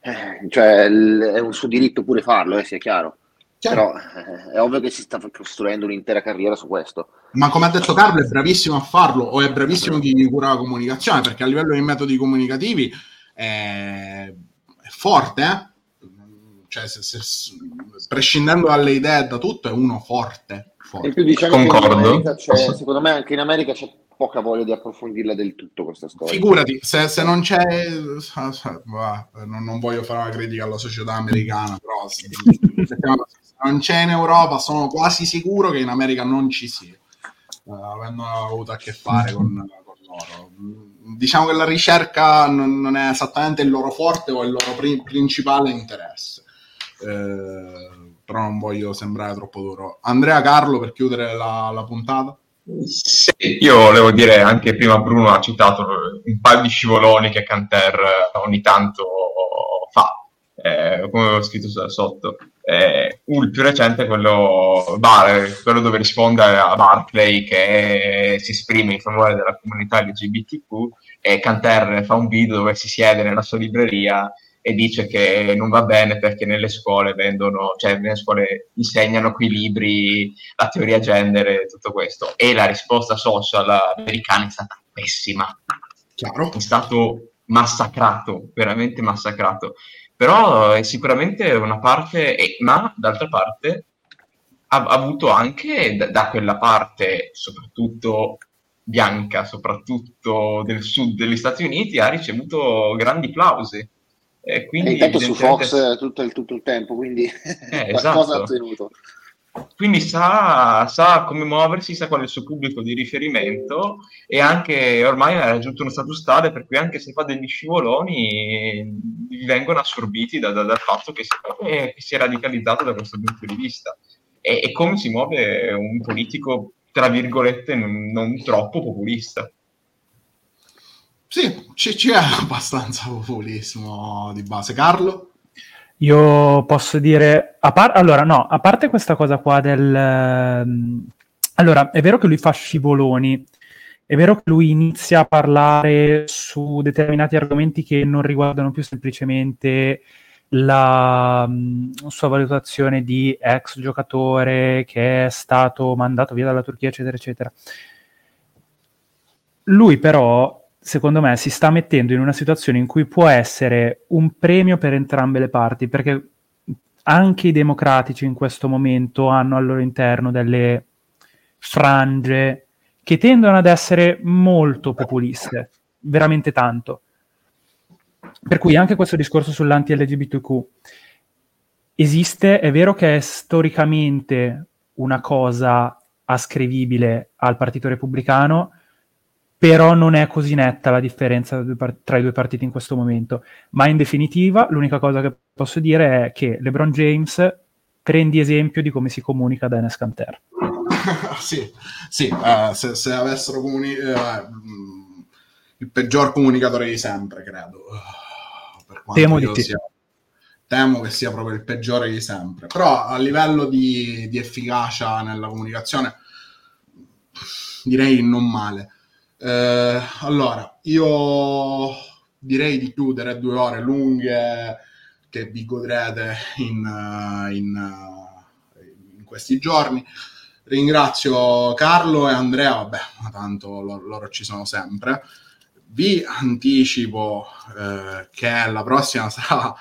[SPEAKER 2] eh, cioè, è un suo diritto pure farlo, eh, sia chiaro. chiaro. Però eh, è ovvio che si sta costruendo un'intera carriera su questo.
[SPEAKER 1] Ma come ha detto Carlo, è bravissimo a farlo o è bravissimo chi cura la comunicazione, perché a livello di metodi comunicativi è, è forte, eh? Cioè, se, se, prescindendo dalle idee da tutto, è uno forte
[SPEAKER 2] in più diciamo Concordo. secondo me anche in America c'è poca voglia di approfondirla del tutto questa storia.
[SPEAKER 1] Figurati, se, se non c'è, non, non, voglio fare una critica alla società americana, però se, se non c'è in Europa sono quasi sicuro che in America non ci sia, uh, avendo avuto a che fare con, con, loro. Diciamo che la ricerca non, non, è esattamente il loro forte o il loro pri- principale interesse. Eh, però non voglio sembrare troppo duro. Andrea Carlo per chiudere la, la puntata.
[SPEAKER 4] Sì, io volevo dire anche prima Bruno ha citato un paio di scivoloni che Canter ogni tanto fa, eh, come avevo scritto sotto. Eh, il più recente è quello, Bar, quello dove risponde a Barclay che si esprime in favore della comunità LGBTQ e Canter fa un video dove si siede nella sua libreria e dice che non va bene perché nelle scuole vendono, cioè nelle scuole insegnano qui libri, la teoria gender e tutto questo. E la risposta social americana è stata pessima. Chiaro. È stato massacrato, veramente massacrato. Però è sicuramente una parte, eh, ma d'altra parte ha, ha avuto anche da, da, quella parte, soprattutto bianca, soprattutto del sud degli Stati Uniti, ha ricevuto grandi plausi.
[SPEAKER 2] E quindi, e intanto su Fox tutto il, tutto il tempo, quindi
[SPEAKER 4] eh, *laughs* qualcosa esatto. ha tenuto quindi sa, sa, come muoversi, sa qual è il suo pubblico di riferimento e anche ormai ha raggiunto uno status tale per cui anche se fa degli scivoloni vengono assorbiti da, da, dal fatto che si, che si, è radicalizzato da questo punto di vista. E, e come si muove un politico, tra virgolette, non, non troppo populista.
[SPEAKER 1] Sì, c'è abbastanza populismo di base. Carlo?
[SPEAKER 3] Io posso dire, a par- allora no, a parte questa cosa qua del... Ehm, allora, è vero che lui fa scivoloni, è vero che lui inizia a parlare su determinati argomenti che non riguardano più semplicemente la um, sua valutazione di ex giocatore che è stato mandato via dalla Turchia, eccetera, eccetera. Lui però secondo me, si sta mettendo in una situazione in cui può essere un premio per entrambe le parti, perché anche i democratici in questo momento hanno al loro interno delle frange che tendono ad essere molto populiste, veramente tanto. Per cui anche questo discorso sull'anti-LGBTQ esiste, è vero che è storicamente una cosa ascrivibile al Partito Repubblicano, però non è così netta la differenza tra i due partiti in questo momento. Ma in definitiva, l'unica cosa che posso dire è che LeBron James prendi esempio di come si comunica da Enes Kanter. *laughs*
[SPEAKER 1] sì, sì uh, se, se, avessero comunicato uh, il peggior comunicatore di sempre, credo.
[SPEAKER 3] Uh, Temo di sia,
[SPEAKER 1] temo che sia proprio il peggiore di sempre. Però a livello di, di efficacia nella comunicazione, direi non male. Eh, allora, io direi di chiudere due ore lunghe che vi godrete in, eh, in, eh, in questi giorni. Ringrazio Carlo e Andrea, vabbè, ma tanto loro, loro ci sono sempre. Vi anticipo eh, che la prossima *laughs* sarà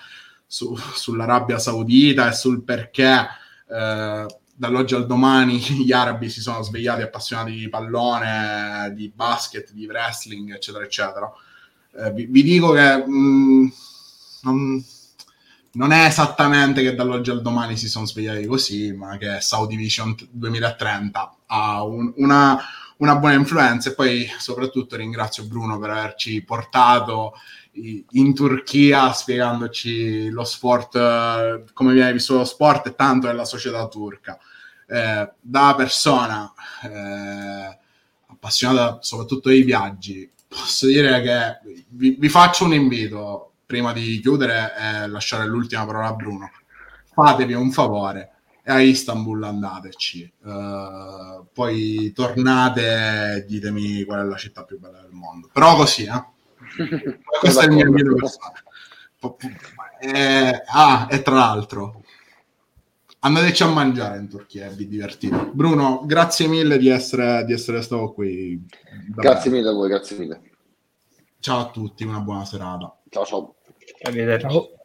[SPEAKER 1] su, sull'Arabia Saudita e sul perché eh, dall'oggi al domani *laughs* gli arabi si sono svegliati appassionati di pallone, di basket, di wrestling, eccetera, eccetera. Eh, vi, vi, dico che mh, mm, non, non, è esattamente che dall'oggi al domani si sono svegliati così, ma che Saudi Vision 2030 ha un, una, una buona influenza e poi soprattutto ringrazio Bruno per averci portato in Turchia spiegandoci lo sport, eh, come viene visto lo sport e tanto della società turca. Eh, da persona eh, appassionata soprattutto dei viaggi, posso dire che vi, vi, faccio un invito prima di chiudere e lasciare l'ultima parola a Bruno. Fatevi un favore e a Istanbul andateci. Uh, poi tornate e ditemi qual è la città più bella del mondo. Però così, eh? *laughs* Questo è il mio invito personale. Eh, ah, e tra l'altro, andateci a mangiare in Turchia e vi divertite. Bruno, grazie mille di essere, di essere stato qui.
[SPEAKER 2] Davvero. Grazie mille a voi, grazie mille.
[SPEAKER 1] Ciao a tutti, una buona serata.
[SPEAKER 2] Ciao ciao.
[SPEAKER 3] Ciao.